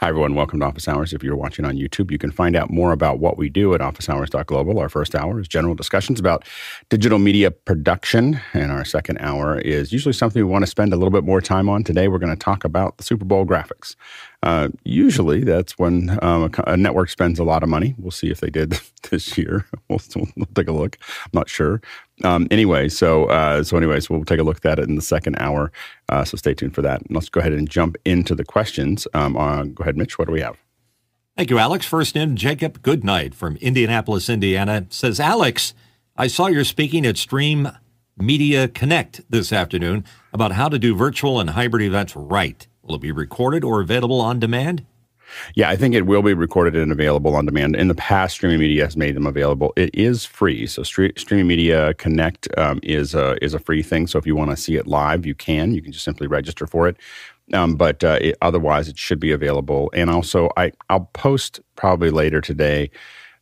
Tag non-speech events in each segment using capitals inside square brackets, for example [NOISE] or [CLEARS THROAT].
Hi, everyone. Welcome to Office Hours. If you're watching on YouTube, you can find out more about what we do at officehours.global. Our first hour is general discussions about digital media production, and our second hour is usually something we want to spend a little bit more time on. Today, we're going to talk about the Super Bowl graphics. Uh, usually, that's when um, a, a, network spends a lot of money. We'll see if they did [LAUGHS] this year. [LAUGHS] We'll, we'll take a look. I'm not sure. Um, anyway, so uh, so anyways, we'll take a look at that in the second hour. Uh, so stay tuned for that. And let's go ahead and jump into the questions. Um, uh, go ahead, Mitch. What do we have? Thank you, Alex. First in, Jacob Goodnight from Indianapolis, Indiana says, Alex, I saw you're speaking at Stream Media Connect this afternoon about how to do virtual and hybrid events right. Will it be recorded or available on demand? Yeah, I think it will be recorded and available on demand. In the past, Streaming Media has made them available. It is free, so Streaming Media Connect um, is a is a free thing. So if you want to see it live, you can. You can just simply register for it. Um, but uh, it, otherwise, it should be available. And also, I I'll post probably later today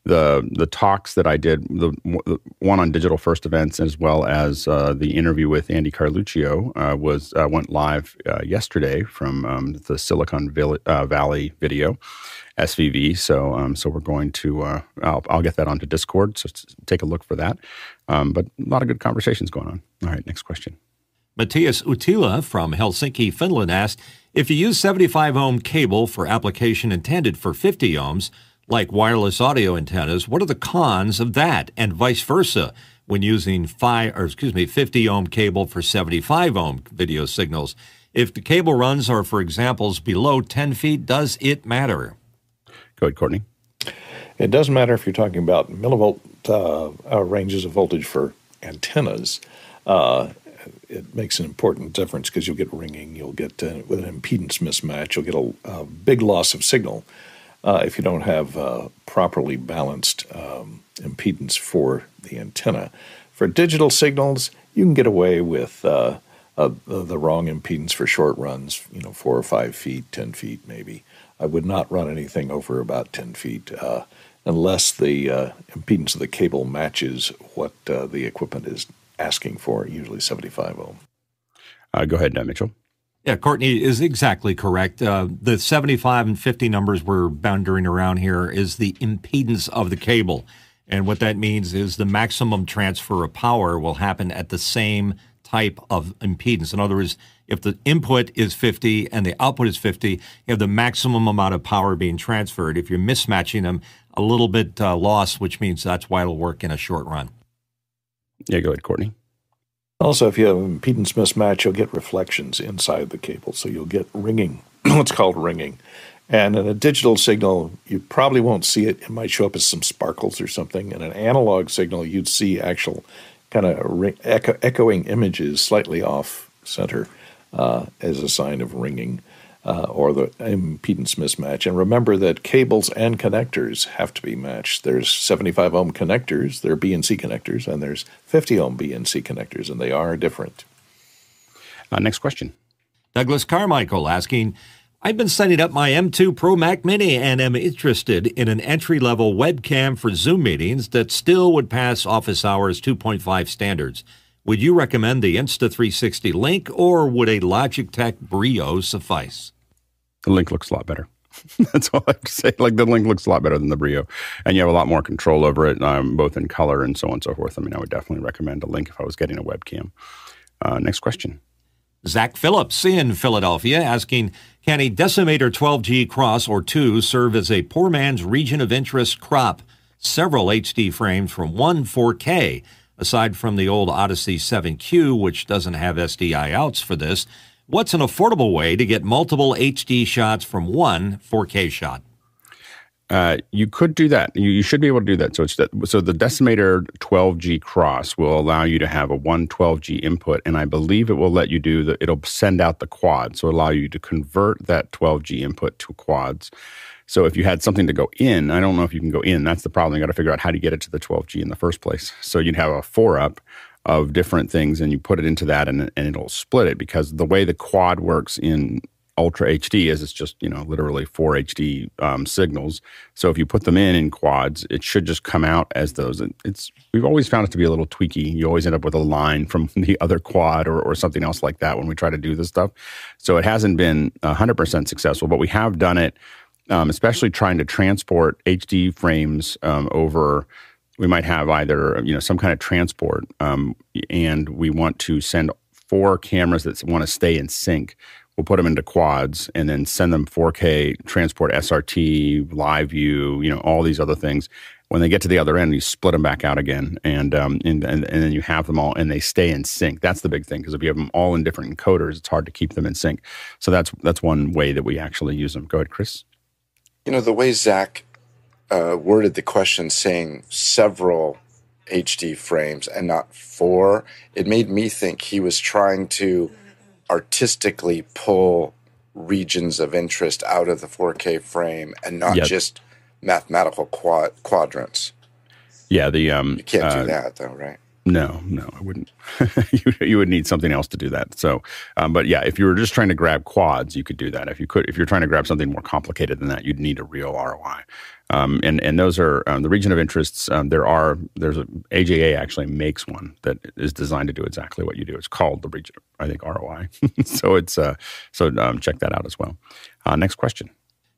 the the talks that I did, the, the, one on digital first events, as well as uh, the interview with Andy Carluccio, uh, was uh, went live uh, yesterday from um, the Silicon uh, Valley video, SVV. So um, so we're going to uh, I'll, I'll, get that onto Discord. So take a look for that. Um, but a lot of good conversations going on. All right, next question. Matthias Utila from Helsinki, Finland asked if you use 75 ohm cable for application intended for 50 ohms like wireless audio antennas, what are the cons of that and vice versa when using five or excuse me 50 ohm cable for 75 ohm video signals? If the cable runs are for examples below 10 feet, does it matter? Go ahead, Courtney. It doesn't matter if you're talking about millivolt uh, uh, ranges of voltage for antennas. Uh, it makes an important difference because you'll get ringing, you'll get uh, with an impedance mismatch, you'll get a, a big loss of signal uh, if you don't have uh, properly balanced um, impedance for the antenna. For digital signals, you can get away with uh, the wrong impedance for short runs, you know, four or five feet, 10 feet maybe. I would not run anything over about 10 feet uh, unless the uh, impedance of the cable matches what uh, the equipment is asking for, usually 75 ohm. go ahead, Mitchell. Yeah, Courtney is exactly correct. Uh, the 75 and 50 numbers we're boundary around here is the impedance of the cable. And what that means is the maximum transfer of power will happen at the same type of impedance. In other words, if the input is 50 and the output is 50, you have the maximum amount of power being transferred. If you're mismatching them, a little bit uh, loss, which means that's why it'll work in a short run. Yeah, go ahead, Courtney. Also, if you have impedance mismatch, you'll get reflections inside the cable. So you'll get ringing, [CLEARS THROAT] what's called ringing. And in a digital signal, you probably won't see it. It might show up as some sparkles or something. In an analog signal, you'd see actual kind of echo- echoing images slightly off center uh, as a sign of ringing uh, or the impedance mismatch. And remember that cables and connectors have to be matched. There's 75 ohm connectors, they're BNC connectors, and there's 50 ohm BNC connectors, and they are different. Uh, next question. Douglas Carmichael asking, I've been setting up my M2 Pro Mac Mini and am interested in an entry level webcam for Zoom meetings that still would pass Office Hours 2.5 standards. Would you recommend the Insta360 Link or would a Logitech Brio suffice? The link looks a lot better. [LAUGHS] That's all I have to say. Like the link looks a lot better than the Brio, and you have a lot more control over it, um, both in color and so on and so forth. I mean, I would definitely recommend a link if I was getting a webcam. Uh, next question. Zach Phillips in Philadelphia asking, can a decimator 12G cross or two serve as a poor man's region of interest crop? Several HD frames from one 4K. Aside from the old Odyssey 7Q, which doesn't have SDI outs for this, What's an affordable way to get multiple HD shots from one 4K shot? Uh, you could do that. You, you, should be able to do that. So that, so the Decimator 12G cross will allow you to have a 112G input, and I believe it will let you do the. It'll send out the quad, so allow you to convert that 12G input to quads. So if you had something to go in, I don't know if you can go in. That's the problem. You got to figure out how to get it to the 12G in the first place. So you'd have a four up of different things and you put it into that and, and it'll split it because the way the quad works in ultra HD is it's just you know literally four HD um, signals. So if you put them in in quads, it should just come out as those. It's we've always found it to be a little tweaky. You always end up with a line from [LAUGHS] the other quad or, or something else like that when we try to do this stuff. So it hasn't been hundred percent successful, but we have done it um, especially trying to transport HD frames um, over. We might have either you know some kind of transport, um, and we want to send four cameras that want to stay in sync. We'll put them into quads and then send them 4K transport SRT, LiveU, you know, all these other things. When they get to the other end, you split them back out again, and um, and, and and then you have them all, and they stay in sync. That's the big thing because if you have them all in different encoders, it's hard to keep them in sync. So that's that's one way that we actually use them. Go ahead, Chris. You know the way Zach uh, worded the question, saying several HD frames and not four, it made me think he was trying to artistically pull regions of interest out of the 4K frame and not Yep. just mathematical quad- quadrants. Yeah, the um, You can't uh, do that though, right? No, no, I wouldn't. [LAUGHS] you, you would need something else to do that. So, um, but yeah, if you were just trying to grab quads, you could do that. If you could, if you're trying to grab something more complicated than that, you'd need a real ROI. Um, and and those are um, the region of interests. Um, there are there's a AJA actually makes one that is designed to do exactly what you do. It's called the region, I think ROI. [LAUGHS] so it's uh, so um, check that out as well. Uh, next question.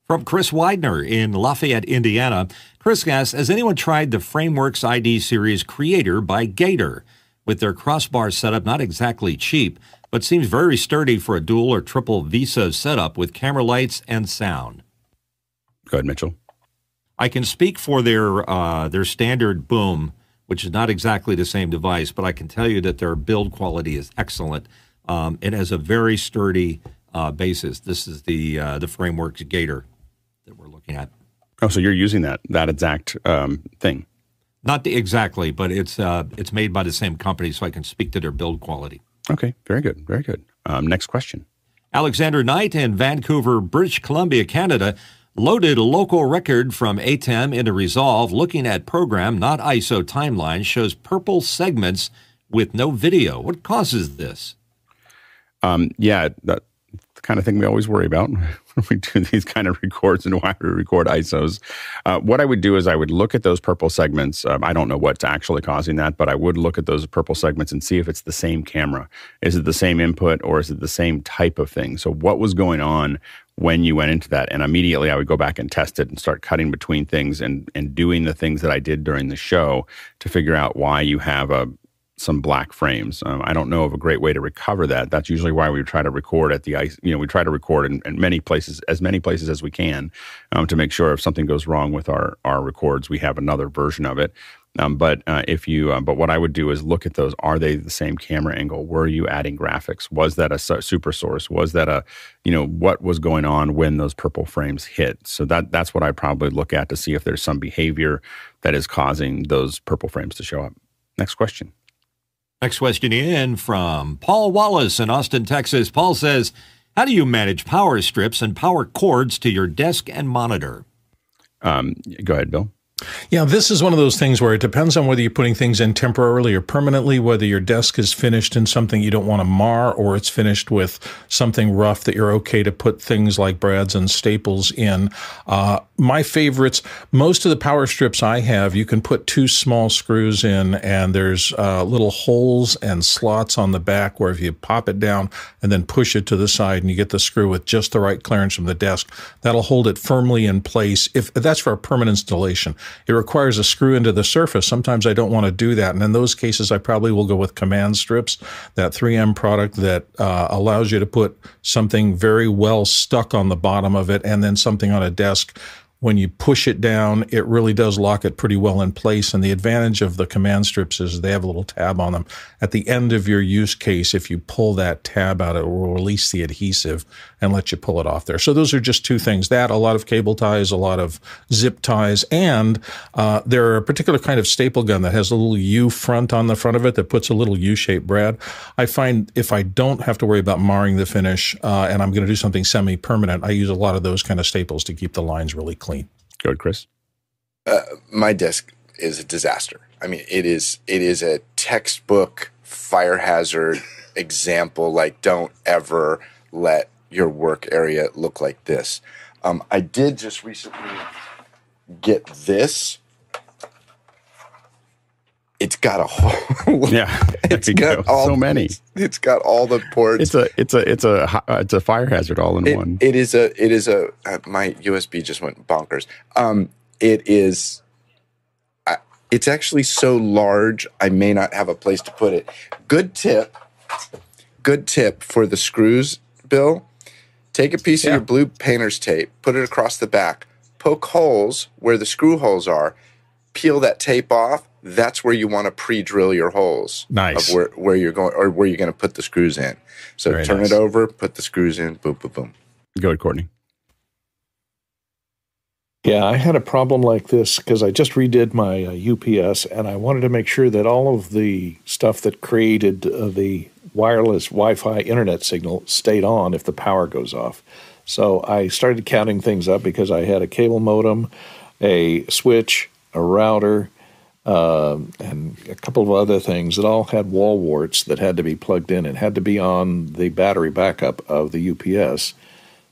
From Chris Widener in Lafayette, Indiana. Chris asks Has anyone tried the Frameworks ID series Creator by Gator? With their crossbar setup not exactly cheap, but seems very sturdy for a dual or triple VESA setup with camera lights and sound. Go ahead, Mitchell. I can speak for their uh, their standard boom, which is not exactly the same device, but I can tell you that their build quality is excellent. Um, it has a very sturdy uh, basis. This is the uh, the Frameworks Gator that we're looking at. Oh, so you're using that that exact um, thing. Not the, exactly, but it's uh, it's made by the same company, so I can speak to their build quality. Okay, very good, very good. Um, next question. Alexander Knight in Vancouver, British Columbia, Canada, loaded a local record from ATEM into Resolve. Looking at program, not ISO timeline, shows purple segments with no video. What causes this? Um, yeah, that's the kind of thing we always worry about [LAUGHS] when we do these kind of records and why we record ISOs. Uh, what I would do is I would look at those purple segments. Um, I don't know what's actually causing that, but I would look at those purple segments and see if it's the same camera. Is it the same input or is it the same type of thing? So, what was going on when you went into that? And immediately I would go back and test it and start cutting between things and, and doing the things that I did during the show to figure out why you have a some black frames. Um, I don't know of a great way to recover that. That's usually why we try to record at the ice. You know, we try to record in, in many places, as many places as we can, um, to make sure if something goes wrong with our our records, we have another version of it. Um, but uh, if you, uh, but what I would do is look at those. Are they the same camera angle? Were you adding graphics? Was that a su- super source? Was that a, you know, what was going on when those purple frames hit? So that that's what I probably look at to see if there's some behavior that is causing those purple frames to show up. Next question. Next question in from Paul Wallace in Austin, Texas. Paul says, How do you manage power strips and power cords to your desk and monitor? Um, go ahead, Bill. Yeah, this is one of those things where it depends on whether you're putting things in temporarily or permanently, whether your desk is finished in something you don't want to mar or it's finished with something rough that you're okay to put things like brads and staples in. Uh, my favorites, most of the power strips I have, you can put two small screws in and there's uh, little holes and slots on the back where if you pop it down and then push it to the side and you get the screw with just the right clearance from the desk, that'll hold it firmly in place. If that's for a permanent installation, it requires a screw into the surface. Sometimes I don't want to do that. And in those cases, I probably will go with command strips, that 3M product that uh, allows you to put something very well stuck on the bottom of it and then something on a desk. When you push it down, it really does lock it pretty well in place. And the advantage of the command strips is they have a little tab on them. At the end of your use case, if you pull that tab out, it will release the adhesive and let you pull it off there. So those are just two things. That, a lot of cable ties, a lot of zip ties, and uh, there are a particular kind of staple gun that has a little U front on the front of it that puts a little U-shaped brad. I find if I don't have to worry about marring the finish uh, and I'm going to do something semi-permanent, I use a lot of those kind of staples to keep the lines really clean. Go ahead, Chris. Uh, my desk is a disaster. I mean, it is it is a textbook fire hazard [LAUGHS] example. Like, don't ever let your work area look like this. Um, I did just recently get this. It's got a whole Yeah, [LAUGHS] it's got go. all so many. It's got all the ports. It's a it's a it's a it's a fire hazard all in It- one. it is a it is a uh, my USB just went bonkers. Um, it is. It's actually so large, I may not have a place to put it. Good tip. Good tip for the screws, Bill. Take a piece Yeah. of your blue painter's tape, put it across the back, poke holes where the screw holes are, peel that tape off. That's where you want to pre-drill your holes. Nice. Of where, where you're going or where you're going to put the screws in. So Very turn nice. it over, put the screws in, boom, boom, boom. Go ahead, Courtney. Yeah, I had a problem like this because I just redid my uh, UPS and I wanted to make sure that all of the stuff that created uh, the wireless Wi Fi internet signal stayed on if the power goes off. So I started counting things up because I had a cable modem, a switch, a router, um, and a couple of other things that all had wall warts that had to be plugged in and had to be on the battery backup of the UPS.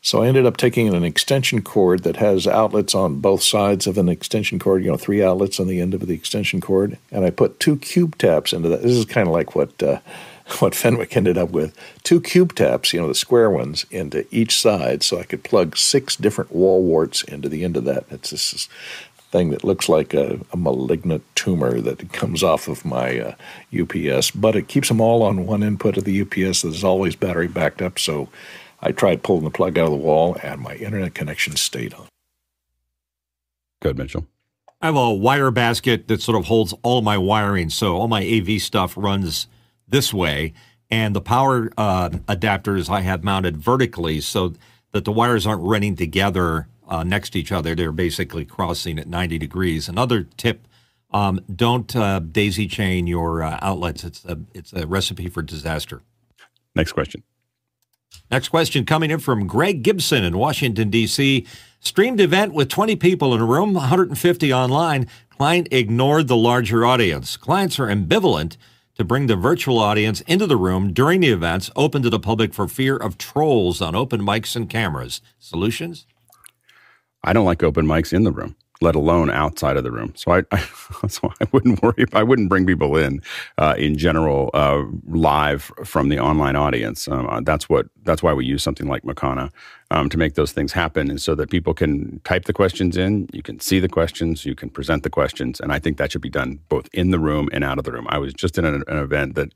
So I ended up taking an extension cord that has outlets on both sides of an extension cord, you know, three outlets on the end of the extension cord, and I put two cube taps into that. This is kind of like what uh, [LAUGHS] what Fenwick ended up with. Two cube taps, you know, the square ones into each side, so I could plug six different wall warts into the end of that. It's this thing that looks like a, a malignant tumor that comes off of my uh, UPS, but it keeps them all on one input of the UPS that is always battery backed up. So I tried pulling the plug out of the wall, and my internet connection stayed on. Go ahead, Mitchell. I have a wire basket that sort of holds all of my wiring. So all my AV stuff runs this way. And the power uh, adapters I have mounted vertically so that the wires aren't running together uh, next to each other. They're basically crossing at 90 degrees. Another tip um, don't uh, daisy chain your uh, outlets, it's a, it's a recipe for disaster. Next question. Next question coming in from Greg Gibson in Washington, D.C. Streamed event with 20 people in a room, 150 online. Client ignored the larger audience. Clients are ambivalent to bring the virtual audience into the room during the events open to the public for fear of trolls on open mics and cameras. Solutions? I don't like open mics in the room, let alone outside of the room. So I, I [LAUGHS] so I wouldn't worry. I wouldn't bring people in uh, in general uh, live from the online audience. Um, uh, that's what that's why we use something like Makana um, to make those things happen, and so that people can type the questions in, you can see the questions, you can present the questions, and I think that should be done both in the room and out of the room. I was just in an, an event that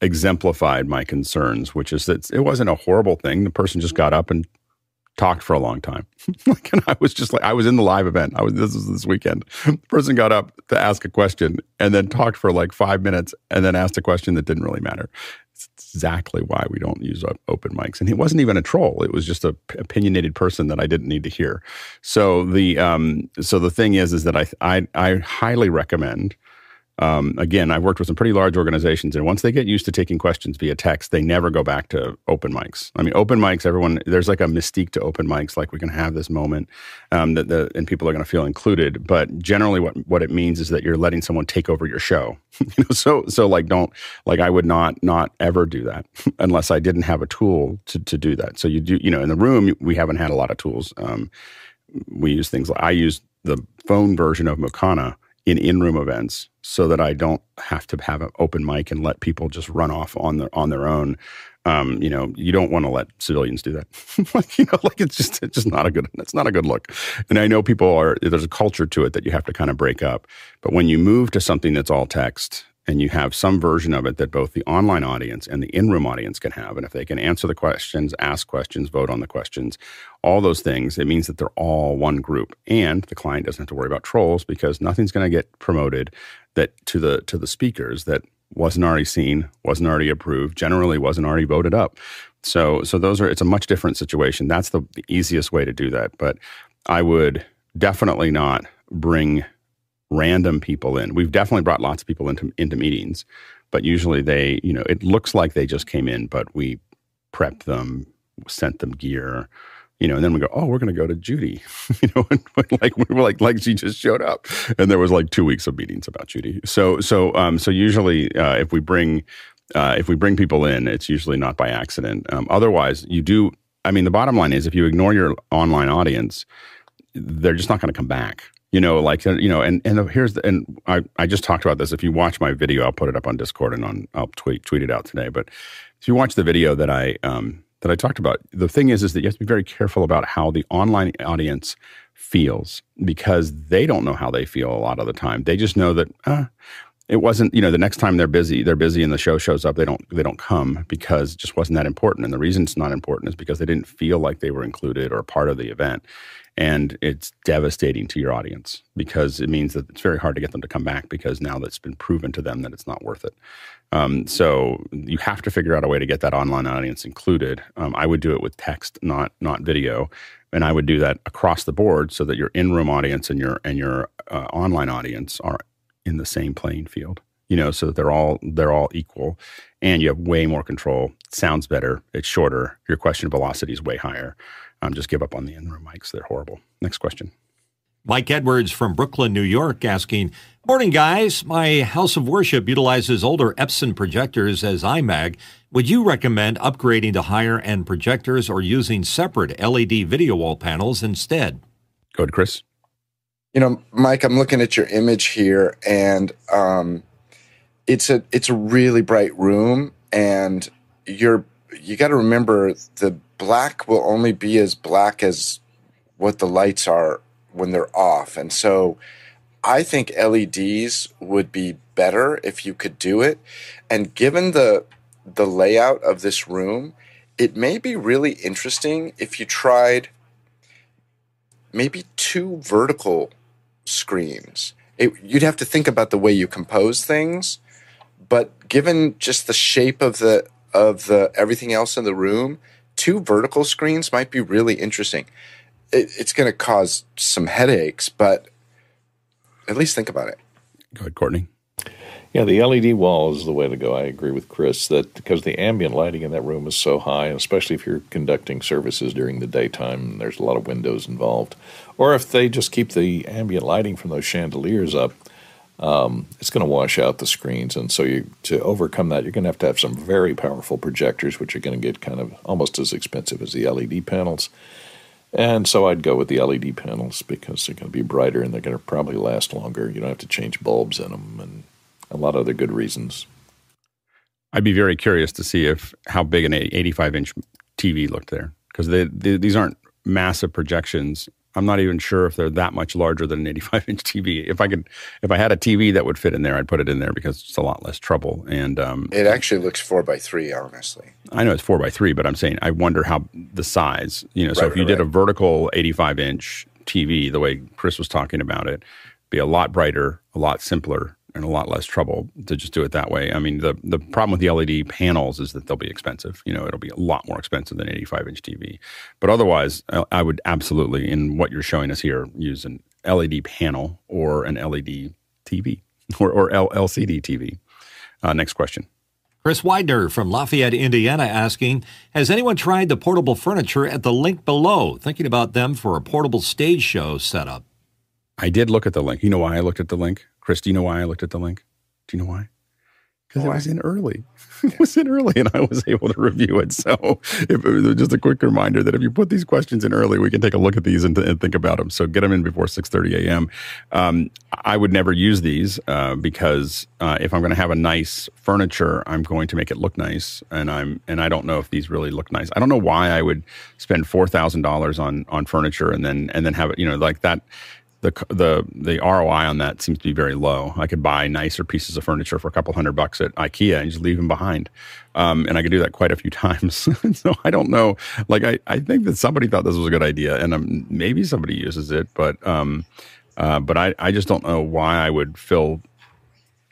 exemplified my concerns, which is that it wasn't a horrible thing. The person just got up and talked for a long time. [LAUGHS] like, and I was just like, I was in the live event. I was, this was this weekend. The person got up to ask a question and then talked for like five minutes and then asked a question that didn't really matter. It's exactly why we don't use open mics. And he wasn't even a troll. It was just a p- opinionated person that I didn't need to hear. So the, um, so the thing is, is that I, I, I highly recommend, um, again, I've worked with some pretty large organizations, and once they get used to taking questions via text, they never go back to open mics. I mean, open mics, everyone, there's like a mystique to open mics, like we can have this moment um, that the, and people are going to feel included. But generally, what what it means is that you're letting someone take over your show. [LAUGHS] you know, so so like don't like I would not not ever do that [LAUGHS] unless I didn't have a tool to to do that. So you do you know in the room we haven't had a lot of tools. Um, we use things like I use the phone version of Mokana in in-room events so that I don't have to have an open mic and let people just run off on their on their own. Um, you know, you don't want to let civilians do that. [LAUGHS] like, you know, like it's just it's just not a good it's not a good look. And I know people are there's a culture to it that you have to kind of break up. But when you move to something that's all text and you have some version of it that both the online audience and the in-room audience can have and if they can answer the questions ask questions vote on the questions all those things it means that they're all one group. And the client doesn't have to worry about trolls because nothing's going to get promoted that to the to the speakers that wasn't already seen wasn't already approved generally wasn't already voted up. So so those are it's a much different situation. That's the, the easiest way to do that. But i would definitely not bring random people in. We've definitely brought lots of people into into meetings, but usually they, you know, it looks like they just came in, but we prepped them, sent them gear, you know, and then we go, oh, we're going to go to Judy, [LAUGHS] you know, and like we were like like she just showed up, and there was like two weeks of meetings about Judy. So so um so usually uh, if we bring uh, if we bring people in, it's usually not by accident. Um, otherwise, you do. I mean, the bottom line is if you ignore your online audience, they're just not going to come back You know, like uh, you know, and and here's the and I I just talked about this. If you watch my video, I'll put it up on Discord and on I'll tweet tweet it out today. But if you watch the video that I um that I talked about, the thing is is that you have to be very careful about how the online audience feels because they don't know how they feel a lot of the time. They just know that uh, it wasn't you know the next time they're busy they're busy and the show shows up they don't they don't come because it just wasn't that important and the reason it's not important is because they didn't feel like they were included or part of the event and it's devastating to your audience because it means that it's very hard to get them to come back because now that's been proven to them that it's not worth it. Um, so you have to figure out a way to get that online audience included. Um, I would do it with text, not not video, and I would do that across the board so that your in-room audience and your and your uh, online audience are in the same playing field. You know, so that they're all they're all equal, and you have way more control. Sounds better. It's shorter. Your question velocity is way higher um, just give up on the in-room mics. They're horrible. Next question. Mike Edwards from Brooklyn, New York, asking, Morning, guys. My house of worship utilizes older Epson projectors as imag Would you recommend upgrading to higher end projectors or using separate LED video wall panels instead? Go ahead, Chris. You know, Mike, I'm looking at your image here, and um, it's a it's a really bright room, and you're you got to remember the black will only be as black as what the lights are when they're off. And so I think LEDs would be better if you could do it. And given the the layout of this room, it may be really interesting if you tried maybe two vertical screens. It, you'd have to think about the way you compose things, but given just the shape of the of the everything else in the room, two vertical screens might be really interesting. It, it's going to cause some headaches, but at least think about it. Go ahead, Courtney. Yeah, the LED wall is the way to go. I agree with Chris that because the ambient lighting in that room is so high, and especially if you're conducting services during the daytime, there's a lot of windows involved. Or if they just keep the ambient lighting from those chandeliers up, um, it's going to wash out the screens. And so you to overcome that, you're going to have to have some very powerful projectors, which are going to get kind of almost as expensive as the LED panels. And so I'd go with the LED panels because they're going to be brighter and they're going to probably last longer. You don't have to change bulbs in them and a lot of other good reasons. I'd be very curious to see if how big an 85 inch TV looked there because these aren't massive projections I'm not even sure if they're that much larger than an 85 inch TV. If I could, if I had a TV that would fit in there, I'd put it in there because it's a lot less trouble. And um, it actually looks four by three, honestly. I know it's four by three, but I'm saying I wonder how the size. You know, so right, if you right, did right. a vertical 85 inch TV, the way Chris was talking about it, be a lot brighter, a lot simpler, and a lot less trouble to just do it that way. I mean, the the problem with the LED panels is that they'll be expensive. You know, it'll be a lot more expensive than 85 inch TV. But otherwise, I would absolutely, in what you're showing us here, use an LED panel or an LED TV [LAUGHS] or, or LCD TV. Uh, next question. Chris Widener from Lafayette, Indiana, asking Has anyone tried the portable furniture at the link below? Thinking about them for a portable stage show setup. I did look at the link. You know why I looked at the link? Chris, do you know why I looked at the link? Do you know why? Because it was in early. [LAUGHS] it was in early, and I was able to review it. So, if, just a quick reminder that if you put these questions in early, we can take a look at these and, and think about them. So, get them in before six thirty a.m. Um, I would never use these uh, because uh, if I'm going to have a nice furniture, I'm going to make it look nice, and I'm and I don't know if these really look nice. I don't know why I would spend four thousand dollars on on furniture and then and then have it, you know, like that the the the ROI on that seems to be very low. I could buy nicer pieces of furniture for a couple hundred bucks at IKEA and just leave them behind, um, and I could do that quite a few [LAUGHS] times. [LAUGHS] so I don't know. Like I, I think that somebody thought this was a good idea, and um, maybe somebody uses it, but um, uh, but I I just don't know why I would fill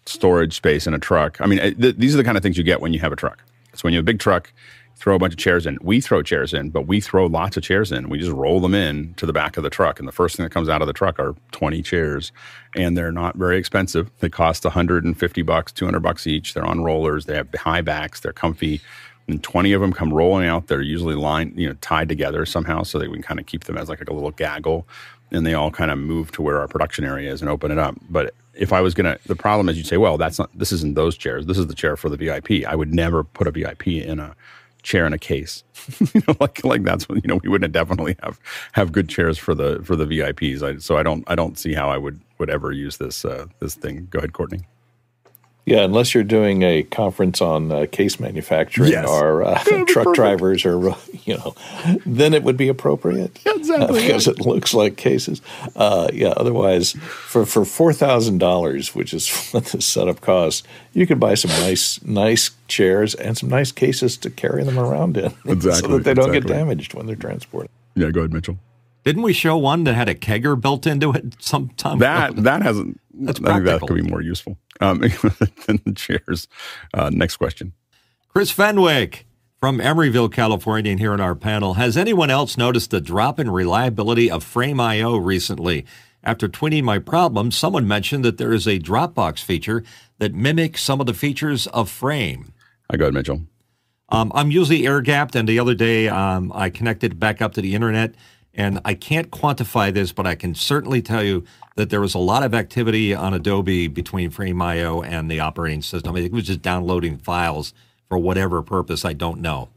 storage space in a truck. I mean, th- these are the kind of things you get when you have a truck. So when you have a big truck, throw a bunch of chairs in. We throw chairs in, but we throw lots of chairs in. We just roll them in to the back of the truck. And the first thing that comes out of the truck are 20 chairs. And they're not very expensive. They cost 150 bucks, 200 bucks each. They're on rollers. They have high backs. They're comfy. And 20 of them come rolling out. They're usually lined, you know, tied together somehow so that we can kind of keep them as like a little gaggle. And they all kind of move to where our production area is and open it up. But if I was to, the problem is you'd say, well, that's not, this isn't those chairs. This is the chair for the VIP. I would never put a VIP in a chair in a case. [LAUGHS] you know, like like that's what you know we wouldn't definitely have have good chairs for the for the VIPs. I, so I don't I don't see how I would would ever use this uh, this thing. Go ahead, Courtney. Yeah, unless you're doing a conference on uh, case manufacturing Yes. or uh, truck perfect. drivers or you know, then it would be appropriate. Yeah, exactly. because it looks like cases. Uh, yeah. Otherwise, for for four thousand dollars, which is [LAUGHS] what the setup costs, you could buy some nice nice chairs and some nice cases to carry them around in, [LAUGHS] so that they don't get damaged when they're transported. Yeah, go ahead, Mitchell. Didn't we show one that had a kegger built into it sometime? That ago? that hasn't. That's I think that could be more useful um, [LAUGHS] than the chairs. Uh, next question. Chris Fenwick from Emeryville, California, and here on our panel. Has anyone else noticed the drop in reliability of Frame.io recently? After tweeting my problem, someone mentioned that there is a Dropbox feature that mimics some of the features of Frame. I go ahead, Mitchell. Um, I'm usually air gapped, and the other day um, I connected back up to the internet, and I can't quantify this, but I can certainly tell you that there was a lot of activity on Adobe between Frame.io and the operating system. I think it was just downloading files for whatever purpose, I don't know.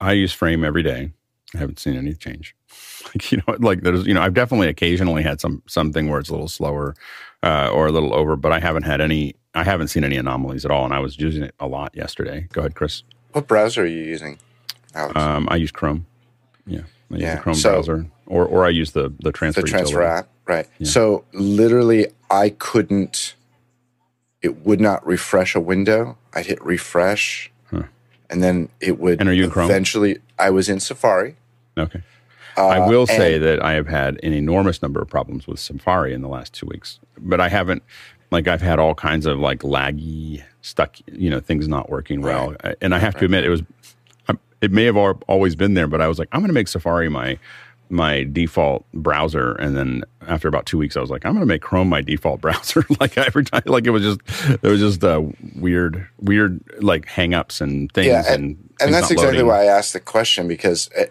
I use Frame every day. I haven't seen any change. [LAUGHS] Like you know, like there's you know, I've definitely occasionally had some something where it's a little slower uh, or a little over, but I haven't had any. I haven't seen any anomalies at all, and I was using it a lot yesterday. Go ahead, Chris. What browser are you using, Alex? Um, I use Chrome. Yeah, I use Yeah, the Chrome so- browser, or or I use the the transfer the transfer utility. app, right? So literally, I couldn't. It would not refresh a window. I'd hit refresh, and then it would. And are you in Chrome? Eventually, I was in Safari. Okay. I will say Uh, that I have had an enormous number of problems with Safari in the last two weeks, but I haven't. Like I've had all kinds of like laggy, stuck, you know, things not working well, and I have to admit it was. It may have always been there, but I was like, I'm going to make Safari my my default browser, and then after about two weeks, I was like, I'm going to make Chrome my default [LAUGHS] browser. [LAUGHS] like every time, like it was just there was just uh, weird, weird like hangups and things, Yeah, and and, and that's exactly loading. why I asked the question because uh,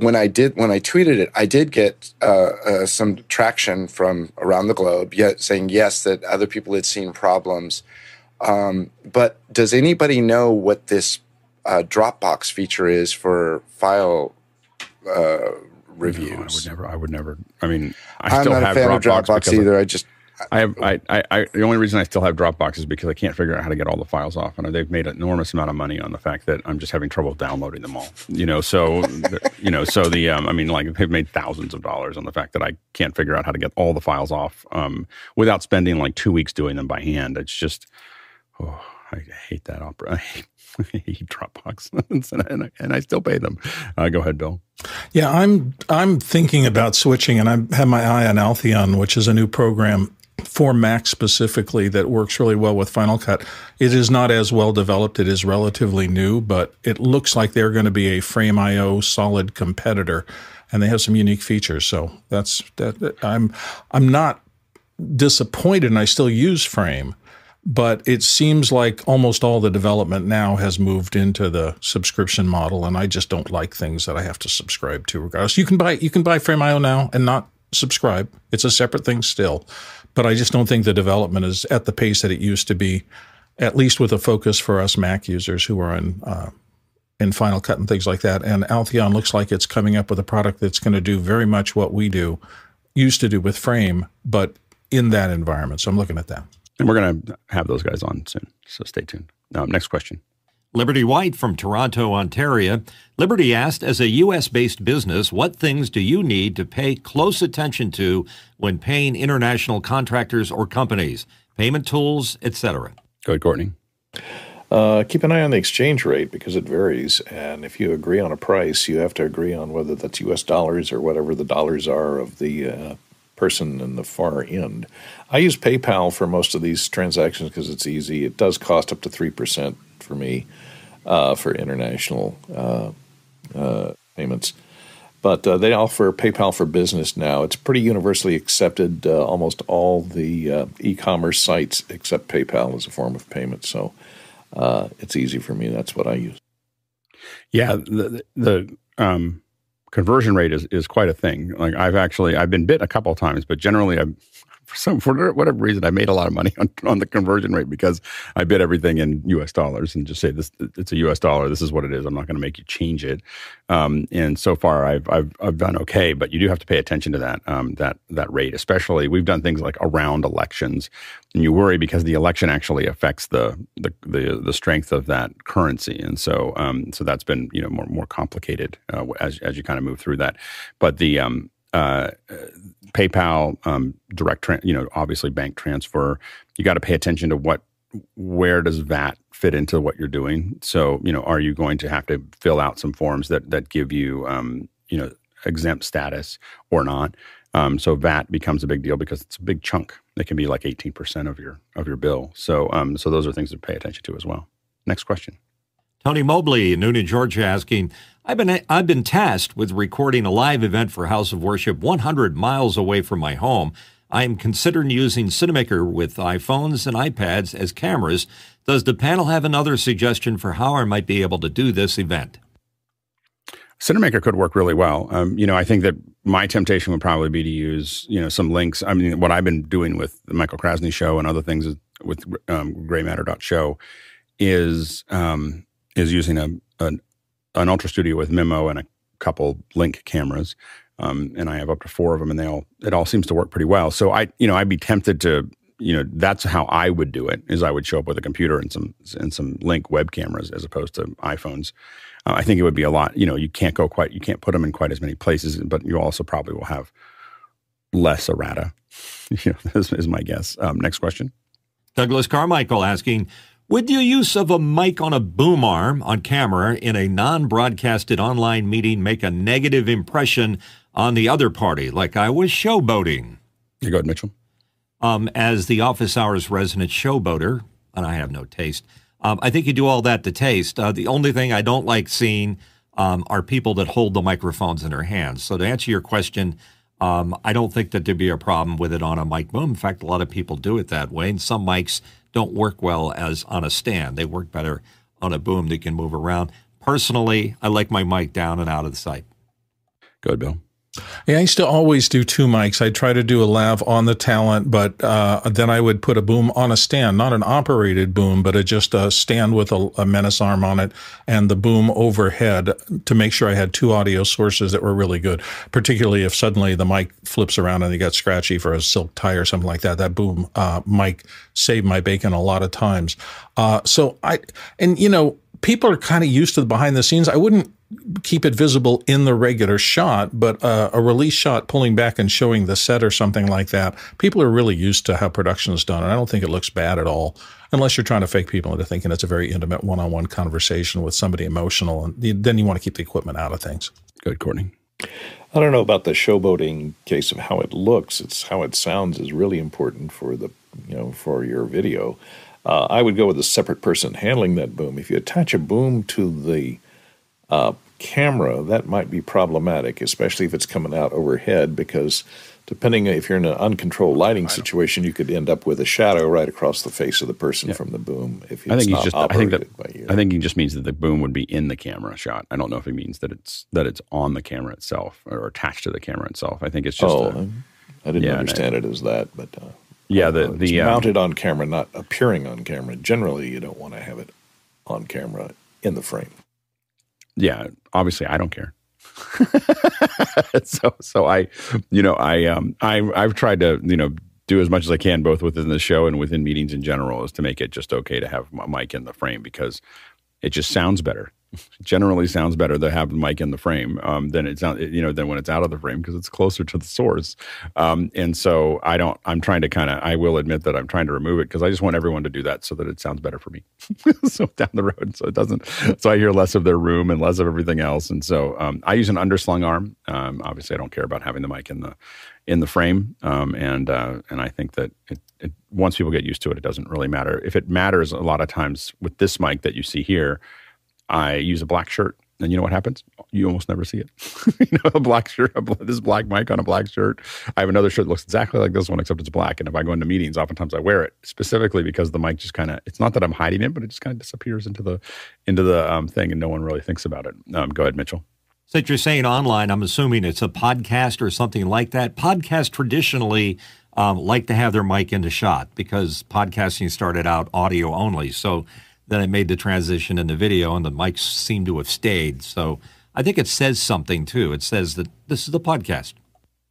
when I did when I tweeted it, I did get uh, uh, some traction from around the globe, yet saying yes that other people had seen problems. Um, but does anybody know what this uh, Dropbox feature is for file uh, reviews? No, I would never. I would never. I mean, I I'm still not a have fan Dropbox, of Dropbox either. I just I have. I, I, I. The only reason I still have Dropbox is because I can't figure out how to get all the files off, and they've made an enormous amount of money on the fact that I'm just having trouble downloading them all. You know, so you know, so the. Um, I mean, like they've made thousands of dollars on the fact that I can't figure out how to get all the files off um, without spending like two weeks doing them by hand. It's just. Oh, I hate that opera. I hate, [LAUGHS] Dropbox, [LAUGHS] and, I, and I still pay them. Uh, go ahead, Bill. Yeah, I'm I'm thinking about switching, and I have my eye on Alteon, which is a new program for Mac specifically that works really well with Final Cut. It is not as well developed; it is relatively new, but it looks like they're going to be a Frame.io solid competitor, and they have some unique features. So that's that. I'm I'm not disappointed, and I still use Frame but it seems like almost all the development now has moved into the subscription model and i just don't like things that i have to subscribe to regardless. You can buy you can buy frame.io now and not subscribe. It's a separate thing still but i just don't think the development is at the pace that it used to be at least with a focus for us mac users who are in uh, in final cut and things like that. And alteon looks like it's coming up with a product that's going to do very much what we do used to do with frame but in that environment. So i'm looking at that And we're going to have those guys on soon. So stay tuned. Um, next question. Liberty White from Toronto, Ontario. Liberty asked, as a U.S. based business, what things do you need to pay close attention to when paying international contractors or companies? Payment tools, etc. Go ahead, Courtney. Uh, keep an eye on the exchange rate because it varies. And if you agree on a price, you have to agree on whether that's U.S. dollars or whatever the dollars are of the uh, person in the far end. I use PayPal for most of these transactions because it's easy. It does cost up to 3% for me uh, for international uh, uh, payments. But uh, they offer PayPal for Business now. It's pretty universally accepted. Uh, almost all the uh, e commerce sites accept PayPal as a form of payment. So it's easy for me. That's what I use. Yeah, the, the um, conversion rate is, is quite a thing. Like I've actually I've been bit a couple times, but generally I've for some for whatever reason, I made a lot of money [LAUGHS] on, on the conversion rate because I bid everything in U.S. dollars and just say this it's a U.S. dollar. This is what it is. I'm not going to make you change it. Um, and so far, I've, I've I've done okay, but you do have to pay attention to that um, that that rate. Especially, we've done things like around elections, and you worry because the election actually affects the the the, the strength of that currency, and so um, so that's been you know more more complicated uh, as as you kind of move through that. But the um, uh, PayPal, um, direct, tra- you know, obviously bank transfer. You got to pay attention to what, where does VAT fit into what you're doing? So, you know, are you going to have to fill out some forms that that give you, um, you know, exempt status or not? Um, so VAT becomes a big deal because it's a big chunk. It can be like 18% of your of your bill. So, um, so those are things to pay attention to as well. Next question. Tony Mobley, Newnan, Georgia, asking, I've been I've been tasked with recording a live event for House of Worship 100 miles away from my home. I am considering using Cinemaker with iPhones and iPads as cameras. Does the panel have another suggestion for how I might be able to do this event? Cinemaker could work really well. Um, you know, I think that my temptation would probably be to use, you know, some links. I mean, what I've been doing with the Michael Krasny show and other things with um, graymatter.show is um, is using a, a an Ultra Studio with Mimo and a couple Link cameras, um, and I have up to four of them, and they all it all seems to work pretty well. So I, you know, I'd be tempted to, you know, that's how I would do it. Is I would show up with a computer and some and some Link web cameras as opposed to iPhones. Uh, I think it would be a lot. You know, you can't go quite, you can't put them in quite as many places, but you also probably will have less errata. [LAUGHS] you know, is, is my guess. Um, next question. Douglas Carmichael asking, with the use of a mic on a boom arm on camera in a non broadcasted online meeting make a negative impression on the other party, like I was showboating? You go ahead, Mitchell. Um, as the office hours resident showboater, and I have no taste, um, I think you do all that to taste. Uh, the only thing I don't like seeing um, are people that hold the microphones in their hands. So to answer your question, um, I don't think that there'd be a problem with it on a mic boom. In fact, a lot of people do it that way, and some mics don't work well as on a stand. They work better on a boom that can move around. Personally, I like my mic down and out of the sight. Good, Bill. Yeah, I used to always do two mics. I'd try to do a lav on the talent, but uh, then I would put a boom on a stand, not an operated boom, but a, just a stand with a, a menace arm on it and the boom overhead to make sure I had two audio sources that were really good. Particularly if suddenly the mic flips around and it got scratchy for a silk tie or something like that. That boom uh, mic saved my bacon a lot of times. Uh, so I, and you know, people are kind of used to the behind the scenes. I wouldn't keep it visible in the regular shot, but uh, a release shot pulling back and showing the set or something like that, people are really used to how production is done. And I don't think it looks bad at all, unless you're trying to fake people into thinking it's a very intimate one on one conversation with somebody emotional. And then you want to keep the equipment out of things. Good, Courtney. I don't know about the showboating case of how it looks. It's how it sounds is really important for the you know for your video. Uh, I would go with a separate person handling that boom. If you attach a boom to the uh, camera, that might be problematic, especially if it's coming out overhead, because depending if you're in an uncontrolled lighting situation, you could end up with a shadow right across the face of the person yeah. from the boom. If I think he's just, I think that, I think he just means that the boom would be in the camera shot. I don't know if he means that it's that it's on the camera itself or attached to the camera itself. I think it's just. Oh, a, I didn't yeah, understand it as that, but. Uh, yeah, the uh, the um, mounted on camera, not appearing on camera. Generally, you don't want to have it on camera in the frame yeah, obviously I don't care. [LAUGHS] so so I you know I um I I've tried to you know do as much as I can both within the show and within meetings in general is to make it just okay to have my mic in the frame because it just sounds better generally sounds better to have the mic in the frame um, than it's not, you know, than when it's out of the frame because it's closer to the source. Um, and so I don't, I'm trying to kind of, I will admit that I'm trying to remove it because I just want everyone to do that so that it sounds better for me. [LAUGHS] so down the road, so it doesn't, so I hear less of their room and less of everything else. And so um, I use an underslung arm. Um, obviously, I don't care about having the mic in the in the frame, um, and uh, and I think that it, it, once people get used to it, it doesn't really matter. If it matters, a lot of times with this mic that you see here I use a black shirt, and you know what happens? You almost never see it. [LAUGHS] you know, a black shirt, this black mic on a black shirt. I have another shirt that looks exactly like this one, except it's black. And if I go into meetings, oftentimes I wear it specifically because the mic just kind of, it's not that I'm hiding it, but it just kind of disappears into the, into the um, thing and no one really thinks about it. Um, go ahead, Mitchell. Since you're saying online, I'm assuming it's a podcast or something like that. Podcasts traditionally um, like to have their mic in the shot because podcasting started out audio only. So then it made the transition in the video, and the mics seem to have stayed. So I think it says something too. It says that this is the podcast.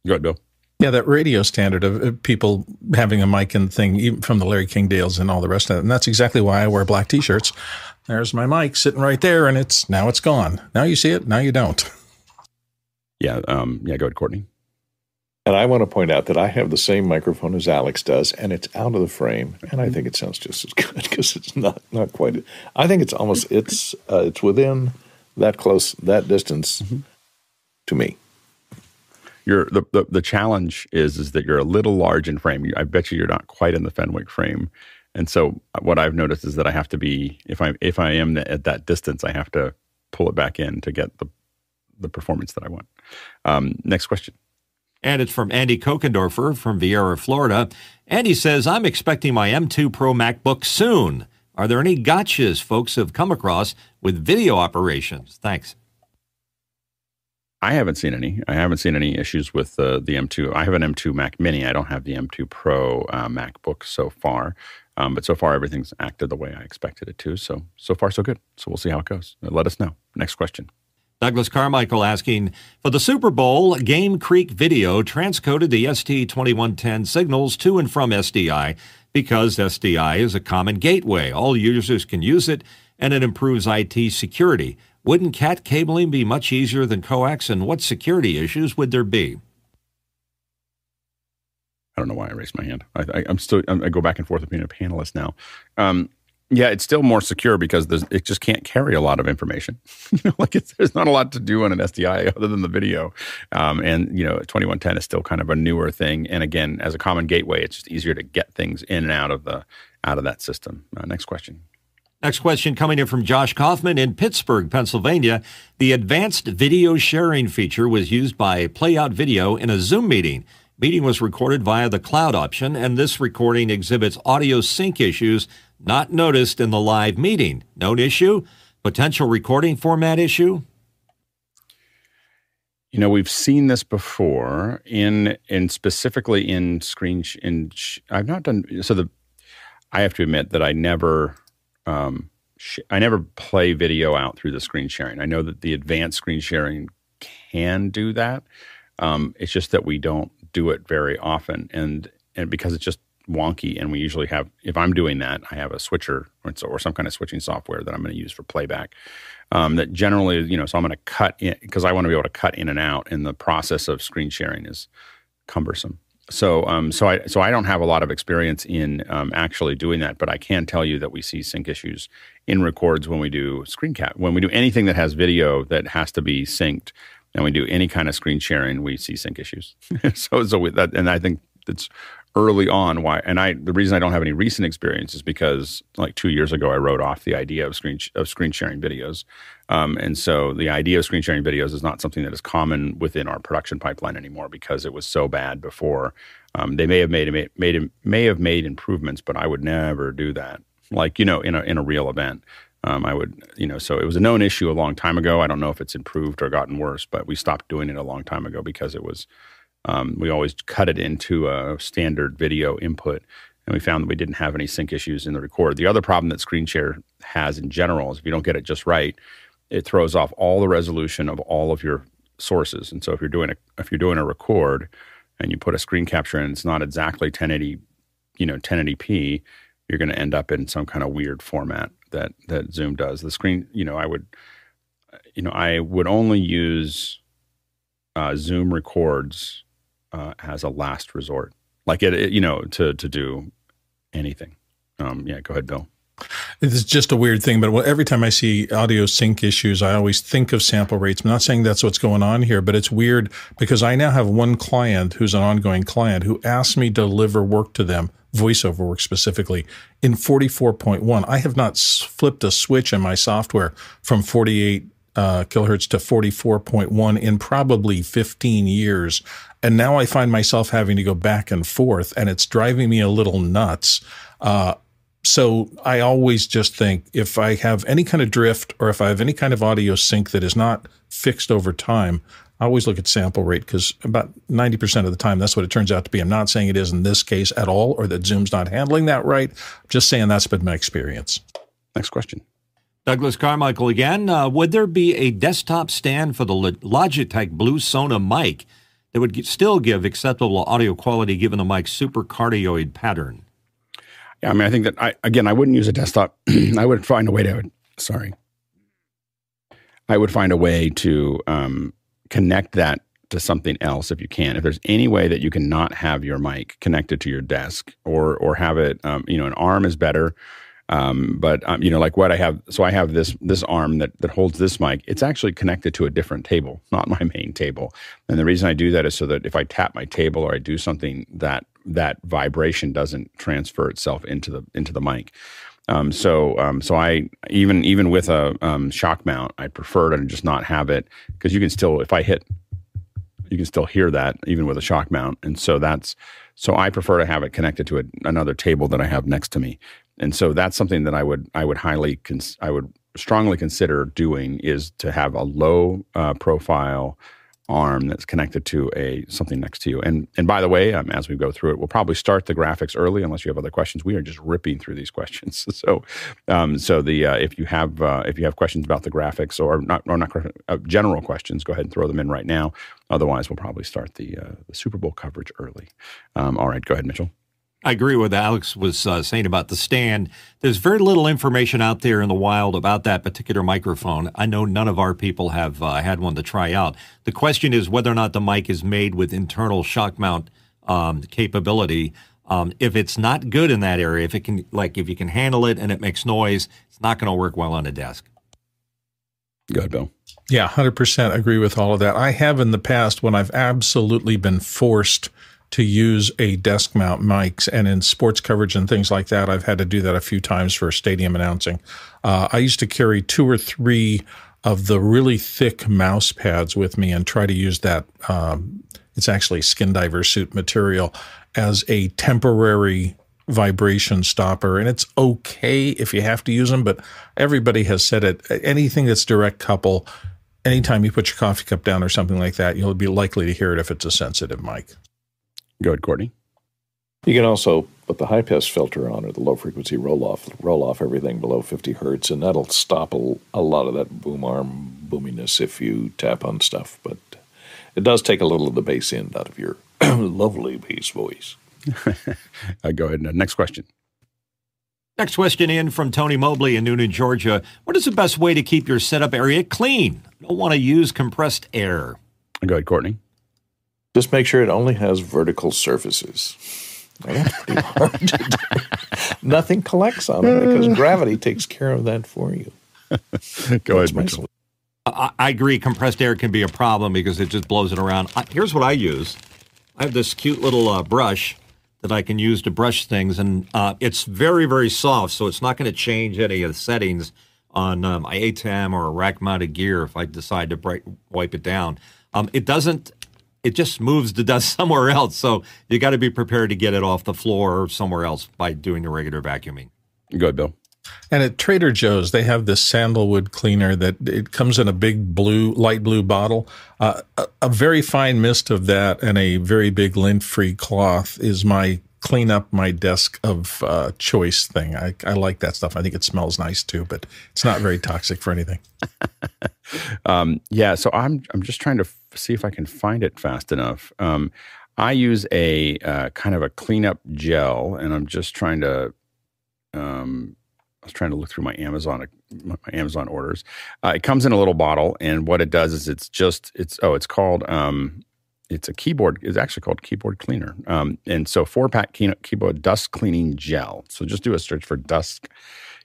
Go ahead, Bill. Yeah, that radio standard of people having a mic and thing, even from the Larry King Dales and all the rest of it. And that's exactly why I wear black t-shirts. There's my mic sitting right there, and it's now it's gone. Now you see it. Now you don't. Yeah, um, yeah. Go ahead, Courtney. And I want to point out that I have the same microphone as Alex does, and it's out of the frame, and I think it sounds just as [LAUGHS] good because it's not not quite. I think it's almost it's uh, it's within that close that distance mm-hmm. to me. You're the, the the challenge is is that you're a little large in frame. I bet you you're not quite in the Fenwick frame, and so what I've noticed is that I have to be if I if I am at that distance, I have to pull it back in to get the the performance that I want. Um, next question. And it's from Andy Kokendorfer from Viera, Florida. Andy says, I'm expecting my M2 Pro MacBook soon. Are there any gotchas folks have come across with video operations? Thanks. I haven't seen any. I haven't seen any issues with uh, the M2. I have an M2 Mac Mini. I don't have the M2 Pro uh, MacBook so far, um, but so far everything's acted the way I expected it to. So so far so good. So we'll see how it goes. Let us know. Next question. Douglas Carmichael asking For the Super Bowl, Game Creek Video transcoded the ST2110 signals to and from SDI because SDI is a common gateway. All users can use it, and it improves IT security. Wouldn't CAT cabling be much easier than coax, and what security issues would there be? I don't know why I raised my hand. I, am still I go back and forth being a panelist now. Um, yeah, it's still more secure because it just can't carry a lot of information. [LAUGHS] like there's not a lot to do on an SDI [LAUGHS] other than the video. Um, and you know, 2110 is still kind of a newer thing. And again, as a common gateway, it's just easier to get things in and out of the out of that system. Uh, next question. Next question coming in from Josh Kaufman in Pittsburgh, Pennsylvania. The advanced video sharing feature was used by Playout Video in a Zoom meeting. Meeting was recorded via the cloud option, and this recording exhibits audio sync issues not noticed in the live meeting. Note issue? Potential recording format issue? You know, we've seen this before in in specifically in screen. Sh- in sh- I've not done so. The I have to admit that I never um, sh- I never play video out through the screen sharing. I know that the advanced screen sharing can do that. Um, it's just that we don't do it very often, and and because it's just wonky and we usually have if i'm doing that i have a switcher or, or some kind of switching software that i'm going to use for playback um, that generally you know so i'm going to cut in because i want to be able to cut in and out and the process of screen sharing is cumbersome. So um, so i so i don't have a lot of experience in um, actually doing that but i can tell you that we see sync issues in records when we do screen cap when we do anything that has video that has to be synced and we do any kind of screen sharing we see sync issues. [LAUGHS] So so with that and i think it's early on why and i the reason i don't have any recent experience is because like two years ago i wrote off the idea of screen of screen sharing videos. Um, and so the idea of screen sharing videos is not something that is common within our production pipeline anymore because it was so bad before. Um, they may have made made, made may have made improvements but i would never do that. Like you know in a in a real event um, I would, you know, so it was a known issue a long time ago. I don't know if it's improved or gotten worse, but we stopped doing it a long time ago because it was um, we always cut it into a standard video input, and we found that we didn't have any sync issues in the record. The other problem that ScreenShare has in general is if you don't get it just right, it throws off all the resolution of all of your sources. And so if you're doing a if you're doing a record and you put a screen capture and it's not exactly 1080, you know, 1080p, you're going to end up in some kind of weird format that that Zoom does. The screen, you know, I would, you know, I would only use uh, Zoom records uh, as a last resort, like it, it, you know, to to do anything. Um, yeah, go ahead, Bill. It's just a weird thing, but every time I see audio sync issues, I always think of sample rates. I'm not saying that's what's going on here, but it's weird because I now have one client who's an ongoing client who asked me to deliver work to them, voiceover work specifically, in 44.1. I have not flipped a switch in my software from 48 uh, kilohertz to 44.1 in probably 15 years. And now I find myself having to go back and forth, and it's driving me a little nuts. Uh, so I always just think if I have any kind of drift or if I have any kind of audio sync that is not fixed over time, I always look at sample rate because about 90% of the time that's what it turns out to be. I'm not saying it is in this case at all or that Zoom's not handling that right. I'm just saying that's been my experience. Next question. Douglas Carmichael again. Uh, would there be a desktop stand for the Logitech Blue Sona mic that would still give acceptable audio quality given the mic's super cardioid pattern? Yeah, I mean, I think that I again, I wouldn't use a desktop. [CLEARS THROAT] I would find a way to. Sorry, I would find a way to um, connect that to something else if you can. If there's any way that you can not have your mic connected to your desk or or have it, um, you know, an arm is better. Um, but um, you know, like what I have, so I have this this arm that that holds this mic. It's actually connected to a different table, [LAUGHS] not my main table. And the reason I do that is so that if I tap my table or I do something that that vibration doesn't transfer itself into the into the mic. Um, so um, so I even even with a um, shock mount, I prefer to just not have it because you can still if I hit, you can still hear that even with a shock mount, and so that's so I prefer to have it connected to a, another table that I have next to me, and so that's something that I would I would highly cons- I would strongly consider doing is to have a low uh, profile arm that's connected to a something next to you. And and by the way, um, as we go through it, we'll probably start the graphics early unless you have other questions. We are just ripping through these questions. [LAUGHS] so um, so the uh, if you have uh, if you have questions about the graphics or not or not uh, general questions, go ahead and throw them in right now. Otherwise, we'll probably start the uh, the Super Bowl coverage early. Um, all right, go ahead, Mitchell. I agree with Alex was uh, saying about the stand. There's very little information out there in the wild about that particular microphone. I know none of our people have uh, had one to try out. The question is whether or not the mic is made with internal shock mount um, capability. Um, if it's not good in that area, if it can, like, if you can handle it and it makes noise, it's not going to work well on a desk. Go ahead, Bill. Yeah, 100% agree with all of that. I have in the past when I've absolutely been forced – to use a desk mount mics. And in sports coverage and things like that, I've had to do that a few times for stadium announcing. Uh, I used to carry two or three of the really thick mouse pads with me and try to use that. Um, it's actually skin diver suit material as a temporary vibration stopper. And it's okay if you have to use them, but everybody has said it. Anything that's direct couple, anytime you put your coffee cup down or something like that, you'll be likely to hear it if it's a sensitive mic. Go ahead, Courtney. You can also put the high pass filter on or the low frequency roll off, roll off everything below 50 hertz, and that'll stop a, a lot of that boom arm boominess if you tap on stuff. But it does take a little of the bass end out of your [CLEARS THROAT] lovely bass voice. [LAUGHS] uh, go ahead. Next question. Next question in from Tony Mobley in Newnan, Georgia. What is the best way to keep your setup area clean? Don't want to use compressed air. Go ahead, Courtney. Just make sure it only has vertical surfaces. That's pretty [LAUGHS] hard to do. Nothing collects on it because [LAUGHS] gravity takes care of that for you. Go ahead, Mitchell. I, I, agree. Compressed air can be a problem because it just blows it around. I, here's what I use. I have this cute little uh, brush that I can use to brush things, and uh, it's very, very soft, so it's not going to change any of the settings on um, my ATEM or a rack-mounted gear if I decide to break, wipe it down. Um, it doesn't it just moves the dust [LAUGHS] somewhere else. So you got to be prepared to get it off the floor or somewhere else by doing the regular vacuuming. Go ahead, Bill. And at Trader Joe's, they have this sandalwood cleaner that it comes in a big blue, light blue bottle. Uh, a, a, very fine mist of that and a very big lint-free cloth is my clean up my desk of uh, choice thing. I, I like that stuff. I think it smells nice too, but it's not very toxic for anything. [LAUGHS] um, yeah, so I'm I'm just trying to see if I can find it fast enough. Um, I use a uh, kind of a cleanup gel, and I'm just trying to. Um, I was trying to look through my Amazon my Amazon orders. Uh, it comes in a little bottle, and what it does is it's just it's oh it's called um, it's a keyboard. It's actually called keyboard cleaner. Um, and so four pack key, keyboard dust cleaning gel. So just do a search for dust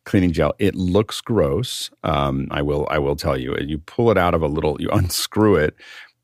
cleaning gel. It looks gross. Um, I will I will tell you. You pull it out of a little. You [LAUGHS] unscrew it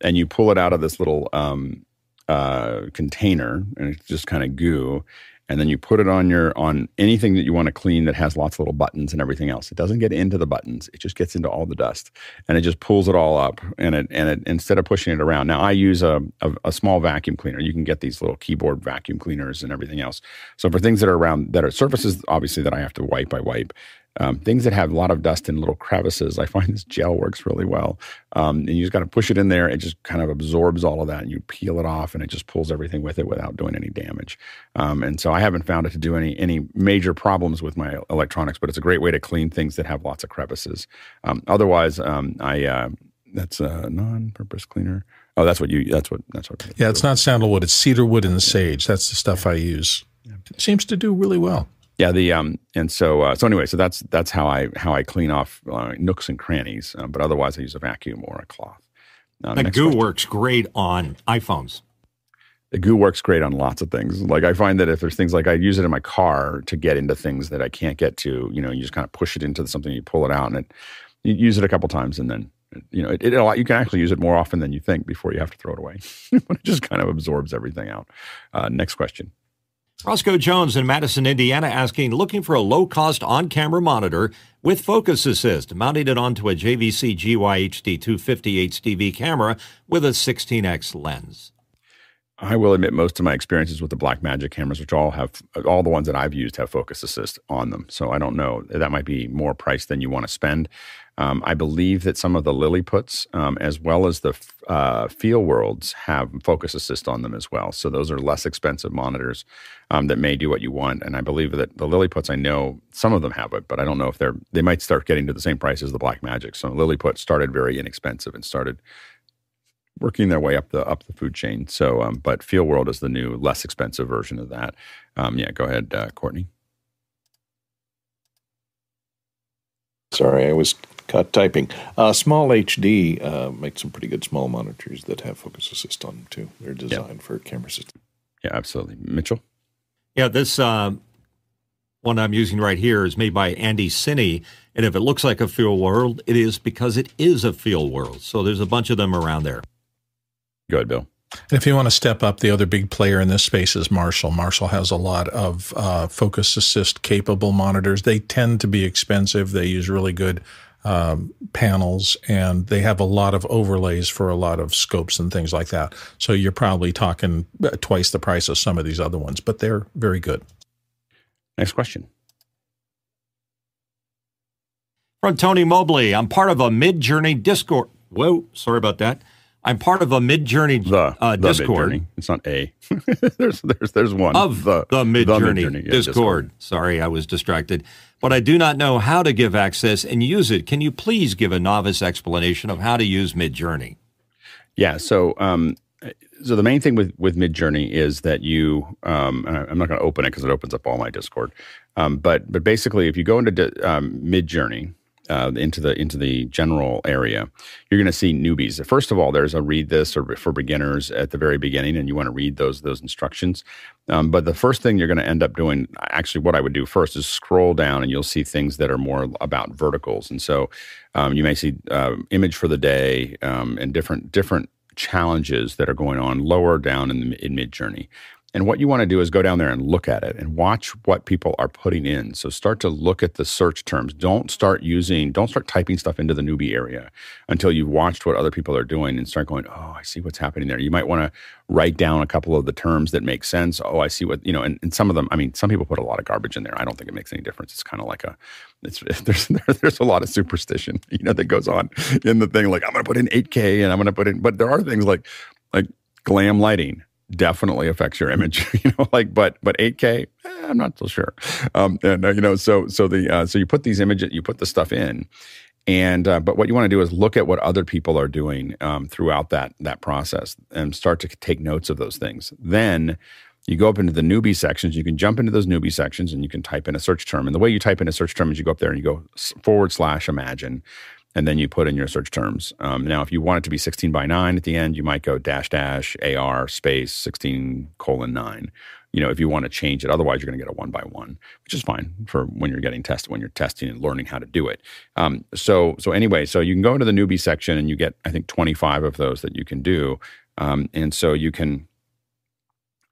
and you pull it out of this little um, uh, container, and it's just kind of goo. And then you put it on your on anything that you want to clean that has lots of little buttons and everything else. It doesn't get into the buttons; it just gets into all the dust, and it just pulls it all up. And it and it instead of pushing it around. Now I use a, a, a small vacuum cleaner. You can get these little keyboard vacuum cleaners and everything else. So for things that are around that are surfaces, obviously that I have to wipe, I wipe. Um, things that have a lot of dust in little crevices, I find [LAUGHS] this gel works really well. Um, and you just got to push it in there. It just kind of absorbs all of that, and you peel it off, and it just pulls everything with it without doing any damage. Um, and so I haven't found it to do any any major problems with my electronics, but it's a great way to clean things that have lots of crevices. Um, otherwise, um, I uh, that's a non-purpose cleaner. Oh, that's what you. That's what. That's what. Yeah, it's not sandalwood. It's cedarwood and sage. That's the stuff I use. It seems to do really well. Yeah, the um, and so uh, so anyway, so that's that's how I how I clean off uh, nooks and crannies. Um, but otherwise, I use a vacuum or a cloth. Uh, that goo question. works great on iPhones. The goo works great on lots of things. Like I find that if there's things like I use it in my car to get into things that I can't get to, you know, you just kind of push it into something, you pull it out, and it you use it a couple times, and then you know it, it you can actually use it more often than you think before you have to throw it away. [LAUGHS] it just kind of absorbs everything out. Uh, next question. Roscoe Jones in Madison, Indiana, asking, looking for a low cost on camera monitor with focus assist, mounting it onto a JVC GYHD 250 HDV camera with a 16x lens. I will admit most of my experiences with the Blackmagic cameras, which all have all the ones that I've used have focus assist on them. So I don't know that might be more price than you want to spend. Um, I believe that some of the Lilliputs, um, as well as the uh, Feelworlds, have focus assist on them as well. So those are less expensive monitors um, that may do what you want. And I believe that the Lilliputs, I know some of them have it, but I don't know if they're they might start getting to the same price as the Blackmagic. So Lilliput started very inexpensive and started working their way up the up the food chain. So, um, but Feelworld is the new, less expensive version of that. Um, yeah, go ahead, uh, Courtney. Sorry, I was caught typing. Uh, SmallHD uh, makes some pretty good small monitors that have focus assist on them too. They're designed for camera system. Yeah, absolutely. Mitchell? Yeah, this uh, one I'm using right here is made by Andycine. And if it looks like a Feelworld, it is because it is a Feelworld. So there's a bunch of them around there. Go ahead, Bill. And if you want to step up, the other big player in this space is Marshall. Marshall has a lot of uh, focus assist capable monitors. They tend to be expensive. They use really good um, panels and they have a lot of overlays for a lot of scopes and things like that. So you're probably talking twice the price of some of these other ones, but they're very good. Next question. From Tony Mobley, I'm part of a Midjourney Discord. Whoa, sorry about that. I'm part of a Midjourney the, uh, the Discord. Midjourney. It's not a. [LAUGHS] there's there's there's one of the, the Midjourney, Mid yeah, Discord. Discord. Sorry, I was distracted. But I do not know how to give access and use it. Can you please give a novice explanation of how to use Midjourney? Yeah. So um, so the main thing with with Midjourney is that you um, I'm not going to open it because it opens up all my Discord. Um, but but basically, if you go into um, Midjourney uh, into the into the general area, you're going to see newbies. First of all, there's a read this or for beginners at the very beginning, and you want to read those those instructions. Um, but the first thing you're going to end up doing, actually, what I would do first is scroll down, and you'll see things that are more about verticals. And so um, you may see uh, image for the day um, and different different challenges that are going on lower down in the in Midjourney. And what you want to do is go down there and look at it and watch what people are putting in. So start to look at the search terms. Don't start using, don't start typing stuff into the newbie area until you've watched what other people are doing and start going, oh, I see what's happening there. You might want to write down a couple of the terms that make sense. Oh, I see what, you know, and, and some of them, I mean, some people put a lot of garbage in there. I don't think it makes any difference. It's kind of like a, it's, [LAUGHS] there's, [LAUGHS] there's a lot of superstition, [LAUGHS] you know, that goes on in the thing. Like I'm going to put in 8K and I'm going to put in, but there are things like, like glam lighting definitely affects your image [LAUGHS] you know like but but 8k eh, i'm not so sure. Um and uh, you know so so the uh, so you put these images you put the stuff in and uh, but what you want to do is look at what other people are doing um, throughout that that process and start to take notes of those things. Then you go up into the newbie sections you can jump into those newbie sections and you can type in a search term. And the way you type in a search term is you go up there and you go forward slash imagine and then you put in your search terms. Um, now, if you want it to be 16 by 9 at the end, you might go dash dash AR space 16 colon 9. You know, if you want to change it, otherwise you're going to get a one by one, which is fine for when you're getting tested, when you're testing and learning how to do it. Um, so, so anyway, so you can go into the newbie section and you get, I think, 25 of those that you can do, um, and so you can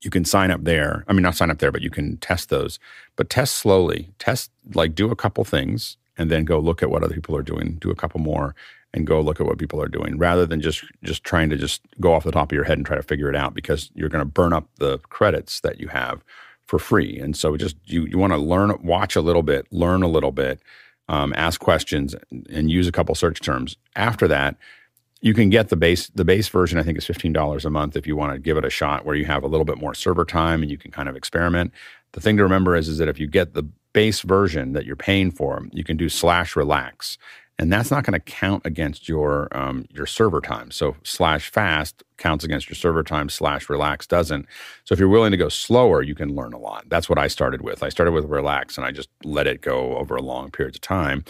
you can sign up there. I mean, not sign up there, but you can test those. But test slowly. Test like do a couple things and then go look at what other people are doing, do a couple more, and go look at what people are doing, rather than just just trying to just go off the top of your head and try to figure it out because you're going to burn up the credits that you have for free. And so just you you want to learn, watch a little bit, learn a little bit, um, ask questions, and use a couple search terms. After that, you can get the base the base version. I think is fifteen dollars a month if you want to give it a shot, where you have a little bit more server time and you can kind of experiment. The thing to remember is is that if you get the base version that you're paying for, you can do slash relax, and that's not going to count against your um, your server time. So slash fast counts against your server time. Slash relax doesn't. So if you're willing to go slower, you can learn a lot. That's what I started with. I started with relax, and I just let it go over a long period of time,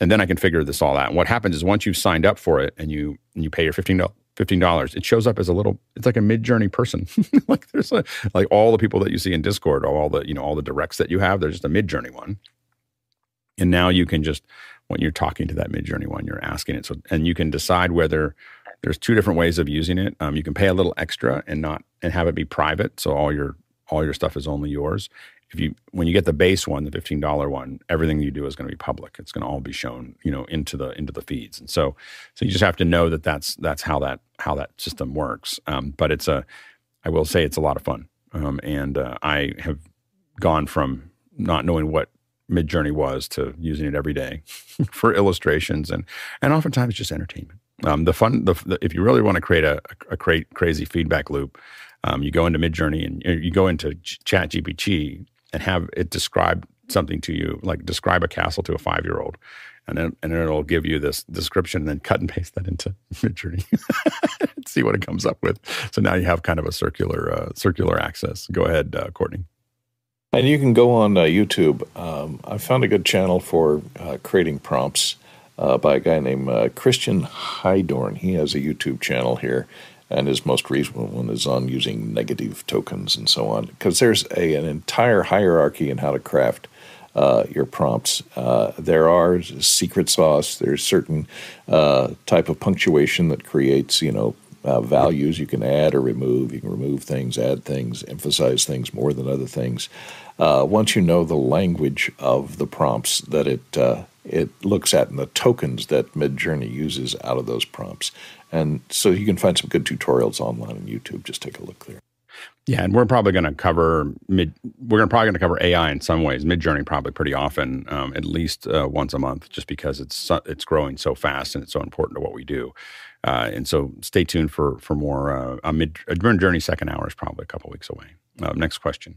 and then I can figure this all out. And what happens is once you've signed up for it and you and you pay your fifteen fifteen dollars, it shows up as a little. It's like a Midjourney person. [LAUGHS] like there's a, like all the people that you see in Discord, all the you know all the directs that you have. There's just a Midjourney one, and now you can just when you're talking to that Midjourney one, you're asking it. So, and you can decide whether there's two different ways of using it. Um, you can pay a little extra and not and have it be private, so all your all your stuff is only yours. If you when you get the base one, the fifteen dollar one, everything you do is going to be public. It's going to all be shown, you know, into the into the feeds. And so, so you just have to know that that's that's how that how that system works. Um, but it's a, I will say, it's a lot of fun. Um, and uh, I have gone from not knowing what Midjourney was to using it every day [LAUGHS] for illustrations and and oftentimes just entertainment. Um, the fun, the, the, if you really want to create a, a, a crazy feedback loop, um, you go into Midjourney and you go into ChatGPT and have it describe something to you, like describe a castle to a five year old. And then, and it'll give you this description and then cut and paste that into [LAUGHS] Midjourney. [LAUGHS] See what it comes up with. So now you have kind of a circular uh, circular access. Go ahead, uh, Courtney. And you can go on uh, YouTube. Um, I found a good channel for uh, creating prompts uh, by a guy named uh, Christian Heidorn. He has a YouTube channel here, and his most recent one is on using negative tokens and so on. Because there's a, an entire hierarchy in how to craft uh, your prompts. Uh, there are secret sauce. There's certain uh, type of punctuation that creates, you know, uh, values you can add or remove. You can remove things, add things, emphasize things more than other things uh, once you know the language of the prompts that it uh, it looks at and the tokens that Midjourney uses out of those prompts, and so you can find some good tutorials online on YouTube. Just take a look there. Yeah, and we're probably going to cover mid. We're probably going to cover AI in some ways. Midjourney probably pretty often, um, at least uh, once a month, just because it's it's growing so fast and it's so important to what we do. Uh, and so, stay tuned for for more. Uh, a mid a Midjourney second hour is probably a couple weeks away. Uh, next question.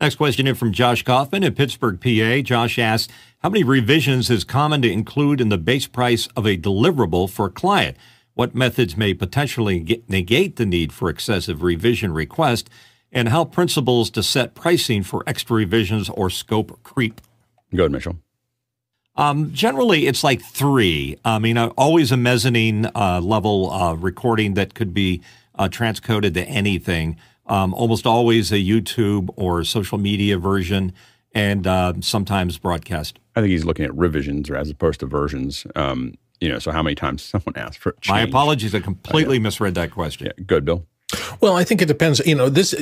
Next question in from Josh Kaufman in Pittsburgh, PA. Josh asks, how many revisions is common to include in the base price of a deliverable for a client? What methods may potentially negate the need for excessive revision request? And how principles to set pricing for extra revisions or scope creep? Go ahead, Mitchell. Um, generally, it's like three. I mean, uh, always a mezzanine uh, level uh, recording that could be uh, transcoded to anything um, almost always a YouTube or social media version, and uh, sometimes broadcast. I think he's looking at revisions as opposed to versions. Um, you know, so how many times [LAUGHS] someone asked for change? My apologies, I completely misread that question. Yeah, good, Bill. Well, I think it depends. You know, this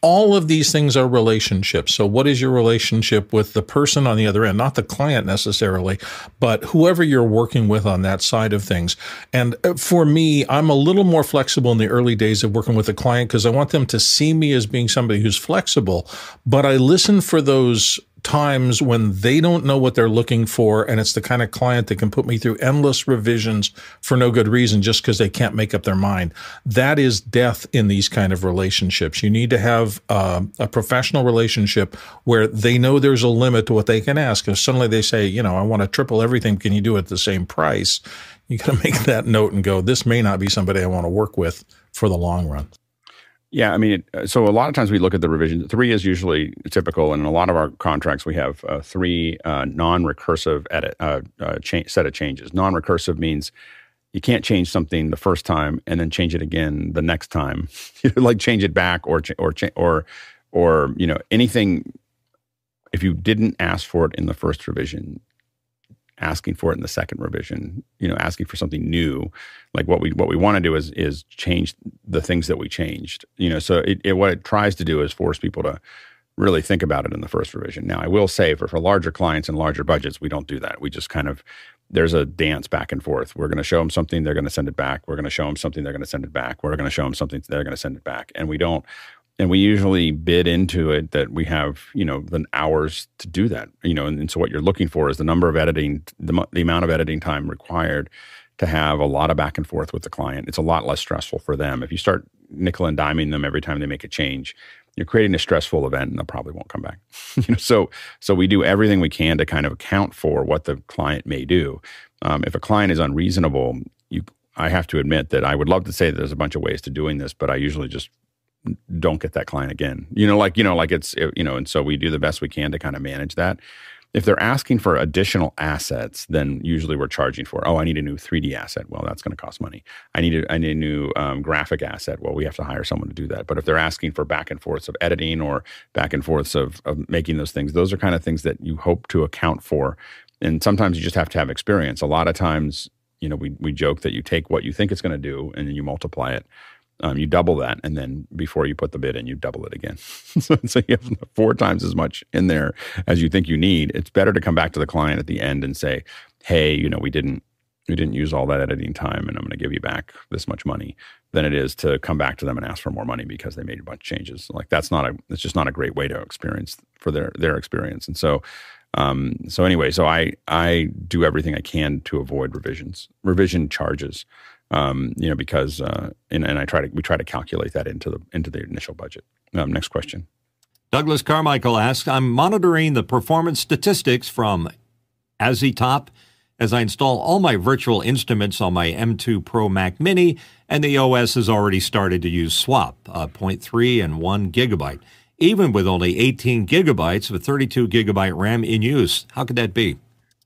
all of these things are relationships. So, what is your relationship with the person on the other end? Not the client necessarily, but whoever you're working with on that side of things. And uh, for me, I'm a little more flexible in the early days of working with a client because I want them to see me as being somebody who's flexible. But I listen for those times when they don't know what they're looking for and it's the kind of client that can put me through endless revisions for no good reason just because they can't make up their mind. That is death in these kind of relationships. You need to have uh, a professional relationship where they know there's a limit to what they can ask. If suddenly they say you know i want to triple everything can you do it at the same price? You got to [LAUGHS] make that note and go this may not be somebody i want to work with for the long run yeah, I mean, it, so a lot of times we look at the revision. Three is usually typical, and in a lot of our contracts we have uh, three uh, non-recursive edit uh, uh, cha- set of changes. Non-recursive means you can't change something the first time and then change it again the next time, [LAUGHS] like change it back or or or or you know anything. If you didn't ask for it in the first revision, asking for it in the second revision, you know, asking for something new. Like what we what we want to do is is change the things that we changed. You know, so it, it, what it tries to do is force people to really think about it in the first revision. Now, I will say for, for larger clients and larger budgets, we don't do that. We just kind of there's a dance back and forth. We're going to show them something, they're going to send it back. We're going to show them something, they're going to send it back. We're going to show them something, they're going to send it back. And we don't and we usually bid into it that we have you know the hours to do that you know and, and so what you're looking for is the number of editing the, the amount of editing time required to have a lot of back and forth with the client. It's a lot less stressful for them. If you start nickel and diming them every time they make a change you're creating a stressful event and they probably won't come back. [LAUGHS] You know so so we do everything we can to kind of account for what the client may do. Um, if a client is unreasonable you I have to admit that I would love to say that there's a bunch of ways to doing this, but I usually just don't get that client again. You know, like you know, like it's you know, and so we do the best we can to kind of manage that. If they're asking for additional assets, then usually we're charging for. Oh, I need a new 3D asset. Well, that's going to cost money. I need a, I need a new um, graphic asset. Well, we have to hire someone to do that. But if they're asking for back and forths of editing or back and forths of, of making those things, those are kind of things that you hope to account for. And sometimes you just have to have experience. A lot of times, you know, we we joke that you take what you think it's going to do and then you multiply it um, you double that, and then before you put the bid in, you double it again. [LAUGHS] so, so, you have four times as much in there as you think you need. It's better to come back to the client at the end and say, "Hey, you know, we didn't we didn't use all that editing time, and I'm going to give you back this much money." Than it is to come back to them and ask for more money because they made a bunch of changes. Like that's not a it's just not a great way to experience for their their experience. And so um, so anyway, so I I do everything I can to avoid revisions, revision charges um, you know, because uh, and, and I try to we try to calculate that into the into the initial budget. Um, next question. Douglas Carmichael asks, I'm monitoring the performance statistics from asitop as I install all my virtual instruments on my M2 Pro Mac Mini, and the OS has already started to use swap, uh, 0.3 and 1 gigabyte, even with only 18 gigabytes of 32 gigabyte RAM in use. How could that be?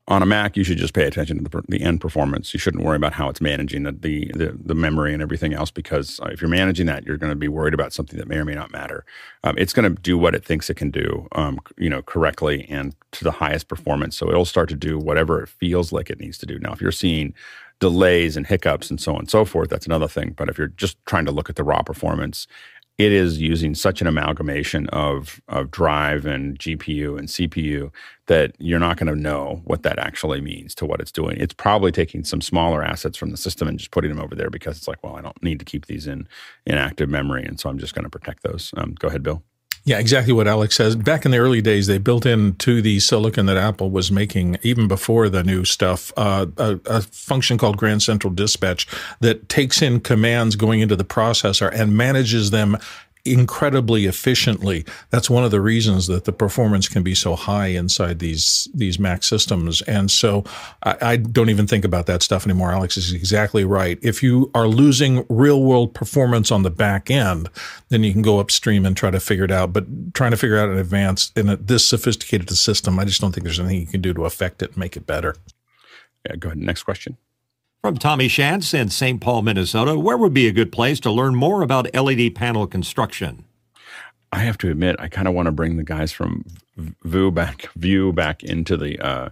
On a Mac, you should just pay attention to the, the end performance. You shouldn't worry about how it's managing the, the, the, memory and everything else because uh, if you're managing that, you're going to be worried about something that may or may not matter. Um, it's going to do what it thinks it can do, um, you know, correctly and to the highest performance. So it'll start to do whatever it feels like it needs to do. Now, if you're seeing delays and hiccups and so on and so forth, that's another thing. But if you're just trying to look at the raw performance it is using such an amalgamation of of drive and GPU and CPU that you're not going to know what that actually means to what it's doing. It's probably taking some smaller assets from the system and just putting them over there because it's like, well, I don't need to keep these in in active memory, and so I'm just going to protect those. Um, go ahead, Bill. Yeah, exactly what Alex says. Back in the early days, they built into the silicon that Apple was making, even before the new stuff, uh, a, a, function called Grand Central Dispatch that takes in commands going into the processor and manages them incredibly efficiently. That's one of the reasons that the performance can be so high inside these these Mac systems. And so I, I, don't even think about that stuff anymore. Alex is exactly right. If you are losing real world performance on the back end, then you can go upstream and try to figure it out. But trying to figure out in advance in a, this sophisticated system, I just don't think there's anything you can do to affect it and make it better. Yeah, go ahead. Next question. From Tommy Shantz in St. Paul, Minnesota, where would be a good place to learn more about LED panel construction? I have to admit, I kind of want to bring the guys from View back, View back into the uh,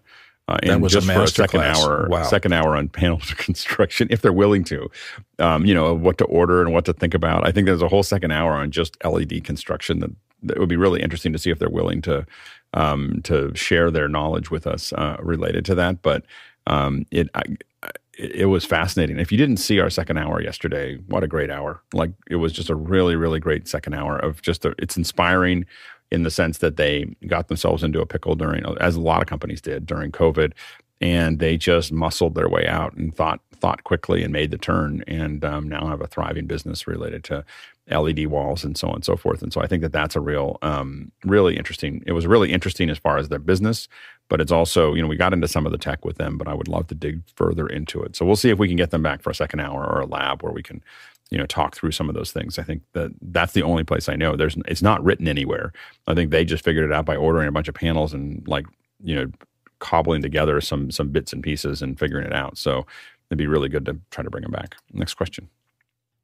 uh, in just a for a second class. hour, wow. second hour on panel [LAUGHS] construction, if they're willing to. Um, you know what to order and what to think about. I think there's a whole second hour on just LED construction that, that would be really interesting to see if they're willing to um, to share their knowledge with us uh, related to that. But um, it, I, it, was fascinating. If you didn't see our second hour yesterday, what a great hour! Like it was just a really, really great second hour of just a, it's inspiring in the sense that they got themselves into a pickle during, as a lot of companies did during COVID, and they just muscled their way out and thought thought quickly and made the turn, and um, now have a thriving business related to LED walls and so on and so forth. And so I think that that's a real, um, really interesting. It was really interesting as far as their business, but it's also, you know, we got into some of the tech with them, but I would love to dig further into it. So we'll see if we can get them back for a second hour or a lab where we can, you know, talk through some of those things. I think that that's the only place I know. There's, it's not written anywhere. I think they just figured it out by ordering a bunch of panels and like, you know, cobbling together some some bits and pieces and figuring it out. So it'd be really good to try to bring them back. Next question.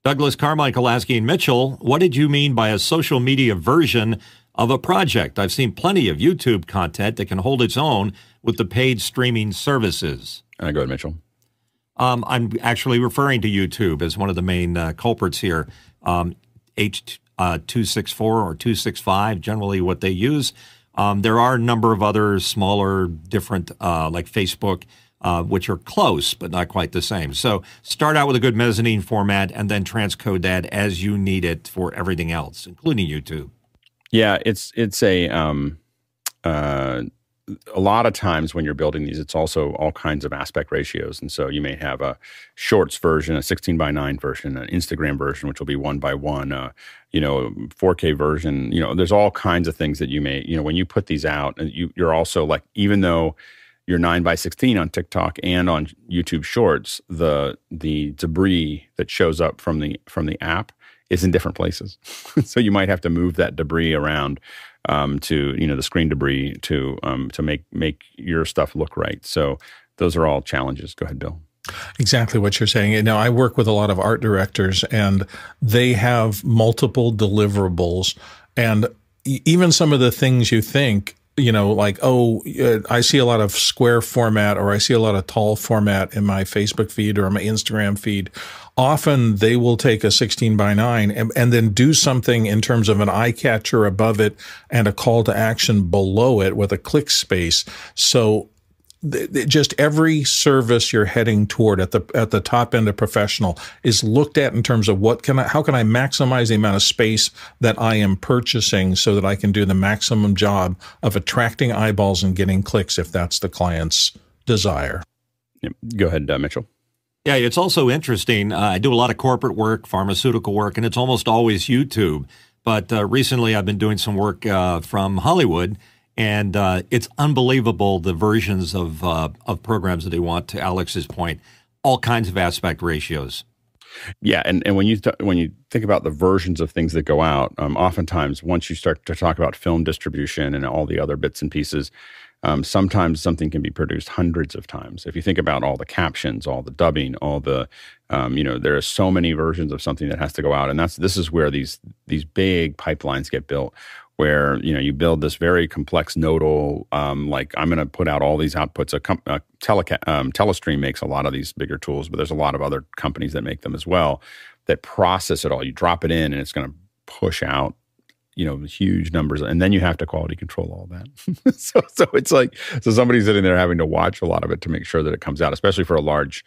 Douglas Carmichael asking Mitchell, what did you mean by a social media version of a project? I've seen plenty of YouTube content that can hold its own with the paid streaming services. Uh, go ahead, Mitchell. Um, I'm actually referring to YouTube as one of the main uh, culprits here. Um, H264 uh, or 265, generally what they use. Um, there are a number of other smaller, different, uh, like Facebook, uh, which are close but not quite the same. So start out with a good mezzanine format and then transcode that as you need it for everything else, including YouTube. Yeah, it's it's a um, uh, a lot of times when you're building these, it's also all kinds of aspect ratios. And so you may have a shorts version, a 16 by 9 version, an Instagram version, which will be one by one, uh, you know, 4K version. You know, there's all kinds of things that you may, you know, when you put these out, and you, you're also like, even though you're 9 by 16 on TikTok and on YouTube Shorts, the the debris that shows up from the from the app is in different places. [LAUGHS] so you might have to move that debris around um, to you know the screen debris to um, to make make your stuff look right. So those are all challenges. Go ahead, Bill. Exactly what you're saying. Now, I work with a lot of art directors, and they have multiple deliverables, and even some of the things you think you know, like, oh, uh, I see a lot of square format or I see a lot of tall format in my Facebook feed or my Instagram feed. Often they will take a 16 by 9 and, and then do something in terms of an eye catcher above it and a call to action below it with a click space. So just every service you're heading toward at the at the top end of professional is looked at in terms of what can I how can I maximize the amount of space that I am purchasing so that I can do the maximum job of attracting eyeballs and getting clicks if that's the client's desire. Yep. Go ahead, uh, Mitchell. Yeah, it's also interesting. Uh, I do a lot of corporate work, pharmaceutical work, and it's almost always YouTube. But uh, recently, I've been doing some work uh, from Hollywood and uh, it's unbelievable the versions of uh, of programs that they want. To Alex's point, all kinds of aspect ratios. Yeah, and, and when you th- when you think about the versions of things that go out, um, oftentimes once you start to talk about film distribution and all the other bits and pieces, um, sometimes something can be produced hundreds of times. If you think about all the captions, all the dubbing, all the um, you know, there are so many versions of something that has to go out, and that's this is where these these big pipelines get built where you know you build this very complex nodal um, like i'm going to put out all these outputs. A, com- a teleca- um, telestream makes a lot of these bigger tools but there's a lot of other companies that make them as well that process it all. You drop it in and it's going to push out you know huge numbers and then you have to quality control all that. [LAUGHS] So so it's like so somebody's sitting there having to watch a lot of it to make sure that it comes out especially for a large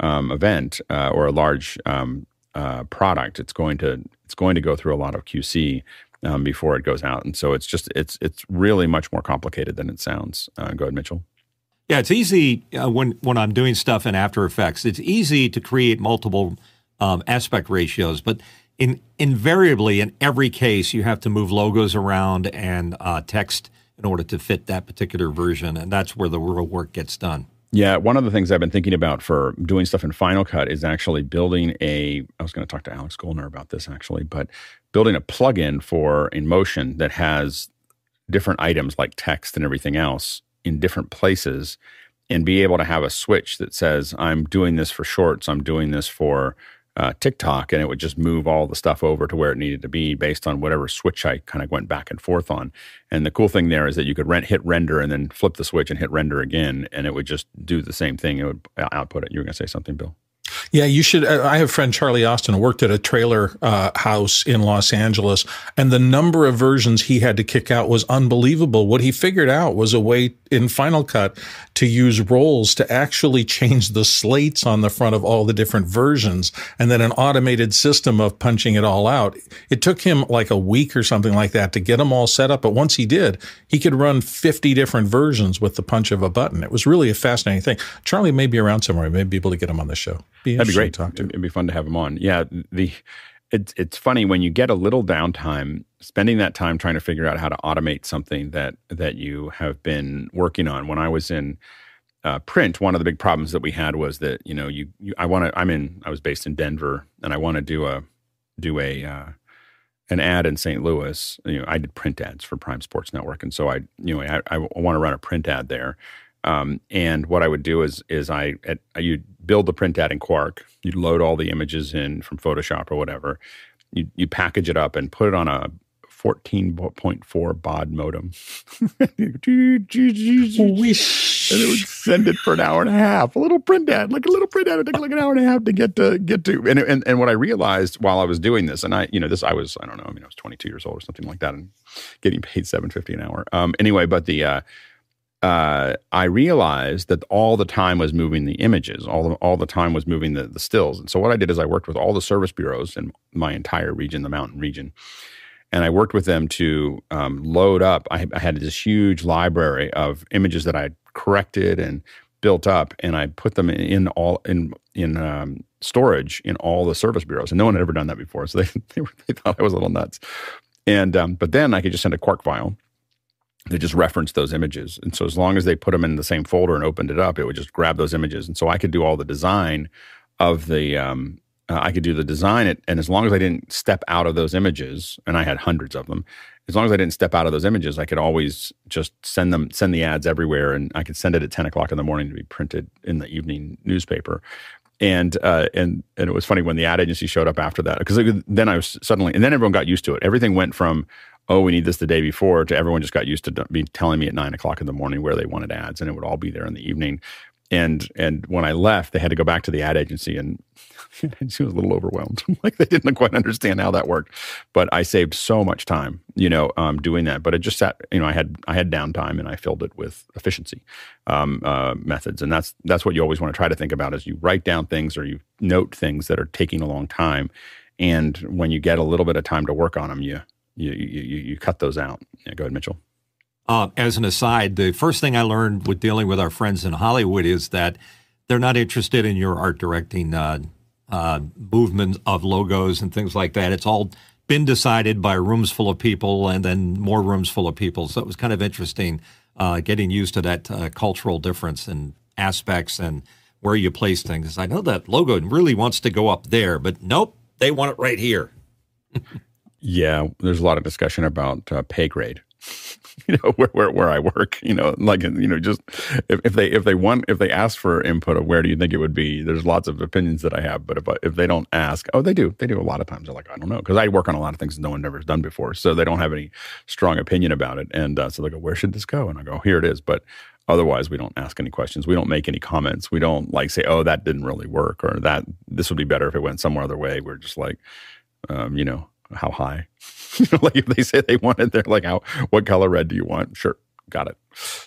um, event uh, or a large um, uh, product. It's going to it's going to go through a lot of qc um, before it goes out. And so it's just it's it's really much more complicated than it sounds. Uh, go ahead, Mitchell. Yeah, it's easy uh, when when I'm doing stuff in After Effects. It's easy to create multiple um, aspect ratios, but in invariably in every case you have to move logos around and uh, text in order to fit that particular version, and that's where the real work gets done. Yeah, one of the things I've been thinking about for doing stuff in Final Cut is actually building a. I was going to talk to Alex Gollner about this actually, but building a plugin for InMotion that has different items like text and everything else in different places, and be able to have a switch that says, "I'm doing this for shorts. I'm doing this for uh, TikTok, and it would just move all the stuff over to where it needed to be based on whatever switch I kind of went back and forth on. And the cool thing there is that you could rent, hit render and then flip the switch and hit render again, and it would just do the same thing. It would output it. You were going to say something, Bill? Yeah, you should. Uh, I have a friend Charlie Austin who worked at a trailer uh, house in Los Angeles, and the number of versions he had to kick out was unbelievable. What he figured out was a way in Final Cut to use roles to actually change the slates on the front of all the different versions, and then an automated system of punching it all out. It took him like a week or something like that to get them all set up, but once he did, he could run 50 different versions with the punch of a button. It was really a fascinating thing. Charlie may be around somewhere. I may be able to get him on the show. Be That'd be great. To talk to. It'd be fun to have him on. Yeah, the it's it's funny when you get a little downtime, spending that time trying to figure out how to automate something that that you have been working on. When I was in uh, print, one of the big problems that we had was that you know you, you I want to I'm in I was based in Denver and I want to do a do a uh, an ad in St. Louis. You know, I did print ads for Prime Sports Network, and so I you know I, I want to run a print ad there. Um, and what I would do is is I at, you build the print ad in Quark. You load all the images in from Photoshop or whatever. You you package it up and put it on a 14.4 baud modem. [LAUGHS] and it would send it for an hour and a half. A little print ad, like a little print ad, would take like an hour and a half to get to get to. And, and and what I realized while I was doing this, and I, you know, this I was, I don't know, I mean, I was 22 years old or something like that, and getting paid 750 an hour. Um, anyway, but the uh, uh, I realized that all the time was moving the images, all the, all the time was moving the, the stills. And so what I did is I worked with all the service bureaus in my entire region, the mountain region, and I worked with them to um, load up. I, I, had this huge library of images that I corrected and built up, and I put them in all in in um, storage in all the service bureaus, and no one had ever done that before. So they [LAUGHS] they, were, they thought I was a little nuts. And um, but then I could just send a Quark file they just referenced those images. And so as long as they put them in the same folder and opened it up, it would just grab those images. And so I could do all the design of the, um, uh, I could do the design it. And as long as I didn't step out of those images, and I had hundreds of them, as long as I didn't step out of those images, I could always just send them, send the ads everywhere. And I could send it at 10 o'clock in the morning to be printed in the evening newspaper. And uh, and and it was funny when the ad agency showed up after that because then I was suddenly and then everyone got used to it. Everything went from oh, we need this the day before, to everyone just got used to be telling me at nine o'clock in the morning where they wanted ads, and it would all be there in the evening. And and when I left, they had to go back to the ad agency, and [LAUGHS] she was a little overwhelmed. [LAUGHS] like they didn't quite understand how that worked. But I saved so much time, you know, um, doing that. But it just sat, you know, I had I had downtime, and I filled it with efficiency um, uh, methods, and that's that's what you always want to try to think about: is you write down things or you note things that are taking a long time, and when you get a little bit of time to work on them, you you you, you cut those out. Yeah, go ahead, Mitchell. Uh, as an aside, the first thing I learned with dealing with our friends in Hollywood is that they're not interested in your art directing uh, uh, movement of logos and things like that. It's all been decided by rooms full of people and then more rooms full of people. So it was kind of interesting uh, getting used to that uh, cultural difference and aspects and where you place things. I know that logo really wants to go up there, but nope, they want it right here. [LAUGHS] Yeah, there's a lot of discussion about uh, pay grade. [LAUGHS] you know where, where where I work. You know, like you know, just if, if they if they want if they ask for input of where do you think it would be, there's lots of opinions that I have. But if if they don't ask, oh, they do. They do a lot of times. They're like, I don't know, because I work on a lot of things no one ever has done before, so they don't have any strong opinion about it. And uh, so they go, where should this go? And I go, here it is. But otherwise, we don't ask any questions. We don't make any comments. We don't like say, oh, that didn't really work, or that this would be better if it went some other way. We're just like, um, you know, how high? [LAUGHS] like if they say they want it, they're like, how, what color red do you want? Sure. Got it.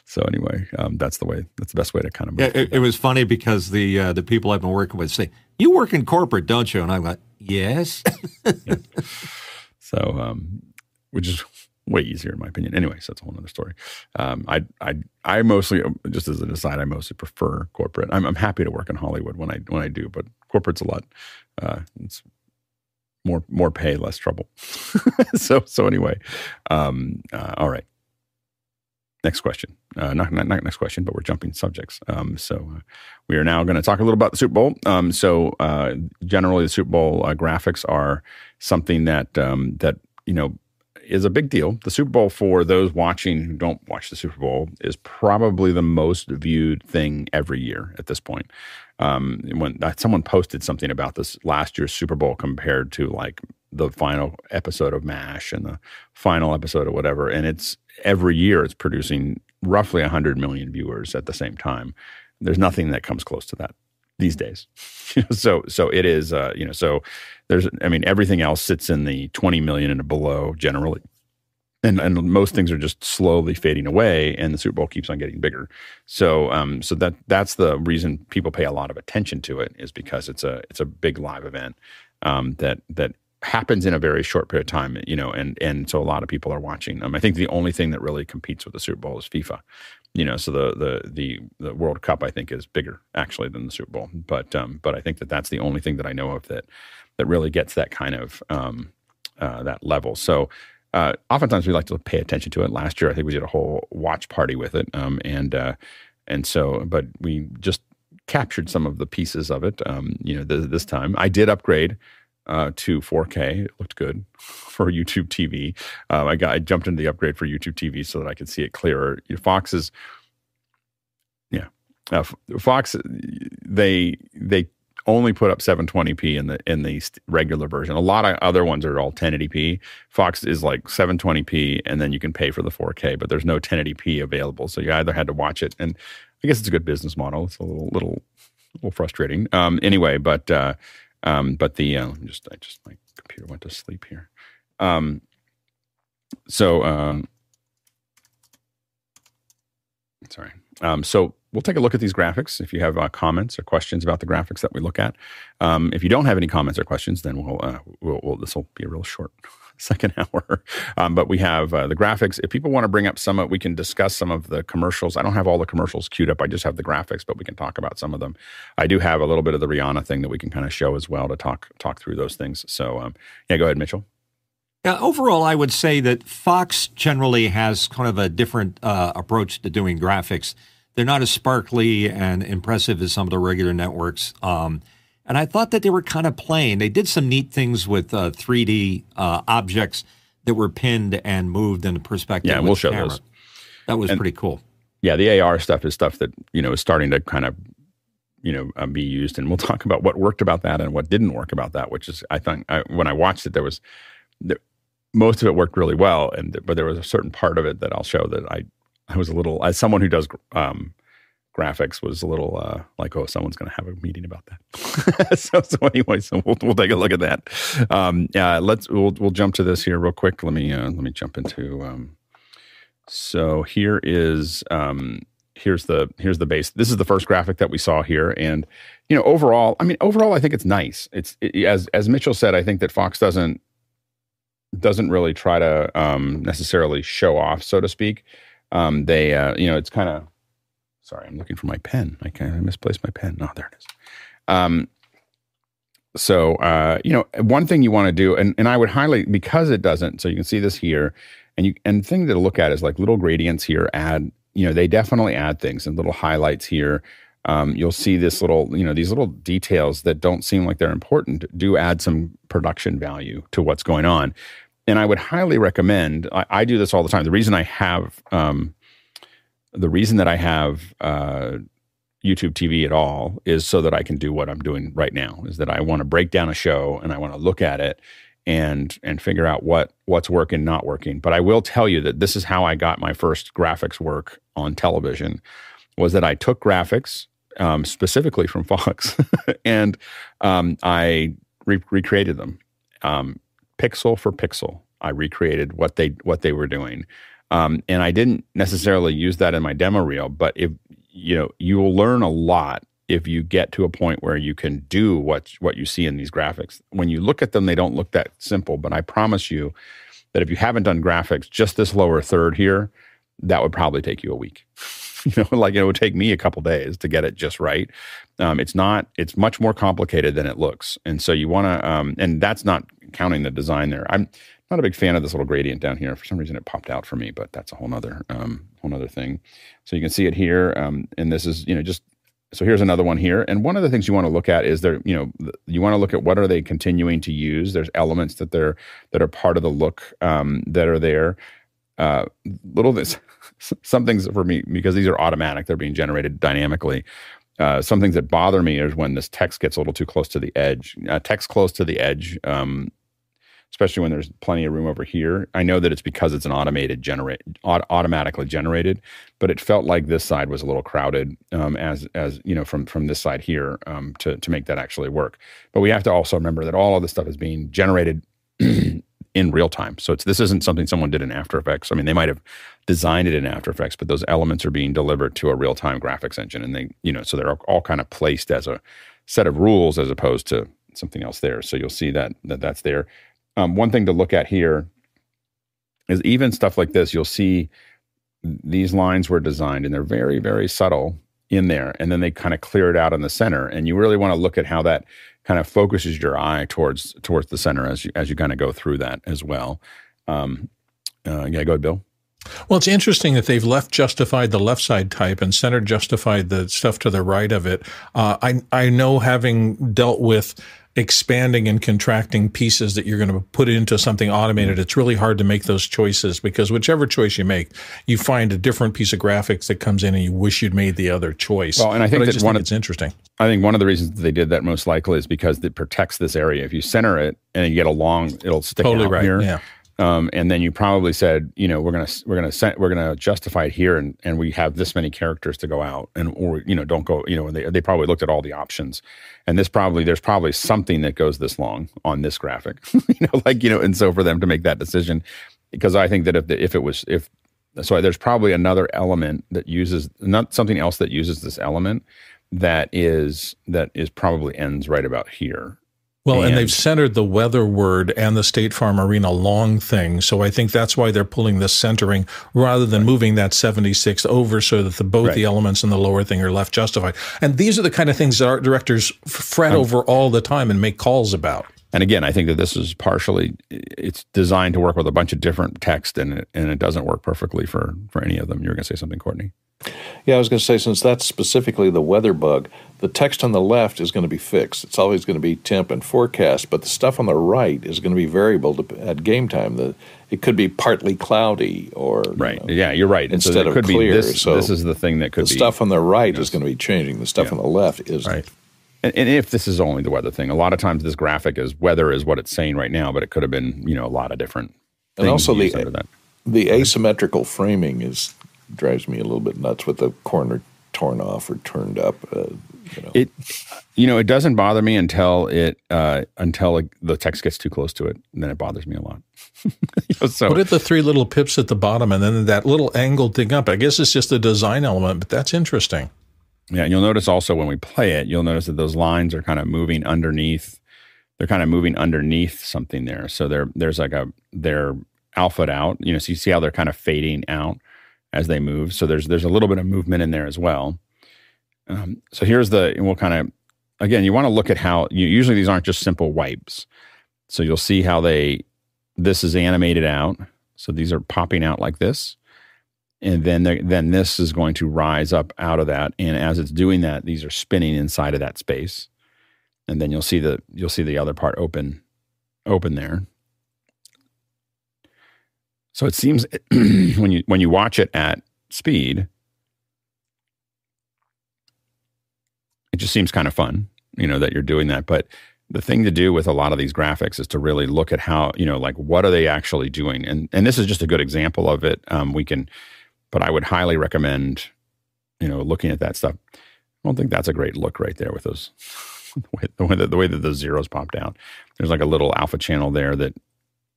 So anyway, um, that's the way. That's the best way to kind of. Yeah, it, it, was funny because the uh, the people I've been working with say, "You work in corporate, don't you?" And I'm like, "Yes." [LAUGHS] yeah. So, um, which is way easier in my opinion. Anyway, so that's a whole other story. Um, I, I, I mostly, just as an aside, I mostly prefer corporate. I'm, I'm happy to work in Hollywood when I when I do, but corporate's a lot. Uh, it's more more pay, less trouble. [LAUGHS] so so anyway, um, uh, all right. Next question. Uh, not, not, not next question, but we're jumping subjects. Um, so uh, we are now going to talk a little about the Super Bowl. Um, so uh, generally, the Super Bowl uh, graphics are something that um, that you know is a big deal. The Super Bowl for those watching who don't watch the Super Bowl is probably the most viewed thing every year at this point um, when someone posted something about this last year's Super Bowl compared to like the final episode of MASH and the final episode of whatever, and it's every year it's producing roughly 100 million viewers at the same time. There's nothing that comes close to that these days. [LAUGHS] so so it is uh, you know so there's I mean everything else sits in the 20 million and below generally and and most things are just slowly fading away, and the Super Bowl keeps on getting bigger. So um, so that that's the reason people pay a lot of attention to it is because it's a it's a big live event um, that that happens in a very short period of time, you know, and and so a lot of people are watching. Um, I think the only thing that really competes with the Super Bowl is FIFA, you know. So the the the the World Cup I think is bigger actually than the Super Bowl, but um, but I think that that's the only thing that I know of that that really gets that kind of um, uh, that level. So uh, oftentimes we like to pay attention to it. Last year, I think we did a whole watch party with it, um, and uh, and so, but we just captured some of the pieces of it. Um, you know, th- this time I did upgrade uh, to 4K. It looked good [LAUGHS] for YouTube TV. Um, I got I jumped into the upgrade for YouTube TV so that I could see it clearer. Fox is, yeah, uh, Fox they they only put up 720p in the in the regular version. A lot of other ones are all 1080p. Fox is like 720p, and then you can pay for the 4K, but there's no 1080p available. So you either had to watch it, and I guess it's a good business model. It's a little little little frustrating. Um, anyway, but uh, um, but the uh, just I just my computer went to sleep here. Um, so um, Sorry. Um, so we'll take a look at these graphics. If you have uh, comments or questions about the graphics that we look at, um, if you don't have any comments or questions, then we'll, uh, we'll, we'll this will be a real short [LAUGHS] second [LAUGHS] hour. Um, but we have uh, the graphics. If people want to bring up some, we can discuss some of the commercials. I don't have all the commercials queued up. I just have the graphics, but we can talk about some of them. I do have a little bit of the Rihanna thing that we can kind of show as well to talk talk through those things. So um, yeah, go ahead, Mitchell. Yeah, overall, I would say that Fox generally has kind of a different uh, approach to doing graphics. They're not as sparkly and impressive as some of the regular networks. Um, and I thought that they were kind of plain. They did some neat things with uh, 3D uh, objects that were pinned and moved in the perspective. Yeah, we'll show camera. those. That was and, pretty cool. Yeah, the AR stuff is stuff that you know is starting to kind of you know uh, be used, and we'll talk about what worked about that and what didn't work about that. Which is, I think, I, when I watched it, there was most of it worked really well, and but there was a certain part of it that I'll show that I I was a little as someone who does um, graphics was a little uh, like, oh, someone's going to have a meeting about that. [LAUGHS] so, so anyway, so we'll, we'll take a look at that. Um, yeah, let's we'll we'll jump to this here real quick. Let me uh, let me jump into. Um, so here is um, here's the here's the base. This is the first graphic that we saw here, and you know overall, I mean overall, I think it's nice. It's it, as as Mitchell said, I think that Fox doesn't doesn't really try to um, necessarily show off, so to speak. Um, they uh, you know it's kind of Sorry, I'm looking for my pen. I of misplaced my pen. No, there it is. Um, so, uh, you know, one thing you want to do, and, and I would highly, because it doesn't, so you can see this here, and you, and the thing to look at is like little gradients here add, you know, they definitely add things and little highlights here. Um, you'll see this little, you know, these little details that don't seem like they're important do add some production value to what's going on. And I would highly recommend, I, I do this all the time. The reason I have, um, the reason that I have uh, YouTube TV at all is so that I can do what I'm doing right now. Is that I want to break down a show and I want to look at it and and figure out what what's working, not working. But I will tell you that this is how I got my first graphics work on television. Was that I took graphics um, specifically from [LAUGHS] Fox and um, I re- recreated them um, pixel for pixel. I recreated what they what they were doing. Um, and I didn't necessarily use that in my demo reel, but if you know, you will learn a lot if you get to a point where you can do what what you see in these graphics. When you look at them, they don't look that simple, but I promise you that if you haven't done graphics, just this lower third here, that would probably take you a week. [LAUGHS] [LAUGHS] you know, like it would take me a couple days to get it just right. Um, it's not. It's much more complicated than it looks, and so you want to. Um, and that's not counting the design there. I'm not a big fan of this little gradient down here. For some reason, it popped out for me, but that's a whole nother um, whole nother thing. So you can see it here, um, and this is you know just so here's another one here. And one of the things you want to look at is there you know you want to look at what are they continuing to use. There's elements that they're that are part of the look um, that are there. Uh, little this [LAUGHS] some things for me because these are automatic; they're being generated dynamically. Uh, some things that bother me is when this text gets a little too close to the edge. Uh, text close to the edge um, especially when there's plenty of room over here. I know that it's because it's an automated generate automatically generated, but it felt like this side was a little crowded um, as as you know from from this side here um, to to make that actually work. But we have to also remember that all of this stuff is being generated. [CLEARS THROAT] in real time. So it's this isn't something someone did in After Effects. I mean, they might have designed it in After Effects, but those elements are being delivered to a real time graphics engine, and they, you know, so they're all kind of placed as a set of rules as opposed to something else there. So you'll see that, that that's there um, one thing to look at here is even stuff like this, you'll see these lines were designed and they're very, very subtle in there. And then they kind of clear it out in the center. And you really want to look at how that kind of focuses your eye towards towards the center as you as you kind of go through that as well. Um, uh, yeah, go ahead, Bill. Well, it's interesting that they've left justified the left side type and center justified the stuff to the right of it. Uh, I I know having dealt with expanding and contracting pieces that you're going to put into something automated, it's really hard to make those choices because whichever choice you make, you find a different piece of graphics that comes in and you wish you'd made the other choice. Well, and I think but that I just one think of, it's interesting. I think one of the reasons that they did that most likely is because it protects this area. If you center it and you get a long, it'll stick totally out right. here. Yeah. Um, and then you probably said, you know, we're gonna we're gonna send, we're gonna justify it here, and, and we have this many characters to go out, and or you know, don't go, you know, they they probably looked at all the options, and this probably there's probably something that goes this long on this graphic, [LAUGHS] you know, like you know, and so for them to make that decision, because I think that if the, if it was if so there's probably another element that uses not something else that uses this element that is that is probably ends right about here well, and, and, they've centered the weather word and the State Farm Arena long thing. So I think that's why they're pulling this centering rather than right. moving that 76 over so that the, both right. the elements and the lower thing are left justified. And these are the kind of things that art directors fret um, over all the time and make calls about. And again, I think that this is partially it's designed to work with a bunch of different text and it, and it doesn't work perfectly for for any of them. You were going to say something, Courtney? Yeah, I was going to say since that's specifically the weather bug, the text on the left is going to be fixed. It's always going to be temp and forecast, but the stuff on the right is going to be variable to, at game time. The it could be partly cloudy or right. You know, yeah, you're right. Instead so of clear, this, so this is the thing that could be. the be, stuff on the right is going to be changing. The stuff yeah. on the left is right. And, and if this is only the weather thing, a lot of times this graphic is weather is what it's saying right now, but it could have been you know a lot of different. And also the the asymmetrical framing is drives me a little bit nuts with the corner torn off or turned up. Uh, you know. It, you know, it doesn't bother me until it uh, until the text gets too close to it, and then it bothers me a lot. [LAUGHS] you know, so what are the three little pips at the bottom, and then that little angled thing up? I guess it's just a design element, but that's interesting. Yeah, and you'll notice also when we play it, you'll notice that those lines are kind of moving underneath. They're kind of moving underneath something there. So there, there's like a they're alphaed out. You know, so you see how they're kind of fading out as they move. So there's there's a little bit of movement in there as well. Um, so here's the and we'll kind of again you want to look at how you, usually these aren't just simple wipes. So you'll see how they this is animated out. So these are popping out like this, and then then this is going to rise up out of that. And as it's doing that, these are spinning inside of that space, and then you'll see the you'll see the other part open open there. So it seems [CLEARS THROAT] when you when you watch it at speed, it just seems kind of fun, you know, that you're doing that. But the thing to do with a lot of these graphics is to really look at how, you know, like what are they actually doing? And and this is just a good example of it. Um, we can, but I would highly recommend, you know, looking at that stuff. I don't think that's a great look right there with those [LAUGHS] the way, the way that the way that the zeros popped out. There's like a little alpha channel there that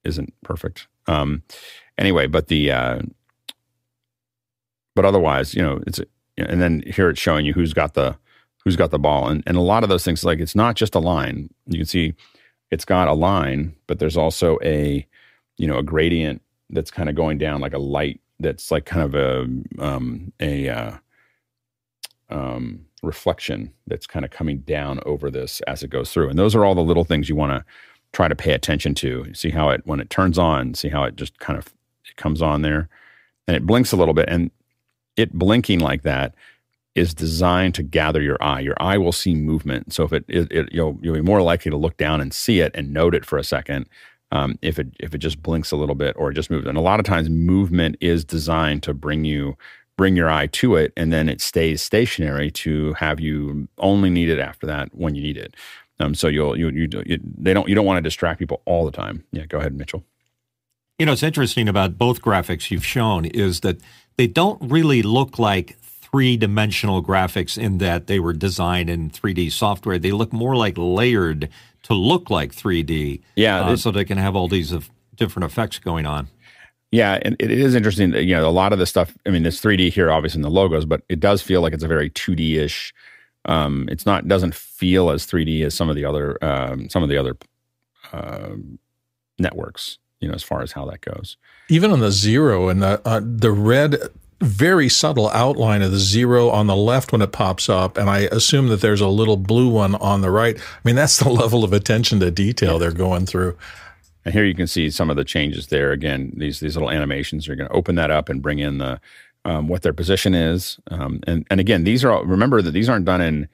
isn't perfect. Um, anyway, but the uh, but otherwise, you know, it's and then here it's showing you who's got the who's got the ball, and and a lot of those things like it's not just a line. You can see it's got a line, but there's also a you know a gradient that's kind of going down like a light that's like kind of a um, a uh, um, reflection that's kind of coming down over this as it goes through, and those are all the little things you want to try to pay attention to. See how it when it turns on, see how it just kind of it comes on there and it blinks a little bit. And it blinking like that is designed to gather your eye. Your eye will see movement. So if it, it, it you'll, you'll be more likely to look down and see it and note it for a second. Um, if it if it just blinks a little bit or it just moves, and a lot of times movement is designed to bring you bring your eye to it, and then it stays stationary to have you only need it after that when you need it. Um, so you'll you, you you they don't you don't want to distract people all the time. Yeah, go ahead, Mitchell. You know, what's interesting about both graphics you've shown is that they don't really look like three dimensional graphics in that they were designed in 3D software. They look more like layered to look like 3D. Yeah. Uh, so they can have all these different effects going on. Yeah, and it is interesting. That, you know, a lot of the stuff. I mean, it's 3D here, obviously in the logos, but it does feel like it's a very 2D ish. Um, it's not doesn't feel as 3D as some of the other um, some of the other uh, networks you know, as far as how that goes. Even on the zero and the uh, the red, very subtle outline of the zero on the left when it pops up, and I assume that there's a little blue one on the right. I mean, that's [LAUGHS] the level of attention to detail they're going through. And here you can see some of the changes there. Again, these these little animations. You're going to open that up and bring in the um, what their position is. Um, and and again, these are all, remember that these aren't done in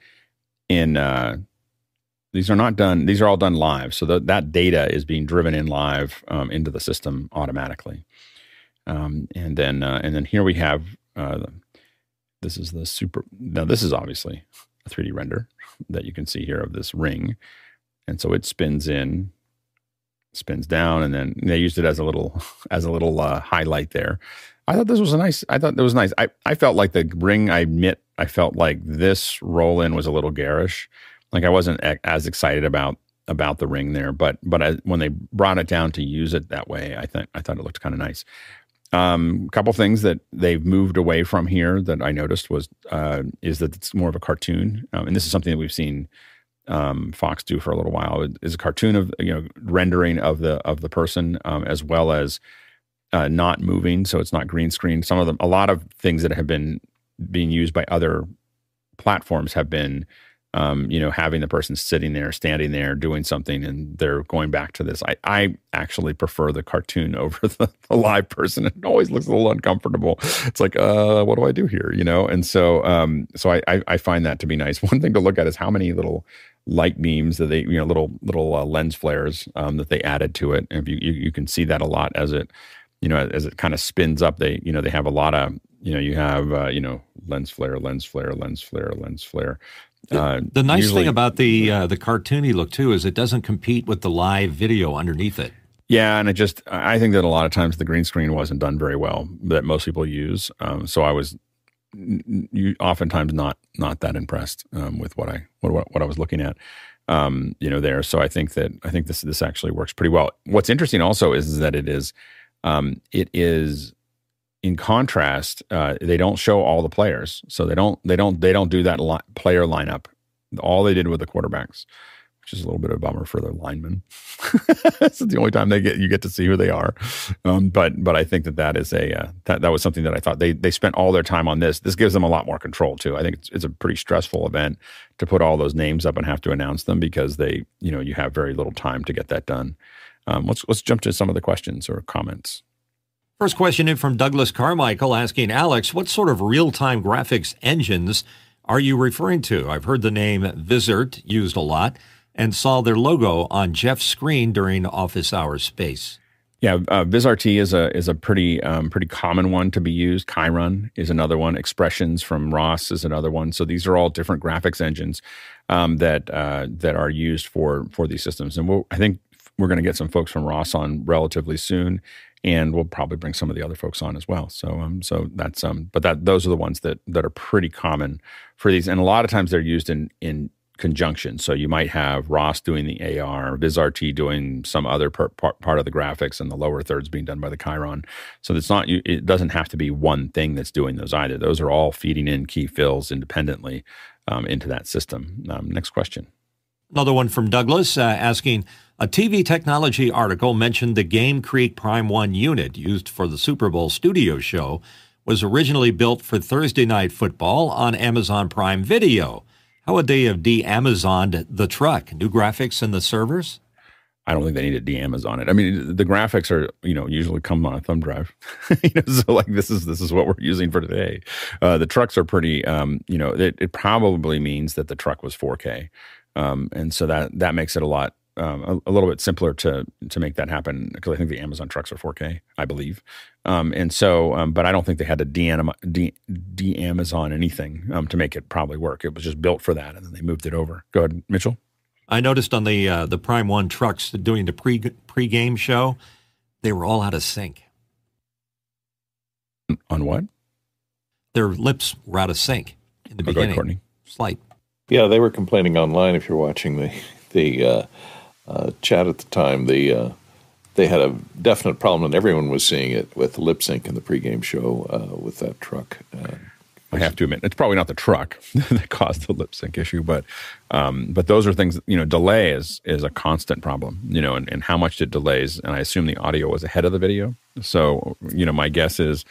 in uh, these are not done. These are all done live. So the, that data is being driven in live um, into the system automatically. Um, and then uh, and then here we have uh, this is the super. Now this is obviously a 3D render that you can see here of this ring, and so it spins in, spins down, and then they used it as a little [LAUGHS] as a little uh, highlight there. I thought this was a nice. I thought that was nice. I I felt like the ring. I admit, I felt like this roll in was a little garish. Like I wasn't as excited about about the ring there, but but I, when they brought it down to use it that way, I think I thought it looked kind of nice. Um, a couple things that they've moved away from here that I noticed was uh, is that it's more of a cartoon, um, and this is something that we've seen um, Fox do for a little while. Is a cartoon of you know rendering of the of the person um, as well as uh, not moving, so it's not green screen. Some of them, a lot of things that have been being used by other platforms have been um, you know, having the person sitting there, standing there, doing something, and they're going back to this. I, I actually prefer the cartoon [LAUGHS] over the, the, live person. It always looks a little uncomfortable. It's like, uh, what do I do here? You know, and so, um, so I, I, I find that to be nice. [LAUGHS] One thing to look at is how many little light beams that they, you know, little little uh, lens flares um, that they added to it. And if you, you you can see that a lot as it, you know, as it kind of spins up. They, you know, they have a lot of you know, you have, uh, you know, lens flare, lens flare, lens flare, lens flare. Uh, the nice usually, thing about the uh, the cartoony look too is it doesn't compete with the live video underneath it. Yeah, and it just I think that a lot of times the green screen wasn't done very well that most people use. Um, so I was you, oftentimes not not that impressed um, with what I what, what I was looking at. Um, you know there. So I think that I think this this actually works pretty well. What's interesting also is that it is um, it is in contrast, uh, they don't show all the players, so they don't they don't they don't do that li- player lineup. All they did with the quarterbacks, which is a little bit of a bummer for the linemen. [LAUGHS] it's the only time they get you get to see who they are. Um, but but I think that that is a uh, that that was something that I thought they they spent all their time on this. This gives them a lot more control too. I think it's, it's a pretty stressful event to put all those names up and have to announce them because they you know you have very little time to get that done. Um, let's let's jump to some of the questions or comments. First question in from Douglas Carmichael asking Alex, what sort of real time graphics engines are you referring to? I've heard the name Vizrt used a lot and saw their logo on Jeff's screen during office hours space. Yeah, uh, VizRT is a is a pretty um, pretty common one to be used. Chyron is another one. Expressions from Ross is another one. So these are all different graphics engines um, that uh, that are used for for these systems. And we'll, I think we're going to get some folks from Ross on relatively soon and we'll probably bring some of the other folks on as well. So, um, so that's um, but that those are the ones that that are pretty common for these, and a lot of times they're used in in conjunction. So you might have Ross doing the AR, VizRT doing some other per, part, part of the graphics, and the lower thirds being done by the Chyron. So it's not it doesn't have to be one thing that's doing those either. Those are all feeding in key fills independently um, into that system. Um, next question. Another one from Douglas uh, asking a TV technology article mentioned the Game Creek Prime 1 unit used for the Super Bowl studio show was originally built for Thursday Night Football on Amazon Prime Video. How would they have de Amazoned the truck? New graphics in the servers? I don't think they need to de-Amazon it. I mean, the graphics are, you know, usually come on a thumb drive. [LAUGHS] you know, so like this is this is what we're using for today. Uh, the trucks are pretty, um, you know, it, it, probably means that the truck was 4K, um, and so that that makes it a lot um, a, a, little bit simpler to to make that happen because I think the Amazon trucks are 4K, I believe, um, and so um, but I don't think they had to de de Amazon anything um, to make it probably work. It was just built for that, and then they moved it over. Go ahead, Mitchell. I noticed on the uh, the Prime One trucks doing the pre pre game show, they were all out of sync. On what? Their lips were out of sync in the oh, beginning. Ahead, Slight. Yeah, they were complaining online. If you're watching the the uh, uh, chat at the time, the uh, they had a definite problem, and everyone was seeing it with lip sync in the pregame show uh, with that truck. Uh, I have to admit, it's probably not the truck [LAUGHS] that caused the lip sync issue, but um, but those are things. You know, delay is is a constant problem. You know, and, and how much it delays, and I assume the audio was ahead of the video. So you know, my guess is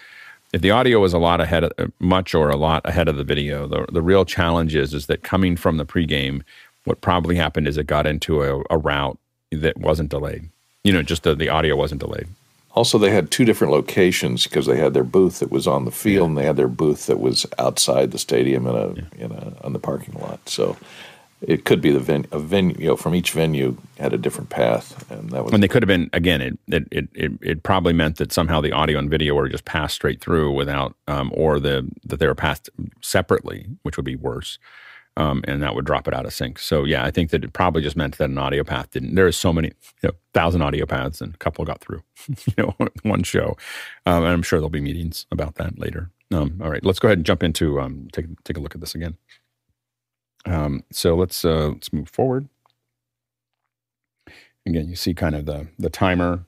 if the audio was a lot ahead of uh, much or a lot ahead of the video, the the real challenge is is that coming from the pregame what probably happened is it got into a, a route that wasn't delayed. You know, just the, the audio wasn't delayed. Also, they had two different locations because they had their booth that was on the field, yeah. and they had their booth that was outside the stadium in a yeah. in a on the parking lot. So it could be the venue, a venue, you know, from each venue had a different path, and that was. And they could have been again. It it it it, probably meant that somehow the audio and video were just passed straight through without, um, or the that they were passed separately, which would be worse um, and that would drop it out of sync. So yeah, I think that it probably just meant that an audio path didn't. There are so many, you know, thousand audio paths, and a couple got through, [LAUGHS] you know, [LAUGHS] one show. Um, and I'm sure there'll be meetings about that later. Um, all right, let's go ahead and jump into um, take take a look at this again. Um, so let's uh, let's move forward. Again, you see kind of the the timer.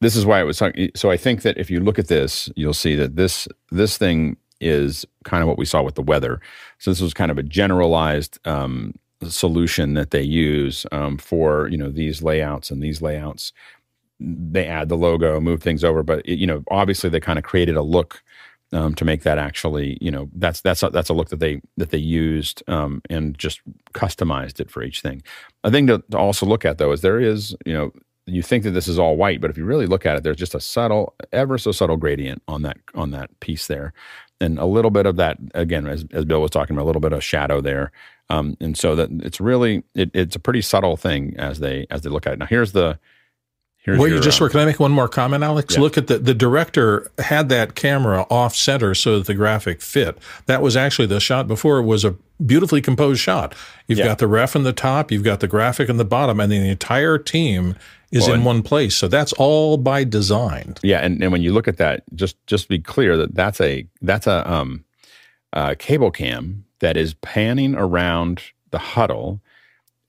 this is why it was so i think that if you look at this you'll see that this this thing is kind of what we saw with the weather so this was kind of a generalized um, solution that they use um, for you know these layouts and these layouts they add the logo move things over but it, you know obviously they kind of created a look um, to make that actually you know that's that's a, that's a look that they that they used um, and just customized it for each thing. A thing to, to also look at though is there is you know you think that this is all white, but if you really look at it, there's just a subtle, ever so subtle gradient on that on that piece there, and a little bit of that again, as, as Bill was talking about, a little bit of shadow there, um, and so that it's really it, it's a pretty subtle thing as they as they look at it. Now here's the Here's Where you just uh, were, can I make one more comment, Alex? Yeah. Look at the, the director had that camera off center so that the graphic fit. That was actually the shot before it was a beautifully composed shot. You've yeah. got the ref in the top, you've got the graphic in the bottom, and the entire team is well, in one place. So that's all by design. Yeah, and, and when you look at that, just just be clear that that's a that's a um, cable cam that is panning around the huddle,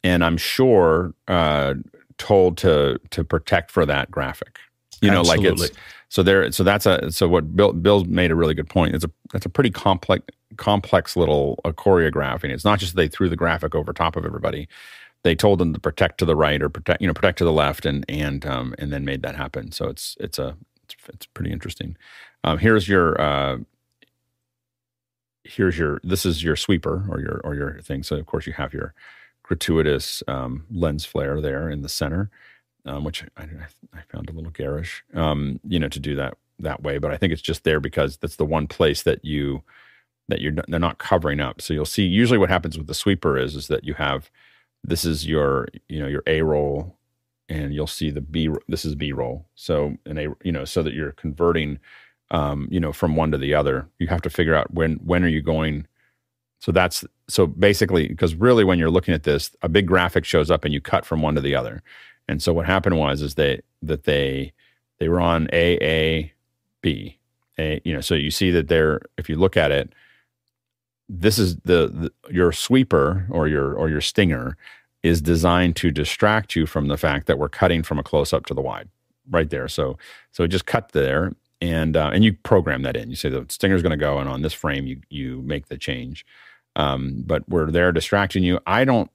and I'm sure uh, told to to protect for that graphic. You know, Absolutely. like it's so there. So that's a so what Bill Bill made a really good point. It's a that's a pretty complex complex little uh, choreographing. It's not just they threw the graphic over top of everybody they told them to protect to the right or protect you know protect to the left and and um, and then made that happen. So it's it's a it's, it's pretty interesting. Um, here's your uh, here's your this is your sweeper or your or your thing. So of course you have your gratuitous um, lens flare there in the center, um, which I, I, found a little garish, um, you know, to do that that way. But I think it's just there because that's the one place that you that you're they're not covering up. So you'll see usually what happens with the sweeper is is that you have this is your you know your A roll, and you'll see the B. This is B roll. So an A you know so that you're converting um, you know from one to the other. You have to figure out when when are you going. So that's so basically because really when you're looking at this, a big graphic shows up and you cut from one to the other. And so what happened was is they that they they were on A A B A you know so you see that they're if you look at it this is the, the, your sweeper or your or your stinger is designed to distract you from the fact that we're cutting from a close up to the wide right there. So so just cut there and uh, and you program that in. You say the stinger's going to go and on this frame you you make the change. Um, but we're there distracting you. I don't.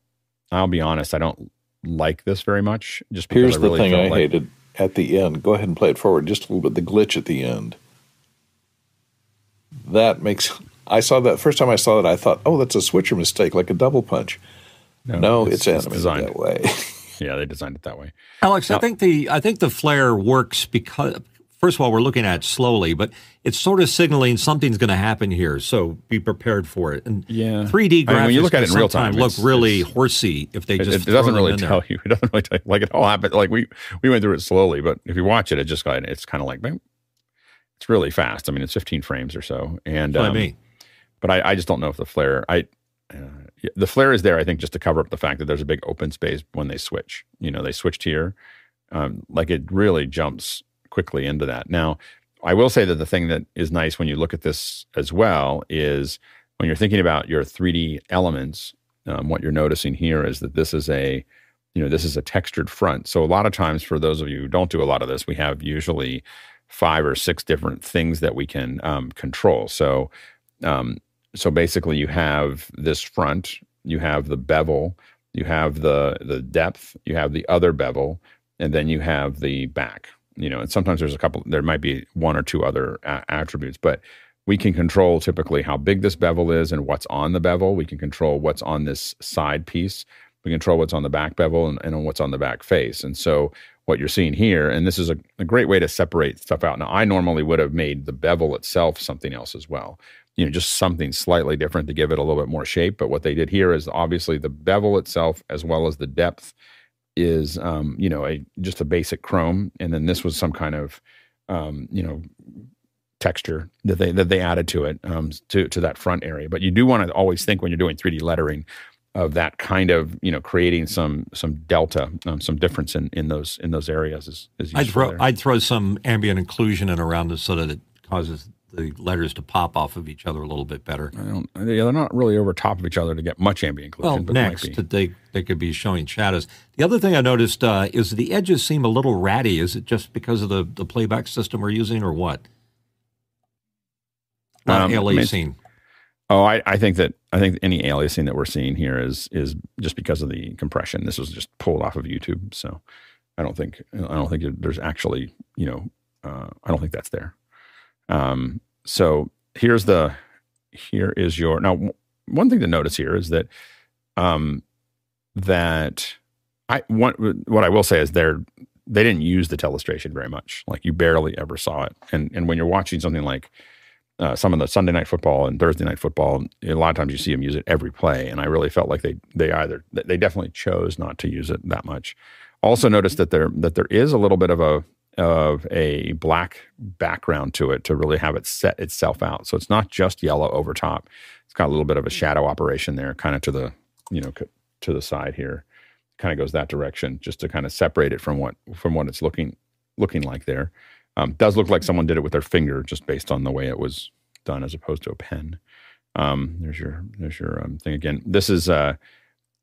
I'll be honest. I don't like this very much. Just here's the really thing I like, hated at the end. Go ahead and play it forward just a little bit. The glitch at the end. That makes I saw that first time I saw that I thought, oh, that's a switcher mistake, like a double punch. No, no it's, it's, animated designed that way. [LAUGHS] yeah, they designed it that way. Alex, now, I think the I think the flare works because first of all, we're looking at slowly, but it's sort of signaling something's going to happen here. So be prepared for it. And yeah, 3D graphics I mean, when you look at it in real time, look really horsey if they just. It, [LAUGHS] it doesn't really tell there. you. It doesn't really tell you. Like it all happened. Like we we went through it slowly, but if you watch it, it just got it's kind of like it's really fast. I mean, it's 15 frames or so, and um, I mean but I, I just don't know if the flare. I uh, the flare is there. I think just to cover up the fact that there's a big open space when they switch. You know, they switched here. Um, like it really jumps quickly into that. Now, I will say that the thing that is nice when you look at this as well is when you're thinking about your 3D elements. Um, what you're noticing here is that this is a you know this is a textured front. So a lot of times for those of you who don't do a lot of this, we have usually five or six different things that we can um, control. So um, so basically you have this front, you have the bevel, you have the the depth, you have the other bevel, and then you have the back. You know, and sometimes there's a couple. There might be one or two other a- attributes, but we can control typically how big this bevel is and what's on the bevel. We can control what's on this side piece. We control what's on the back bevel and, and what's on the back face. And so what you're seeing here, and this is a, a great way to separate stuff out. Now, I normally would have made the bevel itself something else as well you know, just something slightly different to give it a little bit more shape. But what they did here is obviously the bevel itself, as well as the depth, is um, you know a just a basic chrome, and then this was some kind of um, you know texture that they that they added to it um, to to that front area. But you do want to always think when you're doing 3D lettering of that kind of you know creating some some delta, um, some difference in in those in those areas is, is I'd throw there. I'd throw some ambient occlusion in around this so that it causes the letters to pop off of each other a little bit better. I don't, they're not really over top of each other to get much ambient occlusion. Well, but next they they could be showing shadows. The other thing I noticed uh, is the edges seem a little ratty. Is it just because of the, the playback system we're using, or what? Not um, aliasing. Oh, I, I think that I think any aliasing that we're seeing here is is just because of the compression. This was just pulled off of YouTube, so I don't think I don't think there's actually you know uh, I don't think that's there. Um, so here's the here is your now one thing to notice here is that um, that I one, what I will say is they're they didn't use the telestration very much. Like you barely ever saw it, and and when you're watching something like uh, some of the Sunday night football and Thursday night football, a lot of times you see them use it every play, and I really felt like they they either they definitely chose not to use it that much. Also notice that there that there is a little bit of a of a black background to it to really have it set itself out. So it's not just yellow over top. It's got a little bit of a shadow operation there, kind of to the you know to the side here. Kind of goes that direction, just to kind of separate it from what from what it's looking looking like there. Um, does look like someone did it with their finger, just based on the way it was done, as opposed to a pen. Um, there's your there's your um, thing again. This is uh,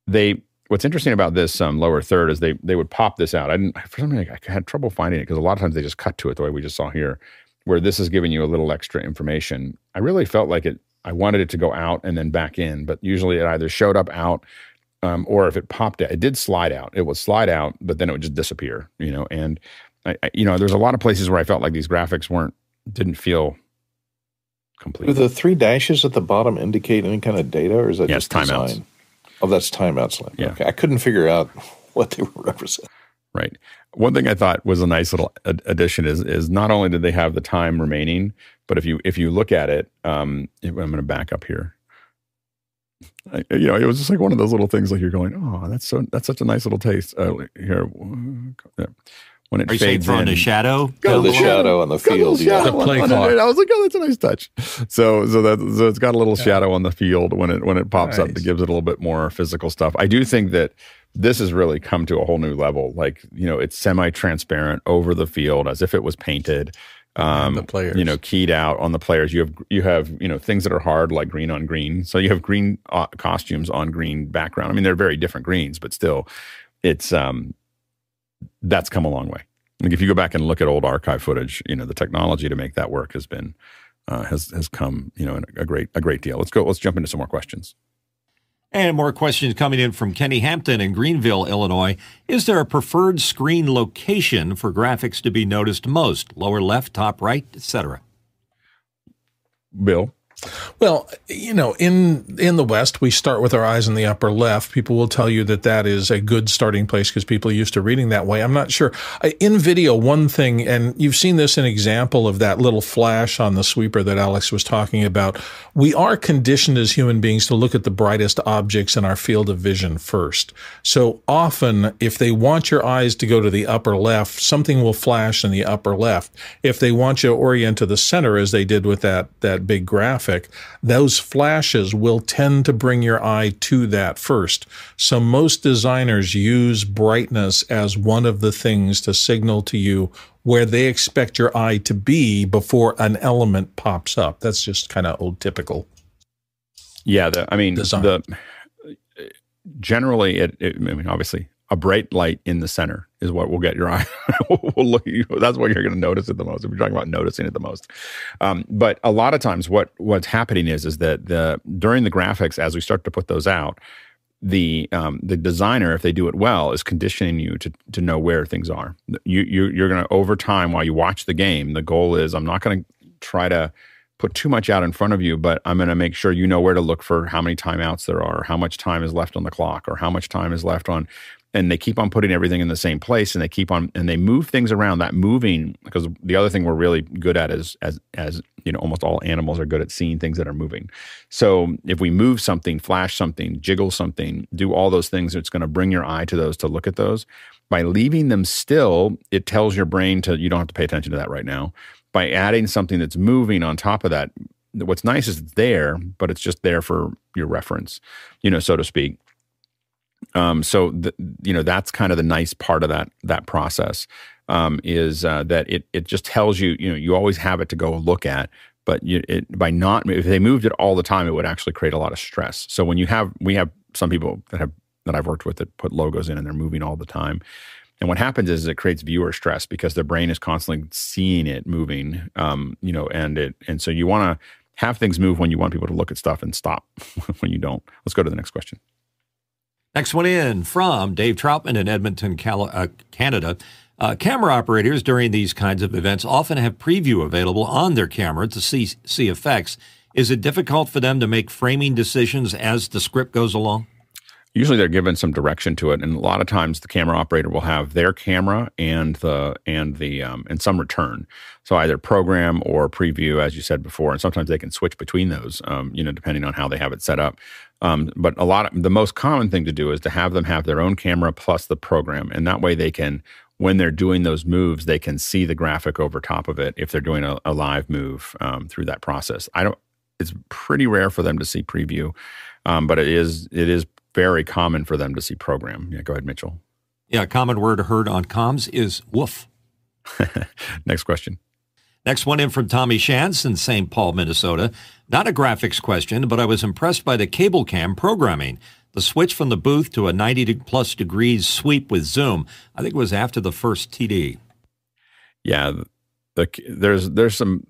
they what's interesting about this um, lower third is they they would pop this out. I didn't for some reason I had trouble finding it because a lot of times they just cut to it the way we just saw here, where this is giving you a little extra information. I really felt like it. I wanted it to go out and then back in, but usually it either showed up out um, or if it popped out, it did slide out. It would slide out, but then it would just disappear. You know, and I, I, you know, there's a lot of places where I felt like these graphics weren't didn't feel complete. Do the three dashes at the bottom indicate any kind of data, or is that yes, just timeouts? Design? Oh, that's timeouts. Like, yeah. Okay. I couldn't figure out [LAUGHS] what they were representing. Right. One thing I thought was a nice little addition is is not only did they have the time remaining, but if you if you look at it, um, I'm going to back up here. I, you know, it was just like one of those little things. Like you're going, oh, that's so that's such a nice little taste. Uh, here, when it Are fades in. the shadow? Got the shadow on the field. Yeah. The play on, on I was like, oh, that's a nice touch. So, so that so it's got a little yeah. shadow on the field when it when it pops nice. up. It gives it a little bit more physical stuff. I do think that this has really come to a whole new level. Like you know, it's semi-transparent over the field as if it was painted. Um, the players, you know, keyed out on the players. You have you have you know things that are hard like green on green. So you have green uh, costumes on green background. I mean, they're very different greens, but still, it's um that's come a long way. Like if you go back and look at old archive footage, you know the technology to make that work has been uh, has has come you know a great a great deal. Let's go. Let's jump into some more questions. And more questions coming in from Kenny Hampton in Greenville, Illinois. Is there a preferred screen location for graphics to be noticed most? Lower left, top right, etc. Bill. Well, you know, in in the West, we start with our eyes in the upper left. People will tell you that that is a good starting place because people are used to reading that way. I'm not sure. In video, one thing, and you've seen this an example of that little flash on the sweeper that Alex was talking about. We are conditioned as human beings to look at the brightest objects in our field of vision first. So often, if they want your eyes to go to the upper left, something will flash in the upper left. If they want you to orient to the center, as they did with that that big graphic graphic, those flashes will tend to bring your eye to that first. So most designers use brightness as one of the things to signal to you where they expect your eye to be before an element pops up. That's just kind of old typical. Yeah, the, I mean, design. the generally, it, it, I mean, obviously, a bright light in the center is what will get your eye. [LAUGHS] will look, that's what you're going to notice it the most. If you're talking about noticing it the most, um, but a lot of times, what what's happening is is that the during the graphics, as we start to put those out, the um, the designer, if they do it well, is conditioning you to to know where things are. You, you you're going to over time while you watch the game. The goal is I'm not going to try to put too much out in front of you, but I'm going to make sure you know where to look for how many timeouts there are, how much time is left on the clock, or how much time is left on and they keep on putting everything in the same place and they keep on and they move things around. That moving because the other thing we're really good at is as as you know almost all animals are good at seeing things that are moving. So if we move something flash something jiggle something do all those things it's going to bring your eye to those to look at those. By leaving them still it tells your brain to you don't have to pay attention to that right now. By adding something that's moving on top of that what's nice is it's there but it's just there for your reference you know so to speak um, so the, you know that's kind of the nice part of that that process um, is uh, that it it just tells you you know you always have it to go look at, but you, it, by not if they moved it all the time, it would actually create a lot of stress. So when you have we have some people that have that I've worked with that put logos in and they're moving all the time. And what happens is it creates viewer stress because their brain is constantly seeing it moving, um, you know, and it and so you want to have things move when you want people to look at stuff and stop [LAUGHS] when you don't. Let's go to the next question. Next one in from Dave Troutman in Edmonton, uh, Canada. Uh, camera operators during these kinds of events often have preview available on their camera to see see effects. Is it difficult for them to make framing decisions as the script goes along? Usually they're given some direction to it and a lot of times the camera operator will have their camera and the and the um, and some return. So either program or preview as you said before and sometimes they can switch between those um, you know depending on how they have it set up. Um, but a lot of the most common thing to do is to have them have their own camera plus the program and that way they can when they're doing those moves they can see the graphic over top of it if they're doing a, a live move um, through that process. I don't it's pretty rare for them to see preview um, but it is it is very common for them to see program. Yeah, go ahead, Mitchell. Yeah, a common word heard on comms is woof. [LAUGHS] Next question. Next one in from Tommy Shantz in St. Paul, Minnesota. Not a graphics question, but I was impressed by the cable cam programming. The switch from the booth to a 90 plus degrees sweep with zoom. I think it was after the first TD. Yeah, the, there's there's some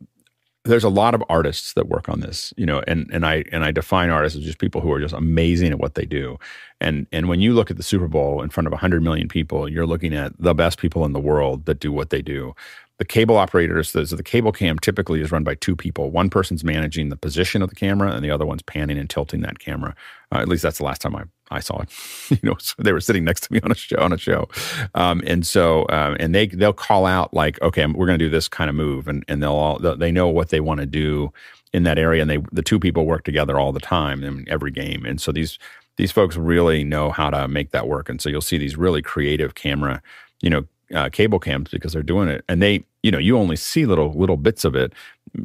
there's a lot of artists that work on this, you know, and and I and I define artists as just people who are just amazing at what they do. And and when you look at the Super Bowl in front of 100 million people, you're looking at the best people in the world that do what they do the cable operators, so the cable cam typically is run by two people. One person's managing the position of the camera, and the other one's panning and tilting that camera. Uh, at least that's the last time I, I saw it. [LAUGHS] you know, so they were sitting next to me on a show on a show, um, and so um, and they they'll call out like, okay, we're going to do this kind of move, and and they'll all they know what they want to do in that area, and they the two people work together all the time in every game, and so these these folks really know how to make that work, and so you'll see these really creative camera, you know, uh, cable cams because they're doing it, and they, you know, you only see little little bits of it.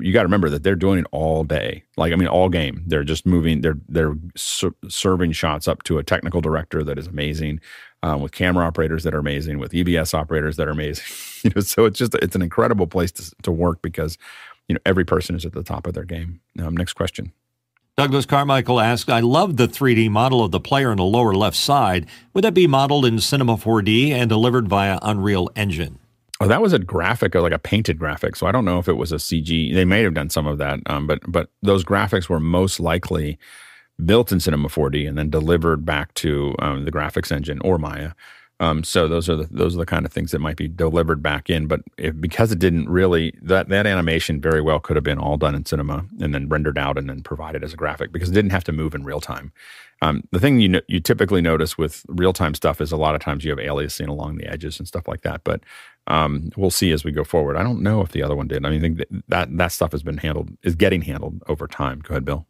You got to remember that they're doing it all day, like I mean, all game. They're just moving. They're they're ser- serving shots up to a technical director that is amazing, um, with camera operators that are amazing, with EBS operators that are amazing. [LAUGHS] you know, so it's just it's an incredible place to to work because you know every person is at the top of their game. Um, next question. Douglas Carmichael asked, I love the 3D model of the player on the lower left side. Would that be modeled in Cinema 4D and delivered via Unreal Engine? Oh, that was a graphic, like a painted graphic. So I don't know if it was a CG. They may have done some of that, um, but but those graphics were most likely built in Cinema 4D and then delivered back to um, the graphics engine or Maya. Um, so those are the those are the kind of things that might be delivered back in. But if, because it didn't really that that animation very well could have been all done in cinema and then rendered out and then provided as a graphic because it didn't have to move in real time. Um, the thing you you typically notice with real time stuff is a lot of times you have aliasing along the edges and stuff like that. But um, we'll see as we go forward. I don't know if the other one did. I mean, that that stuff has been handled is getting handled over time. Go ahead, Bill.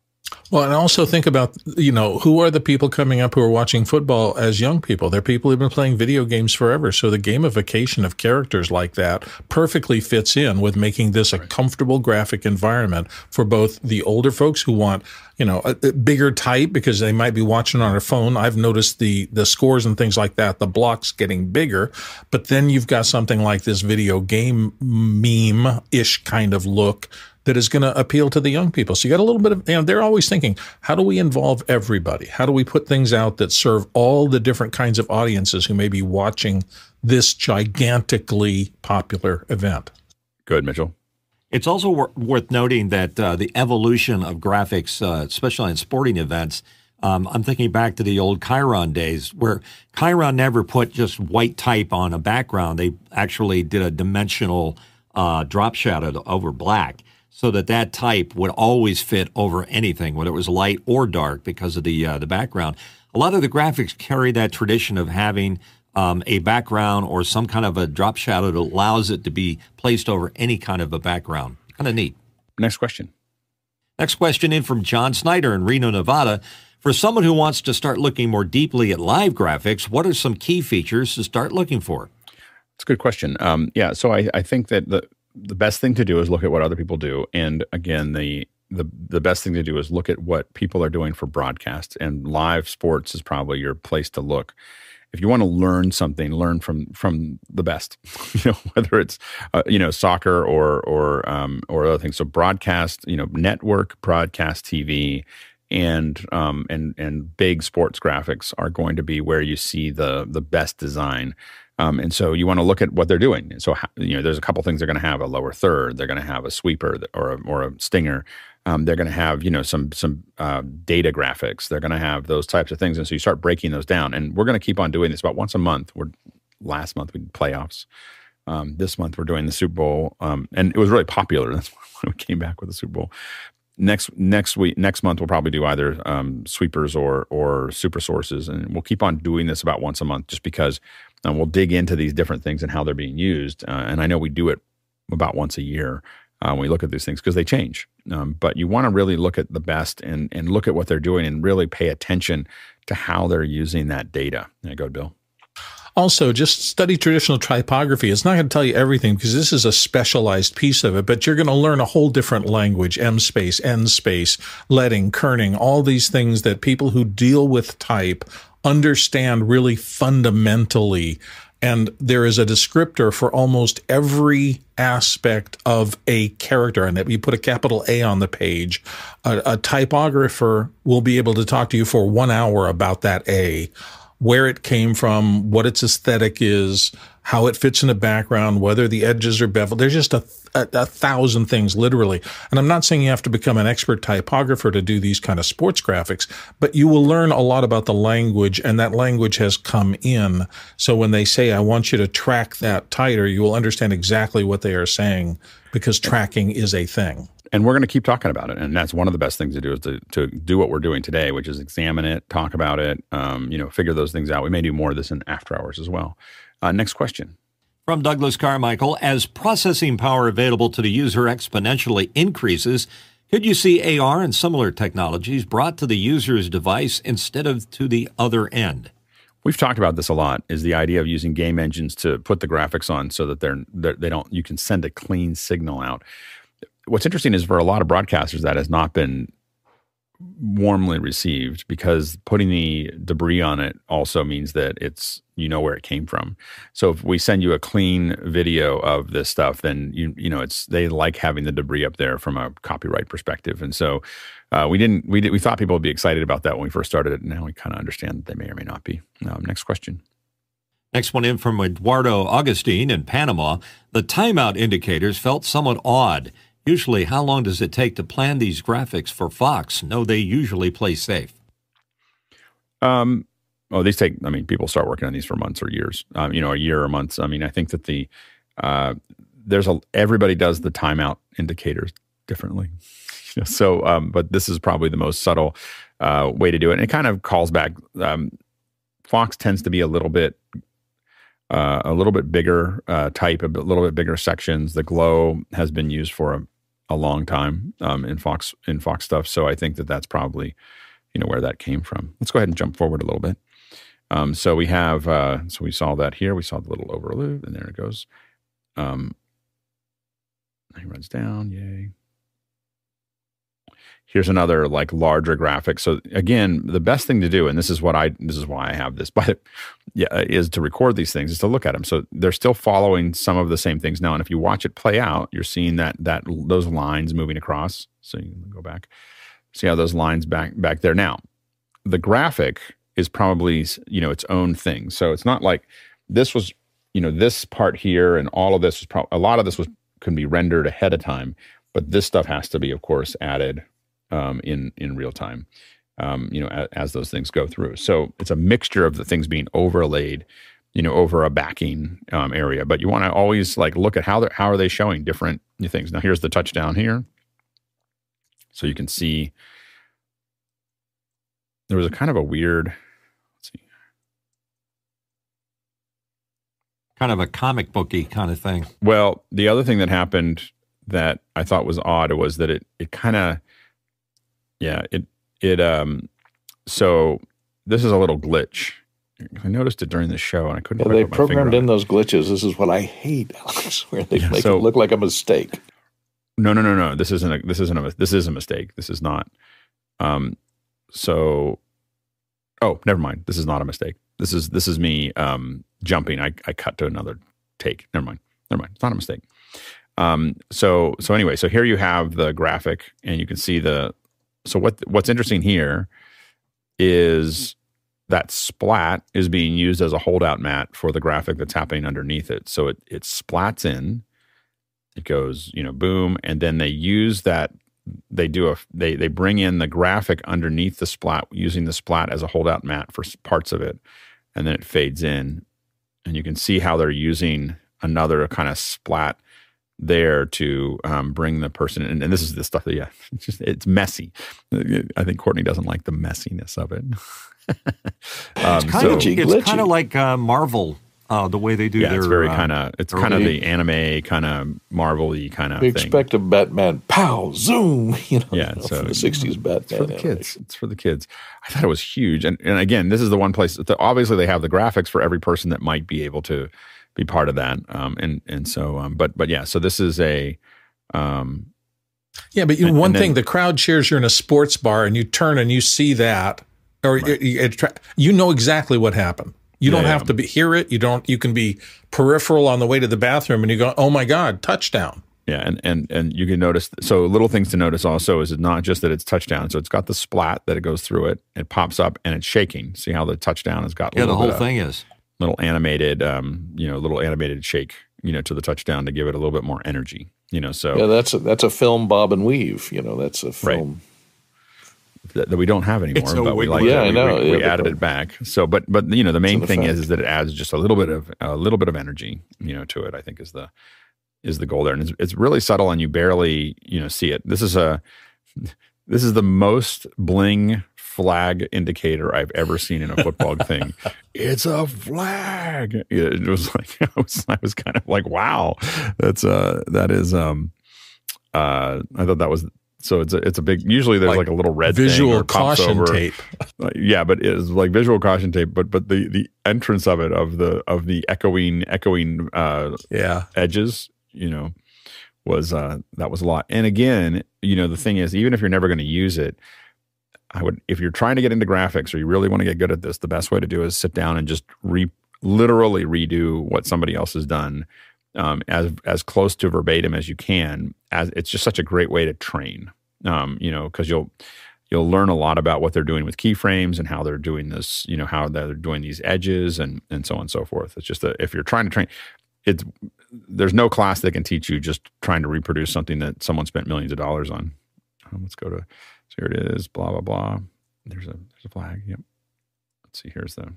Well, and also think about, you know, who are the people coming up who are watching football as young people? They're people who've been playing video games forever. So the gamification of characters like that perfectly fits in with making this a comfortable graphic environment for both the older folks who want, you know, a, a bigger type because they might be watching on their phone. I've noticed the, the scores and things like that, the blocks getting bigger, but then you've got something like this video game meme ish kind of look that is going to appeal to the young people. So you got a little bit of, you know, they're always thinking, how do we involve everybody? How do we put things out that serve all the different kinds of audiences who may be watching this gigantically popular event? Good, Mitchell. It's also wor- worth noting that uh, the evolution of graphics, uh, especially in sporting events, um, I'm thinking back to the old Chyron days where Chyron never put just white type on a background. They actually did a dimensional uh, drop shadow over black so that that type would always fit over anything, whether it was light or dark, because of the uh, the background. A lot of the graphics carry that tradition of having um, a background or some kind of a drop shadow that allows it to be placed over any kind of a background. Kind of neat. Next question. Next question in from John Snyder in Reno, Nevada. For someone who wants to start looking more deeply at live graphics, what are some key features to start looking for? It's a good question. Um, yeah, so I, I think that the the best thing to do is look at what other people do. And again, the the the best thing to do is look at what people are doing for broadcast. And live sports is probably your place to look. if you want to learn something, learn from from the best. [LAUGHS] you know, whether it's uh, you know soccer or or um, or other things. So broadcast, you know, network broadcast TV and um, and and big sports graphics are going to be where you see the the best design. Um, and so you want to look at what they're doing. And so you know, there's a couple things they're going to have: a lower third, they're going to have a sweeper or a, or a stinger. Um, they're going to have you know some some uh, data graphics. They're going to have those types of things, and so you start breaking those down. And we're going to keep on doing this about once a month. We're last month we did playoffs. Um, this month we're doing the Super Bowl, um, and it was really popular. [LAUGHS] That's why we came back with the Super Bowl. Next next week next month we'll probably do either um, sweepers or or super sources, and we'll keep on doing this about once a month, just because um, we'll dig into these different things and how they're being used. Uh, and I know we do it about once a year uh, when we look at these things because they change. Um, but you want to really look at the best and and look at what they're doing and really pay attention to how they're using that data. There go, Bill. Also, just study traditional typography. It's not going to tell you everything because this is a specialized piece of it, but you're going to learn a whole different language, M space, N space, leading, kerning, all these things that people who deal with type understand really fundamentally and there is a descriptor for almost every aspect of a character. And if you put a capital A on the page, a, a, typographer will be able to talk to you for one hour about that A, where it came from, what its aesthetic is, how it fits in the background, whether the edges are beveled. There's just a, a, a, thousand things, literally. And I'm not saying you have to become an expert typographer to do these kind of sports graphics, but you will learn a lot about the language, and that language has come in. So when they say, I want you to track that tighter, you will understand exactly what they are saying because tracking is a thing. And we're going to keep talking about it, and that's one of the best things to do is to, to do what we're doing today, which is examine it, talk about it, um, you know, figure those things out. We may do more of this in after hours as well. Uh, next question. From Douglas Carmichael, as processing power available to the user exponentially increases, could you see AR and similar technologies brought to the user's device instead of to the other end? We've talked about this a lot. Is the idea of using game engines to put the graphics on so that they're, they're they don't you can send a clean signal out. What's interesting is for a lot of broadcasters that has not been warmly received because putting the debris on it also means that it's you know where it came from. So if we send you a clean video of this stuff, then you you know it's they like having the debris up there from a copyright perspective. And so uh, we didn't we did, we thought people would be excited about that when we first started it. And now we kind of understand that they may or may not be. Um, next question. Next one in from Eduardo Augustine in Panama. The timeout indicators felt somewhat odd Usually, how long does it take to plan these graphics for Fox? No, they usually play safe. Um, oh, these take. I mean, people start working on these for months or years. Um, you know, a year or months. I mean, I think that the uh, there's a everybody does the timeout indicators differently. [LAUGHS] so, um, but this is probably the most subtle uh, way to do it, and it kind of calls back. Um, Fox tends to be a little bit uh, a little bit bigger uh, type, a little bit bigger sections. The glow has been used for a, a long time um, in Fox in Fox stuff. So I think that that's probably you know where that came from. Let's go ahead and jump forward a little bit. Um, so we have uh, so we saw that here. We saw the little overloop, and there it goes. Um, he runs down. Yay. Here's another like larger graphic. So again, the best thing to do, and this is what I this is why I have this, [LAUGHS] but yeah, is to record these things, is to look at them. So they're still following some of the same things now. And if you watch it play out, you're seeing that that those lines moving across. So you can go back, see how those lines back back there. Now, the graphic is probably you know its own thing. So it's not like this was you know this part here and all of this was probably a lot of this was can be rendered ahead of time, but this stuff has to be, of course, added um, in in real time. Um, you know, as, as, those things go through. So it's a mixture of the things being overlaid, you know, over a backing um, area. But you want to always like look at how they how are they showing different things. Now here's the touchdown here, so you can see there was a kind of a weird. Let's see. Kind of a comic booky kind of thing. Well, the other thing that happened that I thought was odd was that it it kind of yeah, it it um so this is a little glitch. I noticed it during the show, and I couldn't. Yeah, they programmed in those glitches. This is what I hate, [LAUGHS] Alex, where they yeah, make so, it look like a mistake. No, no, no, no. This isn't. A, this isn't a. This is a mistake. This is not. Um. So. Oh, never mind. This is not a mistake. this is this is me um, jumping. I, I cut to another take. Never mind. Never mind. It's not a mistake. Um, so so anyway, so here you have the graphic, and you can see the. So what what's interesting here is that splat is being used as a holdout mat for the graphic that's happening underneath it. So it it splats in, it goes you know boom, and then they use that they do a they they bring in the graphic underneath the splat using the splat as a holdout mat for parts of it, and then it fades in, and you can see how they're using another kind of splat there to um, bring the person in. And this is the stuff that, yeah, [LAUGHS] it's just, it's messy. I think Courtney doesn't like the messiness of it. [LAUGHS] um, it's kind so, of it's kind of like uh, Marvel. Uh, the way they do yeah, their, it's very kind of it's kind of the anime kind of Marvel-y kind of. We expect a Batman, pow, zoom. [LAUGHS] You know, yeah, so the '60s Batman. It's for the kids. It's for the kids. I thought it was huge, and and again, this is the one place. That obviously, they have the graphics for every person that might be able to be part of that. Um, and and so, um, but but yeah, so this is a. Um, yeah, but you, and, one and then, thing, the crowd cheers. You're in a sports bar, and you turn and you see that, or right. it, it, you know exactly what happened. You don't yeah, have yeah. to be, hear it. You don't. You can be peripheral on the way to the bathroom, and you go, "Oh my God, touchdown!" Yeah, and and and you can notice. So little things to notice also is it not just that it's touchdown. So it's got the splat that it goes through it. It pops up and it's shaking. See how the touchdown has got. Yeah, the whole thing is little animated, um, you know, little animated shake, you know, to the touchdown to give it a little bit more energy, you know. So yeah, that's a, that's a film bob and weave, you know, that's a film. Right. That, that we don't have anymore, but we like. Yeah, I know. We, we yeah, added it back. So, but but you know, the main thing is is that it adds just a little bit of a little bit of energy, you know, to it. I think is the is the goal there, and it's, it's really subtle, and you barely you know see it. This is a this is the most bling flag indicator I've ever seen in a football [LAUGHS] thing. It's a flag. It was like [LAUGHS] I was, I was kind of like, wow, that's uh that is um uh I thought that was so it's a it's a big. Usually there's like, like a little red visual caution tape. [LAUGHS] yeah, but it's like visual caution tape. But but the the entrance of it of the of the echoing echoing uh yeah edges, you know, was uh that was a lot. And again, you know, the thing is, even if you're never going to use it, I would, if you're trying to get into graphics or you really want to get good at this, the best way to do is sit down and just re, literally redo what somebody else has done um, as as close to verbatim as you can. As it's just such a great way to train, um, you know, because you'll you'll learn a lot about what they're doing with keyframes and how they're doing this, you know, how they're doing these edges and and so on and so forth. It's just that if you're trying to train, it's there's no class that can teach you just trying to reproduce something that someone spent millions of dollars on. Um, let's go to so here it is, blah, blah, blah. There's a there's a flag. Yep. Let's see, here's the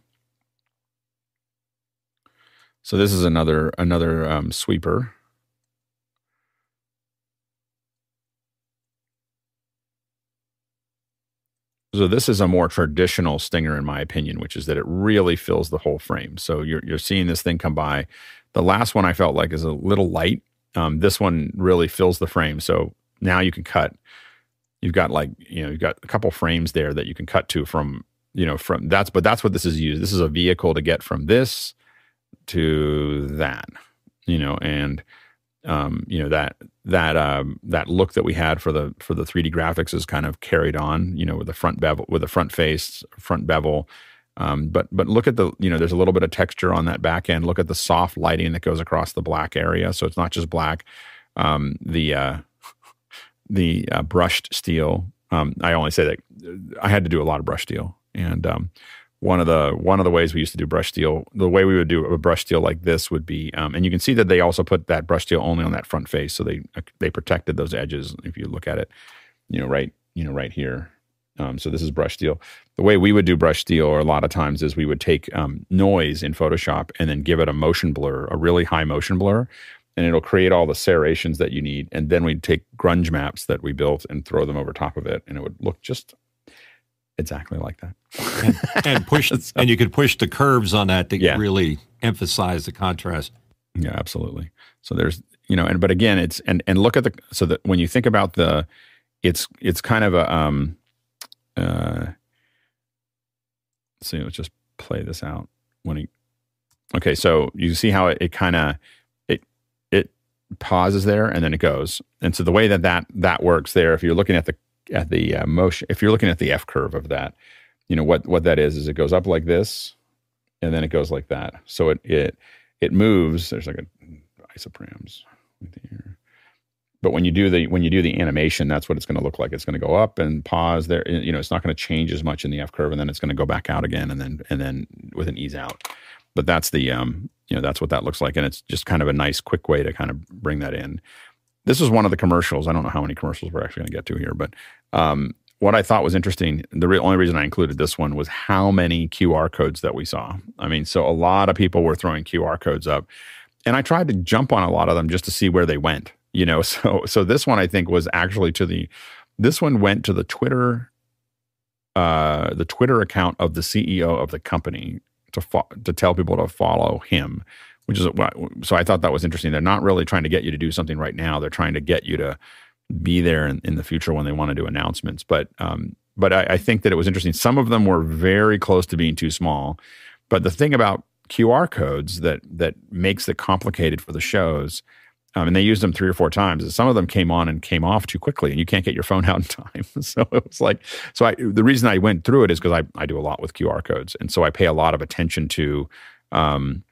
so this is another another um, sweeper. So this is a more traditional stinger, in my opinion, which is that it really fills the whole frame. So you're you're seeing this thing come by. The last one I felt like is a little light. Um, this one really fills the frame. So now you can cut you've got like you know you've got a couple frames there that you can cut to from you know from that's but that's what this is used this is a vehicle to get from this to that you know and um, you know that that um, that look that we had for the for the 3D graphics is kind of carried on, you know, with the front bevel, with the front face, front bevel. Um, but but look at the you know, there's a little bit of texture on that back end. Look at the soft lighting that goes across the black area, so it's not just black. Um, the uh, [LAUGHS] the uh, brushed steel. Um, I only say that uh, I had to do a lot of brush steel, and um, one of the one of the ways we used to do brush steel, the way we would do a brush steel like this would be, um, and you can see that they also put that brush steel only on that front face, so they they protected those edges. If you look at it, you know, right, you know, right here. Um, so this is brush steel. The way we would do brush steel, or a lot of times, is we would take um, noise in Photoshop and then give it a motion blur, a really high motion blur, and it'll create all the serrations that you need. And then we'd take grunge maps that we built and throw them over top of it, and it would look just exactly like that. and, and push, [LAUGHS] so, and you could push the curves on that to yeah. really emphasize the contrast. Yeah, absolutely. So there's, you know, and but again, it's and and look at the so that when you think about the, it's it's kind of a um, uh, let's see, let's just play this out when he. Okay, so you see how it, it kind of it it pauses there and then it goes. And so the way that that, that works there, if you're looking at the at the uh, motion, if you're looking at the F curve of that, you know what what that is is it goes up like this, and then it goes like that. So it it it moves. There's like a isoprams here. But when you do the when you do the animation, that's what it's going to look like. It's going to go up and pause there. You know, it's not going to change as much in the F curve, and then it's going to go back out again, and then and then with an ease out. But that's the um, you know that's what that looks like, and it's just kind of a nice quick way to kind of bring that in. This is one of the commercials. I don't know how many commercials we're actually going to get to here, but um, what I thought was interesting, the re- only reason I included this one was how many QR codes that we saw. I mean, so a lot of people were throwing QR codes up, and I tried to jump on a lot of them just to see where they went. You know, [LAUGHS] so so this one I think was actually to the this one went to the Twitter uh, the Twitter account of the CEO of the company to fo- to tell people to follow him, which is what, so I thought that was interesting. They're not really trying to get you to do something right now. They're trying to get you to be there in, in the future when they want to do announcements. But um, but I, I think that it was interesting. Some of them were very close to being too small. But the thing about QR codes that that makes it complicated for the shows, um, and they used them three or four times. Is some of them came on and came off too quickly, and you can't get your phone out in [LAUGHS] time. so it was like, so I the reason I went through it is because I I do a lot with QR codes, and so I pay a lot of attention to. Um,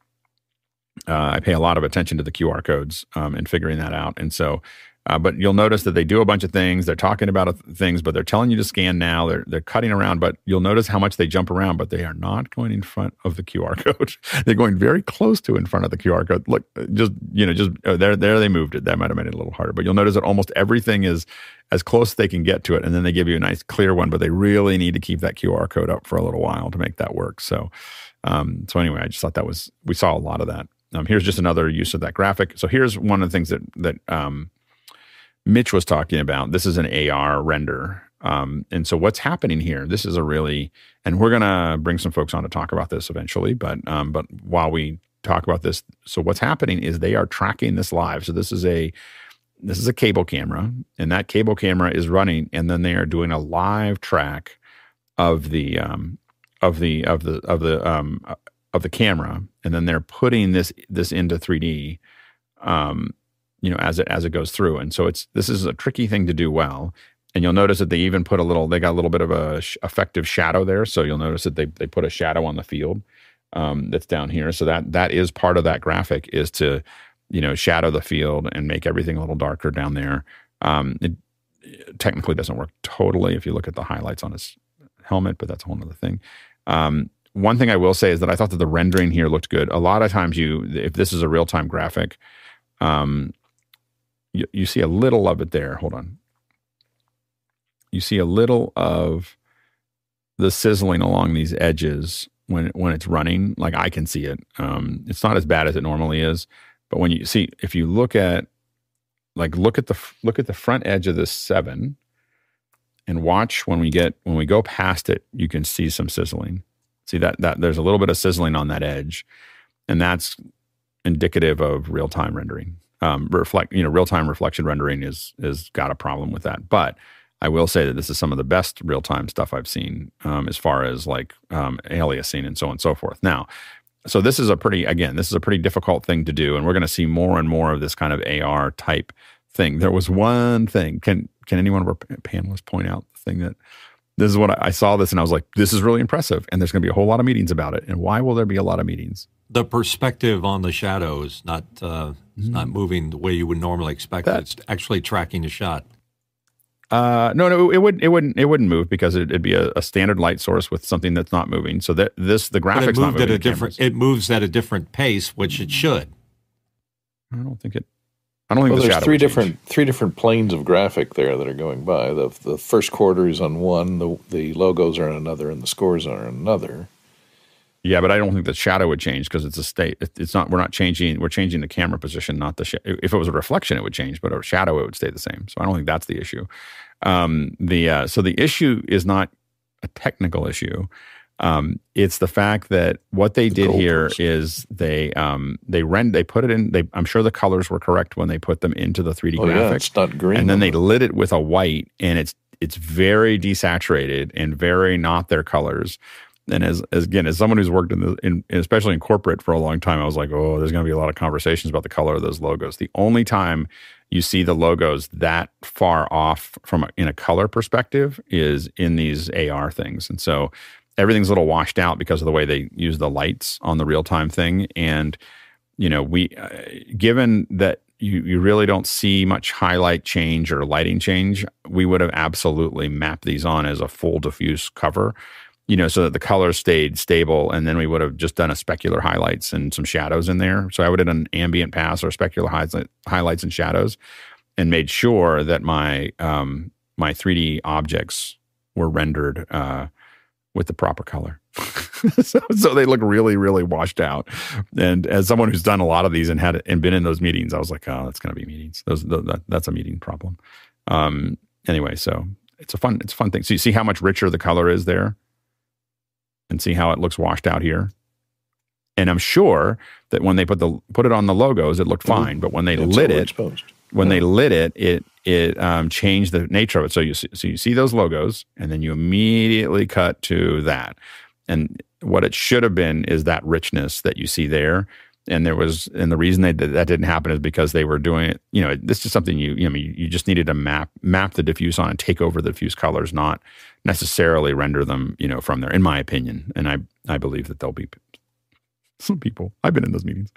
uh, I pay a lot of attention to the QR codes um, and figuring that out, and so uh, but you'll notice that they do a bunch of things. They're talking about things, but they're telling you to scan now. They're they're cutting around, but you'll notice how much they jump around. But they are not going in front of the QR [LAUGHS] code. they're going very close to in front of the QR code. Look, just you know, just uh, there there they moved it. That might have made it a little harder. But you'll notice that almost everything is as close as they can get to it, and then they give you a nice clear one. But they really need to keep that QR code up for a little while to make that work. So, um, so anyway, I just thought that was we saw a lot of that. Um, here's just another use of that graphic. So here's one of the things that that um, Mitch was talking about. This is an AR render. Um, and so what's happening here? This is a really, and we're gonna bring some folks on to talk about this eventually. But um, but while we talk about this, so what's happening is they are tracking this live. So this is a this is a cable camera, and that cable camera is running, and then they are doing a live track of the um, of the of the of the um, of the camera, and then they're putting this this into 3D. Um, you know as it as it goes through. And so it's this is a tricky thing to do well. And you'll notice that they even put a little they got a little bit of a sh- effective shadow there. So you'll notice that they they put a shadow on the field um, that's down here. So that that is part of that graphic is to you know shadow the field and make everything a little darker down there. Um, it, technically doesn't work totally if you look at the highlights on his helmet but that's a whole other thing. Um, one thing I will say is that I thought that the rendering here looked good. A lot of times, you if this is a real time graphic, um, you, you see a little of it there. Hold on. You see a little of the sizzling along these edges when when it's running. Like I can see it. Um, it's not as bad as it normally is, but when you see, if you look at like look at the look at the front edge of this seven, and watch when we get when we go past it, you can see some sizzling. See that that there's a little bit of sizzling on that edge, and that's indicative of real time rendering um, reflect you know real time reflection rendering is is got a problem with that but I will say that this is some of the best real time stuff I've seen um, as far as like um, aliasing and so on and so forth. Now, so this is a pretty again this is a pretty difficult thing to do, and we're going to see more and more of this kind of AR type thing. There was one thing. Can can anyone of our panelists point out the thing that this is what I, I saw this and I was like, this is really impressive, and there's going to be a whole lot of meetings about it. And why will there be a lot of meetings? The perspective on the shadows not uh, it's not moving the way you would normally expect that. It's actually tracking the shot. Uh, no, no, it wouldn't. It wouldn't. It wouldn't move because it, would be a, a, standard light source with something that's not moving. So that this the graphics but it moved at a different. It moves at a different pace, which it should. I don't think it. I don't think well, the there's three different three different planes of graphic there that are going by. The the first quarter is on one, the the logos are on another, and the scores are on another. Yeah, but I don't think the shadow would change because it's a state. It's not. We're not changing. We're changing the camera position, not the. Sh- if it was a reflection, it would change, but a shadow, it would stay the same. So I don't think that's the issue. Um, the uh, so the issue is not a technical issue. Um, it's the fact that what they the did here is they um, they rend they put it in. They I'm sure the colors were correct when they put them into the 3D oh, graphic. Yeah, it's not green, and then they lit it with a white, and it's it's very desaturated and very not their colors and as, as again as someone who's worked in the in, especially in corporate for a long time i was like oh there's going to be a lot of conversations about the color of those logos the only time you see the logos that far off from a, in a color perspective is in these ar things and so everything's a little washed out because of the way they use the lights on the real time thing. And you know, we uh, given that you you really don't see much highlight change or lighting change, we would have absolutely mapped these on as a full diffuse cover. You know, so that the colors stayed stable, and then we would have just done a specular highlights and some shadows in there. So I would have done an ambient pass or specular highlights, highlights and shadows, and made sure that my um, my 3D objects were rendered uh, with the proper color. [LAUGHS] so, so, they look really, really washed out. And as someone who's done a lot of these and had and been in those meetings, I was like, oh, that's going to be meetings. Those, that, that's a meeting problem. Um, anyway, so it's a fun, it's a fun thing. So you see how much richer the color is there, and see how it looks washed out here. And I'm sure that when they put the put it on the logos, it looked mm-hmm. fine. But when they it's lit it, exposed. When they lit it, it it um, changed the nature of it. So you see, so you see those logos, and then you immediately cut to that. And what it should have been is that richness that you see there. And there was, and the reason they did, that didn't happen is because they were doing it. You know, this is something you, you know, you just needed to map map the diffuse on and take over the diffuse colors, not necessarily render them, you know, from there. In my opinion, and I I believe that there'll be some people. I've been in those meetings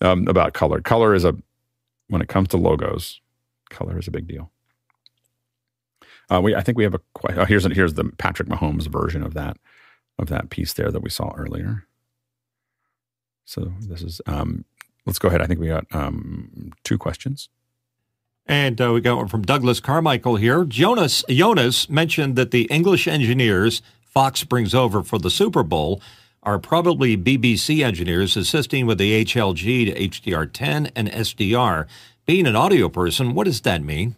um, about color. Color is a when it comes to logos, color is a big deal. Uh, we, I think we have a. Oh, here's here's the Patrick Mahomes version of that of that piece there that we saw earlier. So this is. Um, let's go ahead. I think we got um, two questions. And uh, we got one from Douglas Carmichael here. Jonas Jonas mentioned that the English engineers Fox brings over for the Super Bowl are probably BBC engineers assisting with the HLG to HDR10 and SDR. Being an audio person, what does that mean?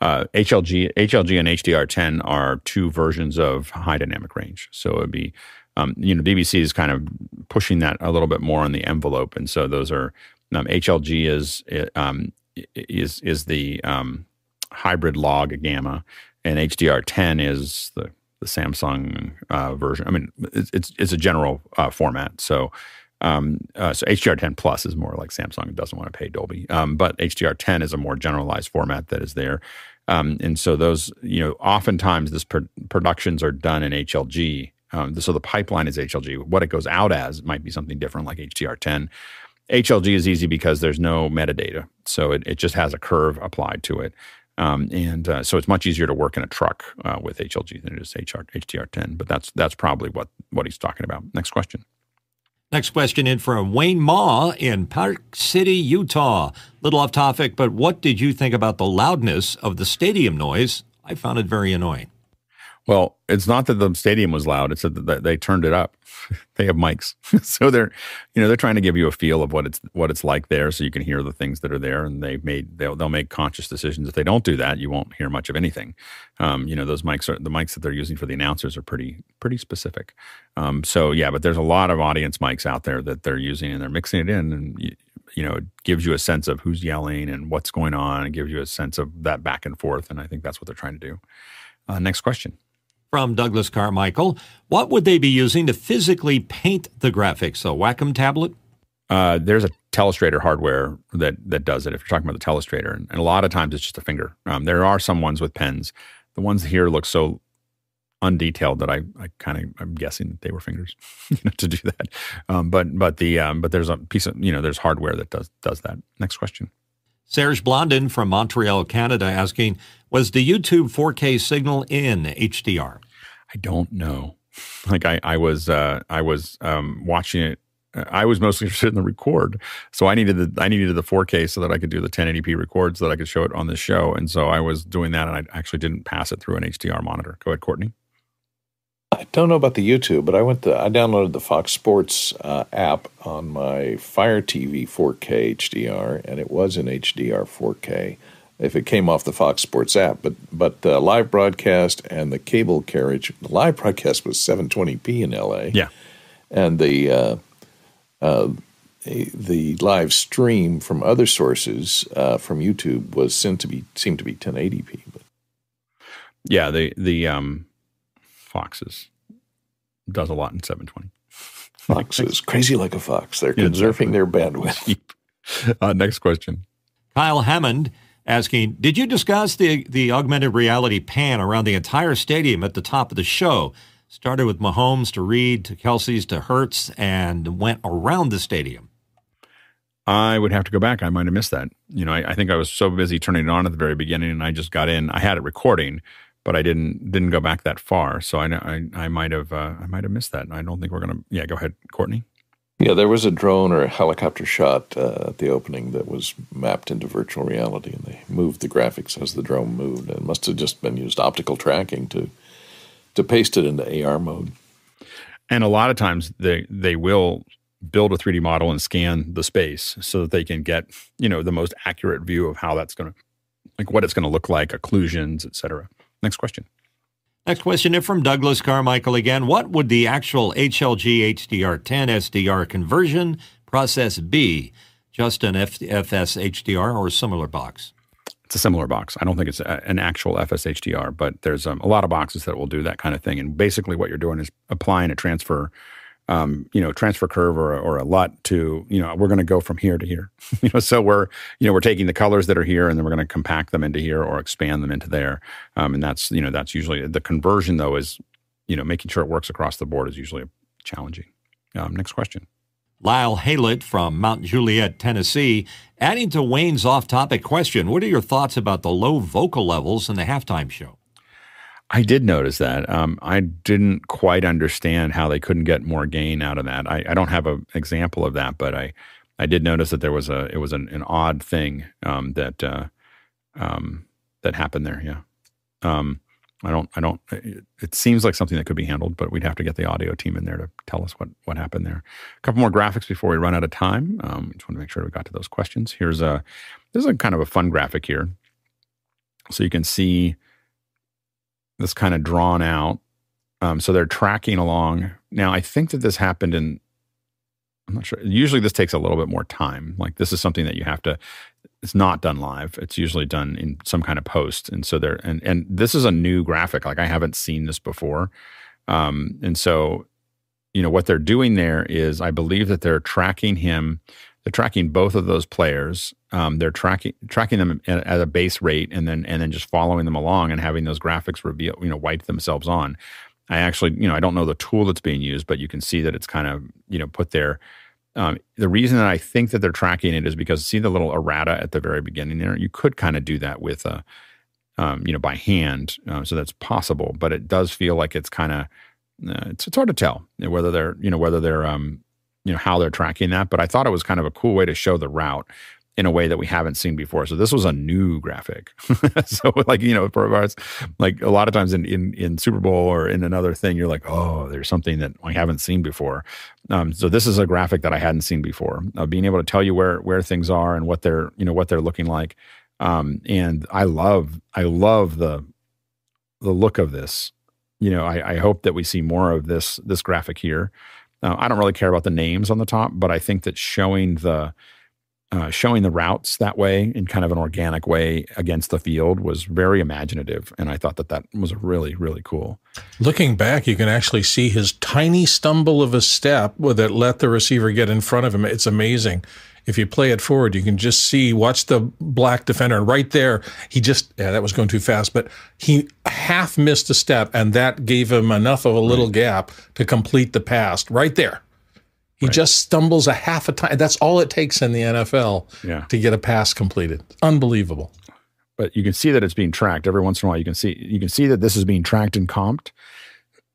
Uh, HLG, HLG and HDR10 are two versions of high dynamic range. So it'd be, um, you know, BBC is kind of pushing that a little bit more on the envelope, and so those are um, HLG is um, is is the um, hybrid log gamma, and HDR10 is the the Samsung uh, version. I mean, it's it's, it's a general uh, format. So um, uh, so HDR10 Plus is more like Samsung doesn't want to pay Dolby, um, but HDR10 is a more generalized format that is there. Um, and so those, you know, oftentimes this pr- productions are done in HLG. Um, so the pipeline is HLG. What it goes out as might be something different, like HDR10. HLG is easy because there's no metadata, so it, it just has a curve applied to it. Um, and uh, so it's much easier to work in a truck uh, with HLG than it is HR, HDR10. But that's that's probably what what he's talking about. Next question. Next question in from Wayne Ma in Park City, Utah. Little off topic, but what did you think about the loudness of the stadium noise? I found it very annoying. Well, it's not that the stadium was loud; it's that they turned it up. [LAUGHS] they have mics, [LAUGHS] so they're, you know, they're trying to give you a feel of what it's what it's like there, so you can hear the things that are there. And they've made they'll they'll make conscious decisions. If they don't do that, you won't hear much of anything. Um, you know, those mics are the mics that they're using for the announcers are pretty pretty specific. Um, so yeah, but there's a lot of audience mics out there that they're using, and they're mixing it in, and you, you know, it gives you a sense of who's yelling and what's going on, and gives you a sense of that back and forth. And I think that's what they're trying to do. Uh, next question from Douglas Carmichael. What would they be using to physically paint the graphics? A Wacom tablet? Uh, there's a telestrator hardware that that does it. If you're talking about the telestrator, and, and a lot of times it's just a finger. Um, there are some ones with pens. The ones here look so undetailed that I, I kind of I'm guessing that they were fingers [LAUGHS] to do that. Um, but but the um, but there's a piece of you know there's hardware that does does that. Next question. Serge Blondin from Montreal, Canada, asking, was the YouTube 4K signal in HDR? I don't know. Like I, I was, uh, I was um, watching it. I was mostly [LAUGHS] interested in the record, so I needed the I needed the 4K so that I could do the 1080p record so that I could show it on the show. And so I was doing that, and I actually didn't pass it through an HDR monitor. Go ahead, Courtney. I don't know about the YouTube, but I went to I downloaded the Fox Sports uh, app on my Fire TV 4K HDR, and it was in HDR 4K if it came off the Fox Sports app. But but uh, live broadcast and the cable carriage, the live broadcast was 720p in LA. Yeah, and the uh, uh, the live stream from other sources uh, from YouTube was sent to be seemed to be 1080p. But yeah, the the um foxes does a lot in 720. Foxes, crazy like a fox. They're conserving their bandwidth. [LAUGHS] Uh, next question. Kyle Hammond asking, did you discuss the, the augmented reality pan around the entire stadium at the top of the show started with Mahomes to Reid to Kelce's to Hurts and went around the stadium. I would have to go back. I might have missed that. You know, I, I, think I was so busy turning it on at the very beginning, and I just got in. I had it recording, but I didn't didn't go back that far. So I I, I might have uh, I might have missed that. And I don't think we're gonna. Yeah, go ahead, Courtney. Yeah, there was a drone or a helicopter shot uh, at the opening that was mapped into virtual reality, and they moved the graphics as the drone moved. And it must have just been used optical tracking to to paste it into AR mode. And a lot of times they they will build a 3D model and scan the space so that they can get you know the most accurate view of how that's going to like what it's going to look like, occlusions, etc. Next question. Next question is from Douglas Carmichael again. What would the actual HLG HDR10 SDR conversion process be? Just an FS HDR or a similar box? It's a similar box. I don't think it's a, an actual FSHDR, but there's um, a lot of boxes that will do that kind of thing. And basically, what you're doing is applying a transfer um, you know, transfer curve or, or a LUT to, you know, we're going to go from here to here. [LAUGHS] you know, so we're, you know, we're taking the colors that are here and then we're going to compact them into here or expand them into there. Um, and that's, you know, that's usually the conversion though is, you know, making sure it works across the board is usually challenging. Um, next question. Lyle Haylett from Mount Juliet, Tennessee. Adding to Wayne's off topic question, what are your thoughts about the low vocal levels in the halftime show? I did notice that. Um, I didn't quite understand how they couldn't get more gain out of that. I, I don't have an example of that, but I, I did notice that there was a it was an, an odd thing um, that uh, um, that happened there. Yeah, um, I don't I don't. It, seems like something that could be handled, but we'd have to get the audio team in there to tell us what what happened there. A couple more graphics before we run out of time. Um, just want to make sure we got to those questions. Here's a this is a kind of a fun graphic here, so you can see this kind of drawn out. Um, so they're tracking along. Now, I think that this happened in, I'm not sure. Usually this takes a little bit more time. Like this is something that you have to, it's not done live. It's usually done in some kind of post. And so they're, and, and this is a new graphic. Like I haven't seen this before. Um, and so, you know, what they're doing there is I believe that they're tracking him they're tracking both of those players. Um, they're tracking tracking them at, at, a base rate, and then and then just following them along and having those graphics reveal, you know, wipe themselves on. I actually, you know, I don't know the tool that's being used, but you can see that it's kind of, you know, put there. Um, the reason that I think that they're tracking it is because see the little errata at the very beginning there. You could kind of do that with a, um, you know, by hand, uh, so that's possible. But it does feel like it's kind of uh, it's, it's hard to tell whether they're you know whether they're um, you know how they're tracking that but i thought it was kind of a cool way to show the route in a way that we haven't seen before. So this was a new graphic. [LAUGHS] So like you know for us like a lot of times in, in in super bowl or in another thing you're like oh there's something that i haven't seen before. Um, so this is a graphic that i hadn't seen before uh, being able to tell you where where things are and what they're you know what they're looking like. Um, and i love i love the the look of this. You know I, I hope that we see more of this this graphic here uh, I don't really care about the names on the top, but I think that showing the uh, showing the routes that way in kind of an organic way against the field was very imaginative, and I thought that that was really really cool. Looking back, you can actually see his tiny stumble of a step that let the receiver get in front of him. It's amazing if you play it forward, you can just see, watch the black defender, and right there, he just, yeah, that was going too fast, but he half missed a step, and that gave him enough of a little right. gap to complete the pass right there. He right. just stumbles a half a time. That's all it takes in the NFL yeah. to get a pass completed. Unbelievable. But you can see that it's being tracked every once in a while. You can see you can see that this is being tracked and comped. [CLEARS THROAT]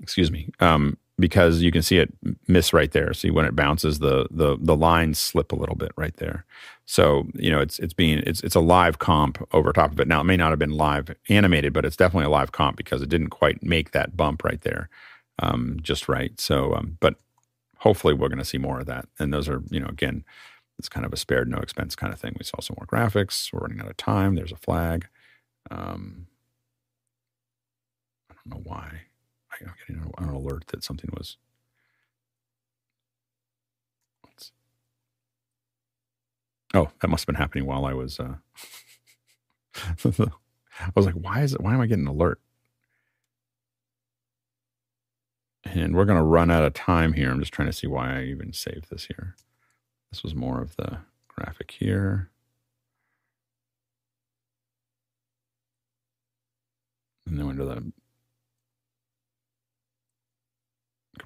Excuse me. Um, because you can see it miss right there. See when it bounces, the the the lines slip a little bit right there. So you know it's it's being it's it's a live comp over top of it. Now it may not have been live animated, but it's definitely a live comp because it didn't quite make that bump right there, um, just right. So, um, but hopefully we're going to see more of that. And those are you know again, it's kind of a spared no expense kind of thing. We saw some more graphics. We're running out of time. There's a flag. Um, I don't know why. I'm getting an alert that something was. Oh, that must have been happening while I was. Uh, [LAUGHS] I was like, why is it? Why am I getting an alert? And we're going to run out of time here. I'm just trying to see why I even saved this here. This was more of the graphic here. And then under the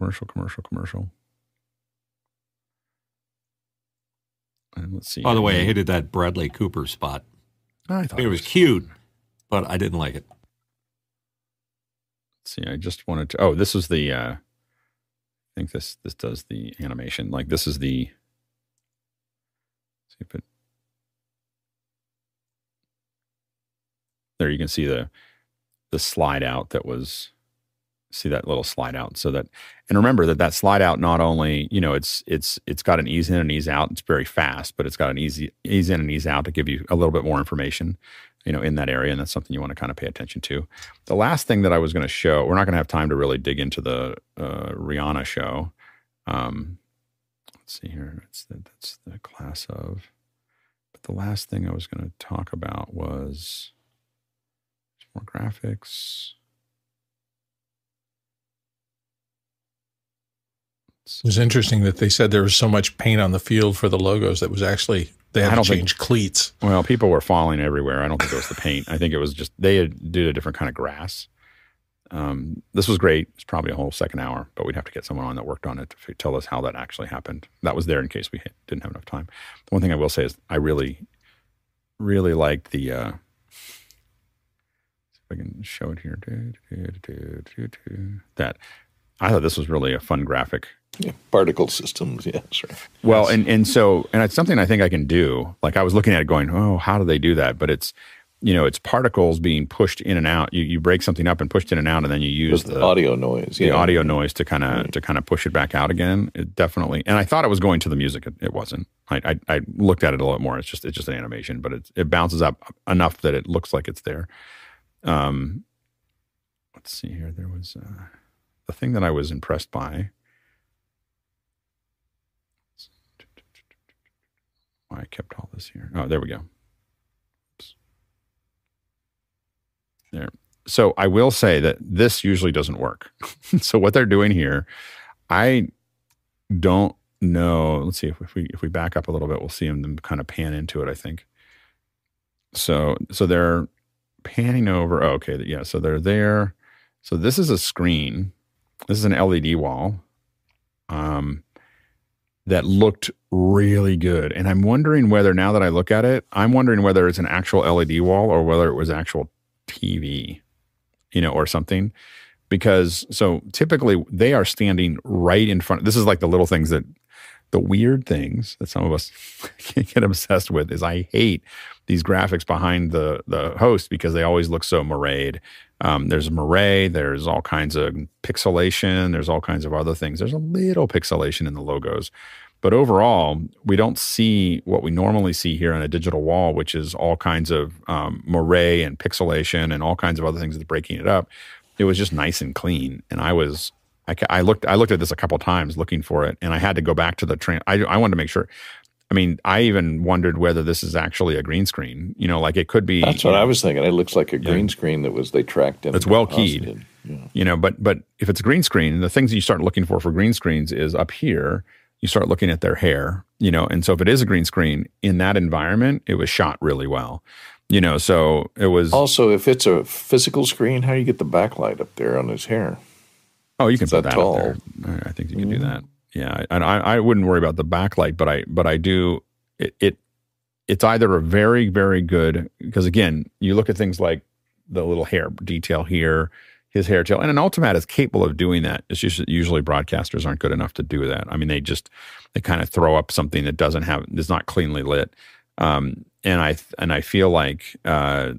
commercial, commercial, commercial. And let's see. By the way, I hated that Bradley Cooper spot. I thought it was cute, but I didn't like it. Let's see, I just wanted to. Oh, this is the. Uh, I think this this does the animation. Like this is the. See if it. There you can see the, the slide out that was. See that little slide out, so that, and remember that that slide out not only you know it's it's it's got an ease in and ease out. It's very fast, but it's got an easy ease in and ease out to give you a little bit more information you know, in that area, and that's something you want to kind of pay attention to. The last thing that I was going to show, we're not going to have time to really dig into the uh, Rihanna show. Um, let's see here, it's the, that's the class of. But the last thing I was going to talk about was more graphics. It was interesting that they said there was so much paint on the field for the logos that was actually they had to don't think- change cleats. Well, people were falling everywhere. I don't think it was the paint. I think it was just they had did a different kind of grass. Um, this was great. It's probably a whole second hour, but we'd have to get someone on that worked on it to tell us how that actually happened. That was there in case we hit, didn't have enough time. The one thing I will say is I really, really liked the. Uh, see if I can show it here. That I thought this was really a fun graphic. Yeah, particle systems, [LAUGHS] yes, right. Well, and and so and it's something I think I can do. Like I was looking at it, going, "Oh, how do they do that?" But it's you know, it's particles being pushed in and out. You you break something up and pushed in and out, and then you use the the audio noise, the yeah. audio noise to kind of to kind of push it back out again. It definitely, and I thought it was going to the music. It, it wasn't. I, I I looked at it a lot more. It's just it's just an animation, but it it bounces up enough that it looks like it's there. Um, let's see here. There was uh, the thing that I was impressed by. Why I kept all this here? Oh, there we go. Oops. There so I will say that this usually doesn't work. [LAUGHS] so what they're doing here, I don't know. Let's see if, if we if we back up a little bit, we'll see them kind of pan into it. I think. So so they're panning over. Oh, okay, yeah. So they're there. So this is a screen. This is an LED wall. Um, that looked really good, and I'm wondering whether now that I look at it, I'm wondering whether it's an actual LED wall or whether it was actual TV you know, or something. Because so typically they are standing right in front. This is like the little things that the weird things that some of us [LAUGHS] get obsessed with is I hate these graphics behind the the host because they always look so marade. Um, there's moiré, there's all kinds of pixelation, there's all kinds of other things. There's a little pixelation in the logos. But overall, we don't see what we normally see here on a digital wall, which is all kinds of um, moiré and pixelation and all kinds of other things that are breaking it up. It was just nice and clean, and I was I, I looked I looked at this a couple times looking for it, and I had to go back to the train. I I wanted to make sure. I mean, I even wondered whether this is actually a green screen. You know, like it could be. That's what I was thinking. It looks like a green screen that was they tracked in. It's well keyed. Yeah. you know but but if it's a green screen the things that you start looking for for green screens is up here you start looking at their hair you know and so if it is a green screen in that environment it was shot really well you know so it was Also, if it's a physical screen, how do you get the backlight up there on his hair? oh you can it's put that that tall. up there I- I think you can do mm-hmm. that yeah and I, I wouldn't worry about the backlight but I but I do it, it it's either a very very good because again you look at things like the little hair detail here his hair tail and an Ultimatte is capable of doing that. It's just usually broadcasters aren't good enough to do that. I mean they just they kind of throw up something that doesn't have is not cleanly lit. Um, and i and i feel like uh,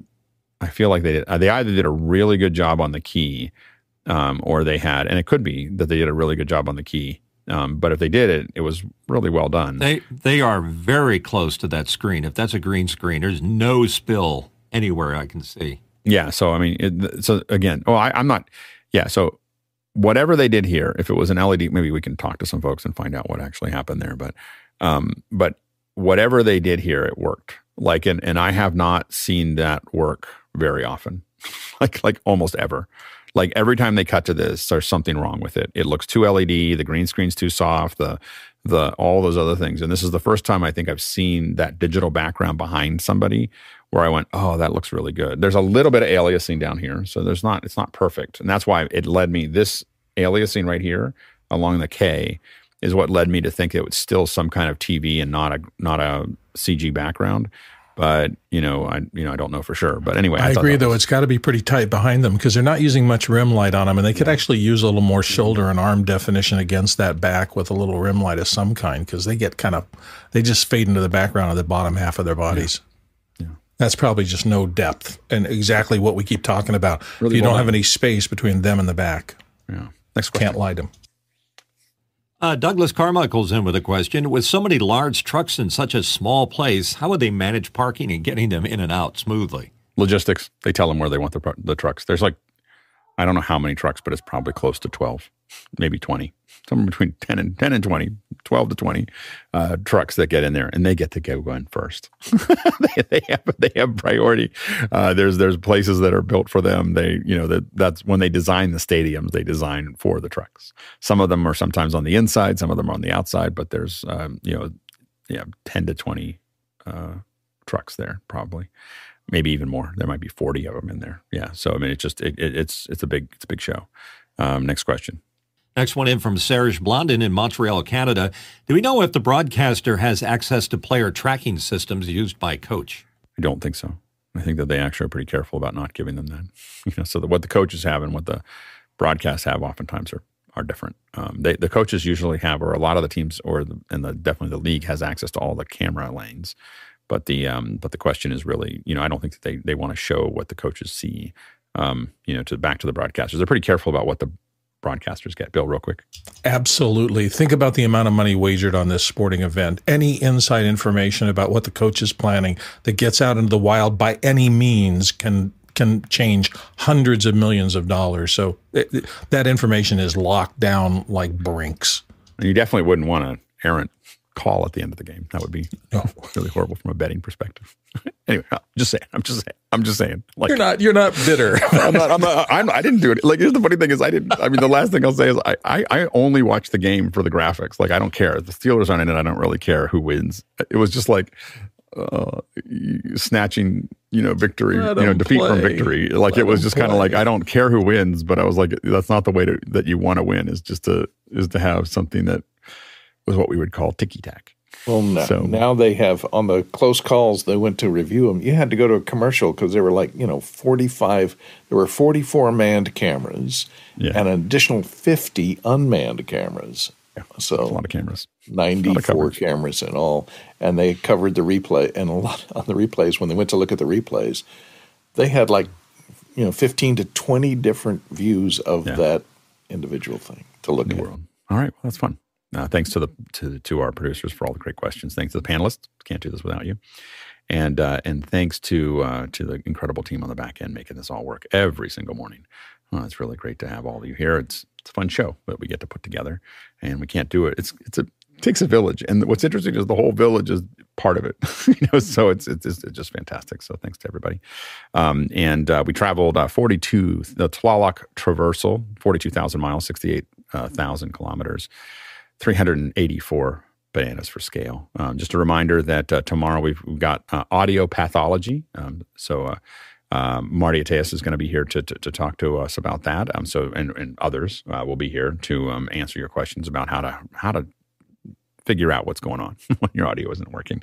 i feel like they they either did a really good job on the key um, or they had and it could be that they did a really good job on the key um, but if they did it it was really well done They they are very close to that screen. If that's a green screen, there's no spill anywhere I can see. Yeah. So I mean, it, so again, oh, I, I'm not. Yeah. So whatever they did here, if it was an LED, maybe we can talk to some folks and find out what actually happened there. But, um, but whatever they did here, it worked. Like, and and I have not seen that work very often, [LAUGHS] like like almost ever. Like every time they cut to this, there's something wrong with it. It looks too LED. The green screen's too soft. The the all those other things. And this is the first time I think I've seen that digital background behind somebody where I went, oh, that looks really good. There's a little bit of aliasing down here, so there's not it's not perfect, and that's why it led me this aliasing right here along the K is what led me to think it was still some kind of TV and not a not a CG background. But you know, I you know I don't know for sure. But anyway, I, thought agree, though. was- It's got to be pretty tight behind them because they're not using much rim light on them, and they could actually use a little more shoulder and arm definition against that back with a little rim light of some kind because they get kind of they just fade into the background of the bottom half of their bodies. Yeah, That's probably just no depth and exactly what we keep talking about. Really if you don't have any space between them and the back, yeah. Next question. can't light them. Uh, Douglas Carmichael's in with a question. With so many large trucks in such a small place, how would they manage parking and getting them in and out smoothly? Logistics. They tell them where they want the the trucks. There's like I don't know how many trucks, but it's probably close to twelve, maybe twenty, somewhere between ten and ten and 20, 12 to twenty uh, trucks that get in there, and they get to go in first. [LAUGHS] they, they have they have priority. Uh, there's there's places that are built for them. They you know that that's when they design the stadiums, they design for the trucks. Some of them are sometimes on the inside, some of them are on the outside, but there's um, you know yeah ten to twenty uh, trucks there probably maybe even more. There might be 40 of them in there. Yeah. So I mean, it's just it, it, it's it's a big it's a big show. Um, next question. Next one in from Serge Blondin in Montreal, Canada. Do we know if the broadcaster has access to player tracking systems used by coach? I don't think so. I think that they actually are pretty careful about not giving them that. [LAUGHS] You know, so that what the coaches have and what the broadcasts have oftentimes are are different. Um, they, the coaches usually have, or a lot of the teams, or the, and the definitely the league has access to all the camera lanes. But the um, but the question is really, you know, I don't think that they they want to show what the coaches see. Um, you know, to back to the broadcasters, they're pretty careful about what the broadcasters get. Bill, real quick. Absolutely. Think about the amount of money wagered on this sporting event. Any inside information about what the coach is planning that gets out into the wild by any means can can change hundreds of millions of dollars. So it, it- that information is locked down like Brink's. You definitely wouldn't want an errant call at the end of the game. That would be [LAUGHS] really horrible from a betting perspective. [LAUGHS] anyway, I'm just saying. I'm just saying. I'm just saying. Like You're not you're not bitter. [LAUGHS] I'm not. I'm not. I'm, I didn't do it. Like here's the funny thing is I didn't. I mean, the last thing I'll say is I, I I only watch the game for the graphics. Like I don't care. The Steelers aren't in it. I don't really care who wins. It was just like. Uh, snatching, you know, victory, Let you know defeat from victory. Like Let it was just kind of like. I don't care who wins, but I was like, that's not the way to that you want to win. Is just to is to have something that was what we would call ticky tack. Well, now, So- now they have on the close calls. They went to review them. You had to go to a commercial because there were like you know forty five. There were forty four manned cameras Yeah. and an additional fifty unmanned cameras. Yeah, So A lot of cameras. ninety four cameras in all, and they covered the replay. And a lot on the replays when they went to look at the replays, they had like you know fifteen to twenty different views of Yeah. that individual thing to look at. world. All right, well, that's fun. Uh, thanks to the to to our producers for all the great questions. Thanks to the panelists. Can't do this without you. And uh, and thanks to uh, to the incredible team on the back end making this all work every single morning. Uh, it's really great to have all of you here. It's it's a fun show that we get to put together, and we can't do it. It's it's a it takes a village, and what's interesting is the whole village is part of it. [LAUGHS] you know, so it's it's, it's just fantastic. So thanks to everybody. Um, and uh, we traveled uh, 42 the Tlaloc Traversal, 42,000 miles, 68,000 kilometers. 384 bananas for scale. Um, just a reminder that uh, tomorrow we've, we've got uh, audio pathology. Um, so uh, um, Marty Ateas is going to be here to, to, to talk to us about that. Um, so and, and others uh, will be here to um, answer your questions about how to how to figure out what's going on [LAUGHS] when your audio isn't working.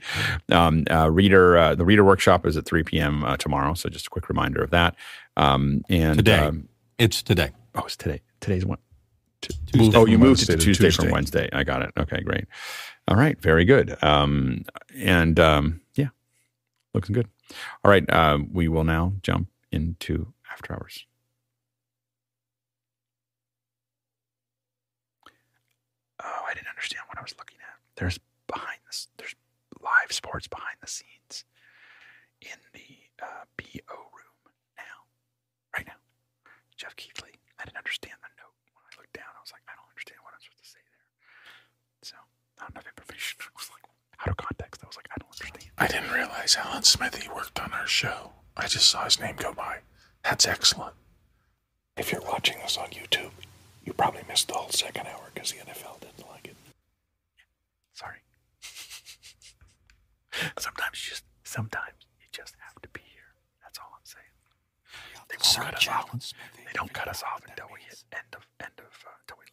Um, uh, reader uh, the reader workshop is at 3 p.m. Uh, tomorrow. So just a quick reminder of that. Um, and Today. um, It's today. oh, it's today. Today's one. Tuesday. Oh, you moved it Wednesday to to Tuesday, Tuesday. from Wednesday. I got it. Okay, great. All right, very good. Um, and um, yeah, looking good. All right, um, we will now jump into after hours. Oh, I didn't understand what I was looking at. There's behind this. There's live sports behind the scenes in the uh, BO room now, right now. Jeff Keithley. I didn't understand the note when I looked down. I was like, I don't understand what I'm supposed to say there. So not enough information. I was like, out of context. I was like, I don't understand. I didn't realize Alan Smithee worked on our show. I just saw his name go by. That's excellent. If you're watching this on YouTube, you probably missed the whole second hour because the NFL didn't like it. Sorry. [LAUGHS] sometimes you just sometimes you just have to be here. That's all I'm saying. They won't cut us off. They don't cut us off until we hit end of end of uh, until we